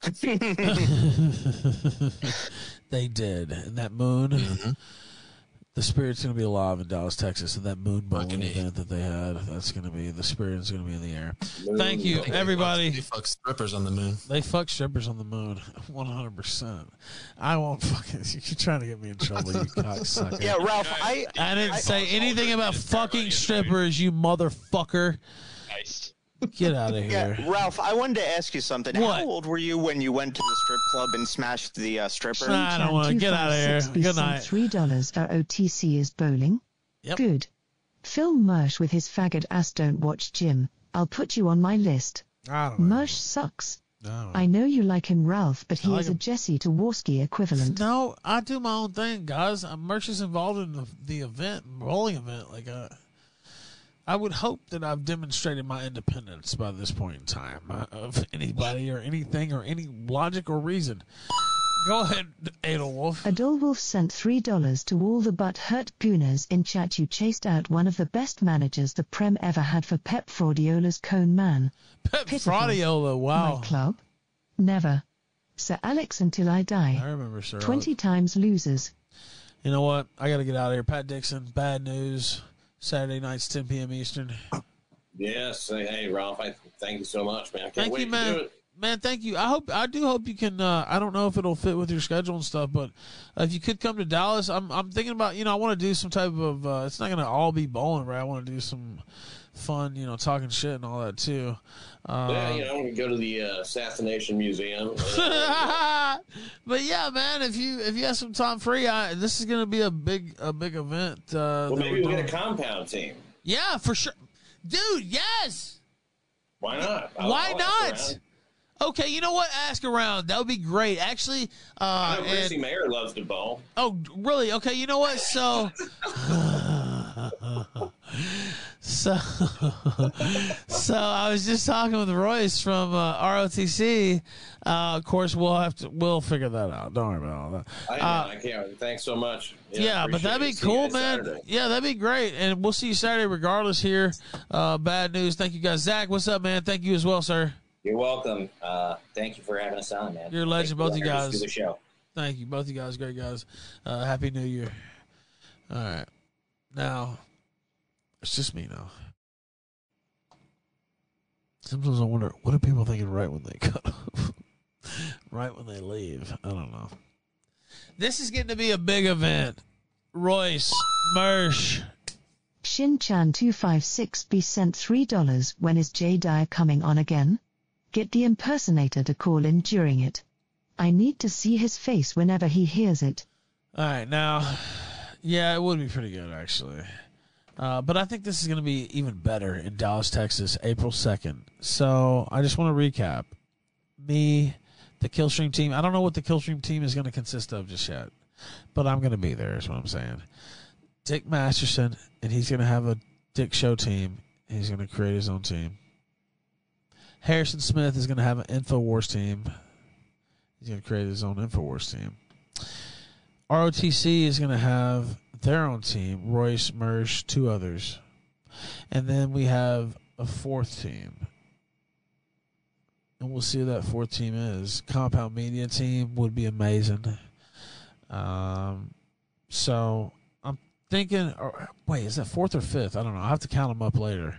they did, and that moon,
Mm-hmm.
The spirit's gonna be alive in Dallas, Texas, and that moon bowling event that they had, that's gonna be the spirit is gonna be in the air. Thank you,
they
everybody.
fuck- They fuck strippers on the moon.
They fuck strippers on the moon, one hundred percent. I won't fucking. You're trying to get me in trouble, you cocksucker.
Yeah, Ralph, I
I didn't say anything about fucking strippers, you motherfucker. Get out of here.
Yeah, Ralph, I wanted to ask you something. What? How old were you when you went to the strip club and smashed the uh, stripper?
I don't want to get out of here.
256
Good night.
Three dollars. Our OTC is bowling. Yep. Good. Phil Mersh with his faggot ass. Don't watch Jim. I'll put you on my list.
I don't
Mersh sucks.
No.
I know you like him, Ralph, but he
like
is a. Jesse to Warski equivalent.
No, I do my own thing, guys. I'm is involved in the, the event, bowling event. Like, uh, I would hope that I've demonstrated my independence by this point in time uh, of anybody or anything or any logic or reason. Go ahead, Edelwolf.
Adolwolf sent three dollars to all the butt hurt gooners in chat. You chased out one of the best managers the Prem ever had for Pep Fraudiola's cone man.
Pep
Pitiful.
Fraudiola, wow.
My club? Never. Sir Alex until I die.
I remember Sir
Twenty times losers.
You know what? I got to get out of here. Pat Dixon, bad news. Saturday nights, 10 p.m. Eastern.
Yes. Hey, hey, Ralph. I thank you so much, man.
Thank you, man. Man, thank you. I hope I do hope you can. Uh, I don't know if it'll fit with your schedule and stuff, but uh, if you could come to Dallas, I'm I'm thinking about you know I want to do some type of. Uh, it's not going to all be bowling, right? I want to do some fun, you know, talking shit and all that too. Uh,
yeah, you know, we can go to the uh, Assassination Museum.
but yeah, man, if you if you have some time free, I, this is to be a big a big event. Uh,
well, maybe we'll get a compound team.
Yeah, for sure, dude. Yes.
Why not? I'll-
Why
I'll
not? Okay, you know what? Ask around. That would be great. Actually, uh,
I know Chrissie Mayr loves to bowl.
Oh, really? Okay, you know what? So, so, so I was just talking with Royce from uh, ROTC. Uh, of course, we'll have to we'll figure that out. Don't worry about all that.
I,
Uh,
I can't. Thanks so much.
yeah, but that'd be
it. See you
cool, man.
Saturday.
Yeah, that'd be great, and we'll see you Saturday regardless. Here, uh, bad news. Thank you guys, Zach. What's up, man? Thank you as well, sir.
You're welcome. Uh, thank you for having us on, man.
You're a legend, both you
for letting us
guys.
The show.
Thank you, both you guys, great guys. Uh, Happy New Year. All right, now it's just me now. Sometimes I wonder what are people thinking right when they cut off, right when they leave. I don't know. This is getting to be a big event. Royce, Mersh,
Shinchan256B sent $3. When is Jay Dyer coming on again? Get the impersonator to call in during it. I need to see his face whenever he hears it.
All right, now, yeah, it would be pretty good actually. Uh, but I think this is going to be even better in Dallas, Texas, April 2nd. So I just want to recap. Me, the Killstream team. I don't know what the Killstream team is going to consist of just yet, but I'm going to be there, is what I'm saying. Dick Masterson, and he's going to have a Dick Show team. He's going to create his own team. Harrison Smith is going to have an InfoWars team. He's going to create his own InfoWars team. ROTC is going to have their own team Royce, Mersh, two others. And then we have a fourth team. And we'll see who that fourth team is. Compound Media team would be amazing. Um, so I'm thinking, or, wait, is that fourth or fifth? I don't know. I'll have to count them up later.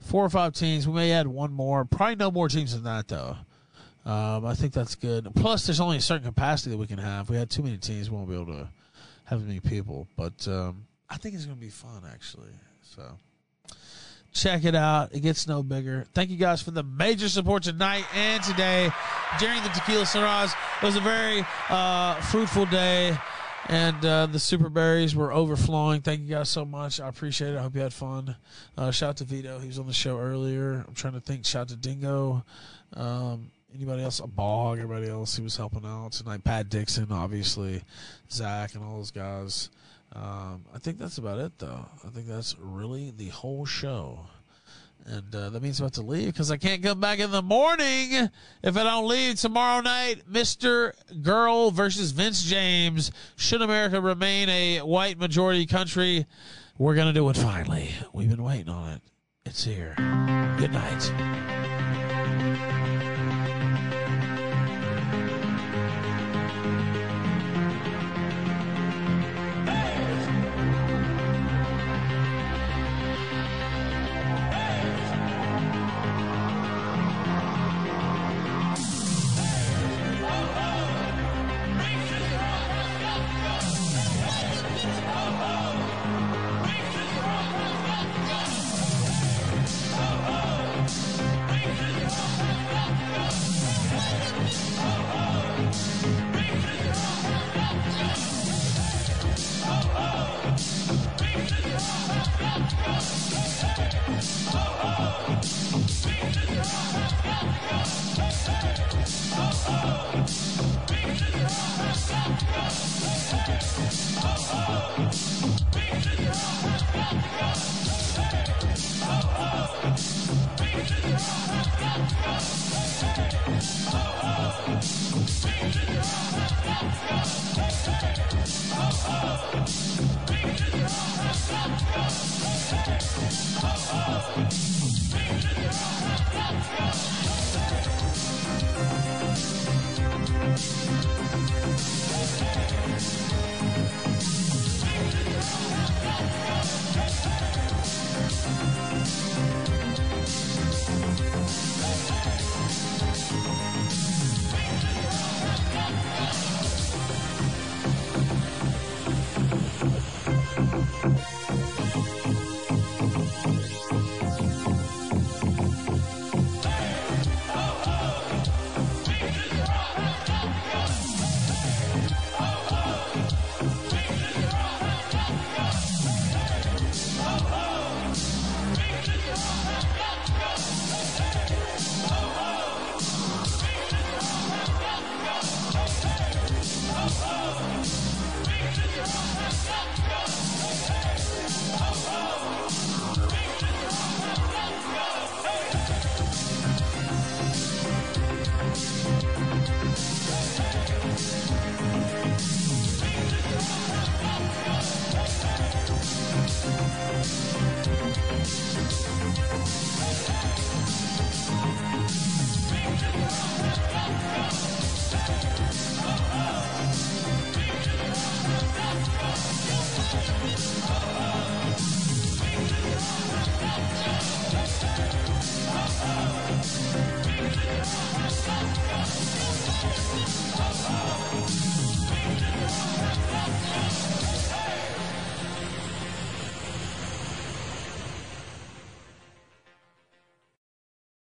Four or five teams. We may add one more. Probably no more teams than that, though. Um, I think that's good. Plus, there's only a certain capacity that we can have. If we had too many teams, we won't be able to have as many people. But um, I think it's going to be fun, actually. So check it out. It gets no bigger. Thank you guys for the major support tonight and today during the Tequila Sunrise. It was a very uh, fruitful day, and uh, the super berries were overflowing. Thank you guys so much. I appreciate it. I hope you had fun. Uh, shout out to Vito. He was on the show earlier. I'm trying to think. Shout out to Dingo. Um, anybody else? A bog. Everybody else. He was helping out tonight. Pat Dixon, obviously. Zach and all those guys. Um, I think that's about it, though. I think that's really the whole show. And uh, that means about to leave because I can't come back in the morning if I don't leave tomorrow night. Mr. Girl versus Vince James. Should America remain a white majority country? We're going to do it finally. We've been waiting on it. It's here. Good night.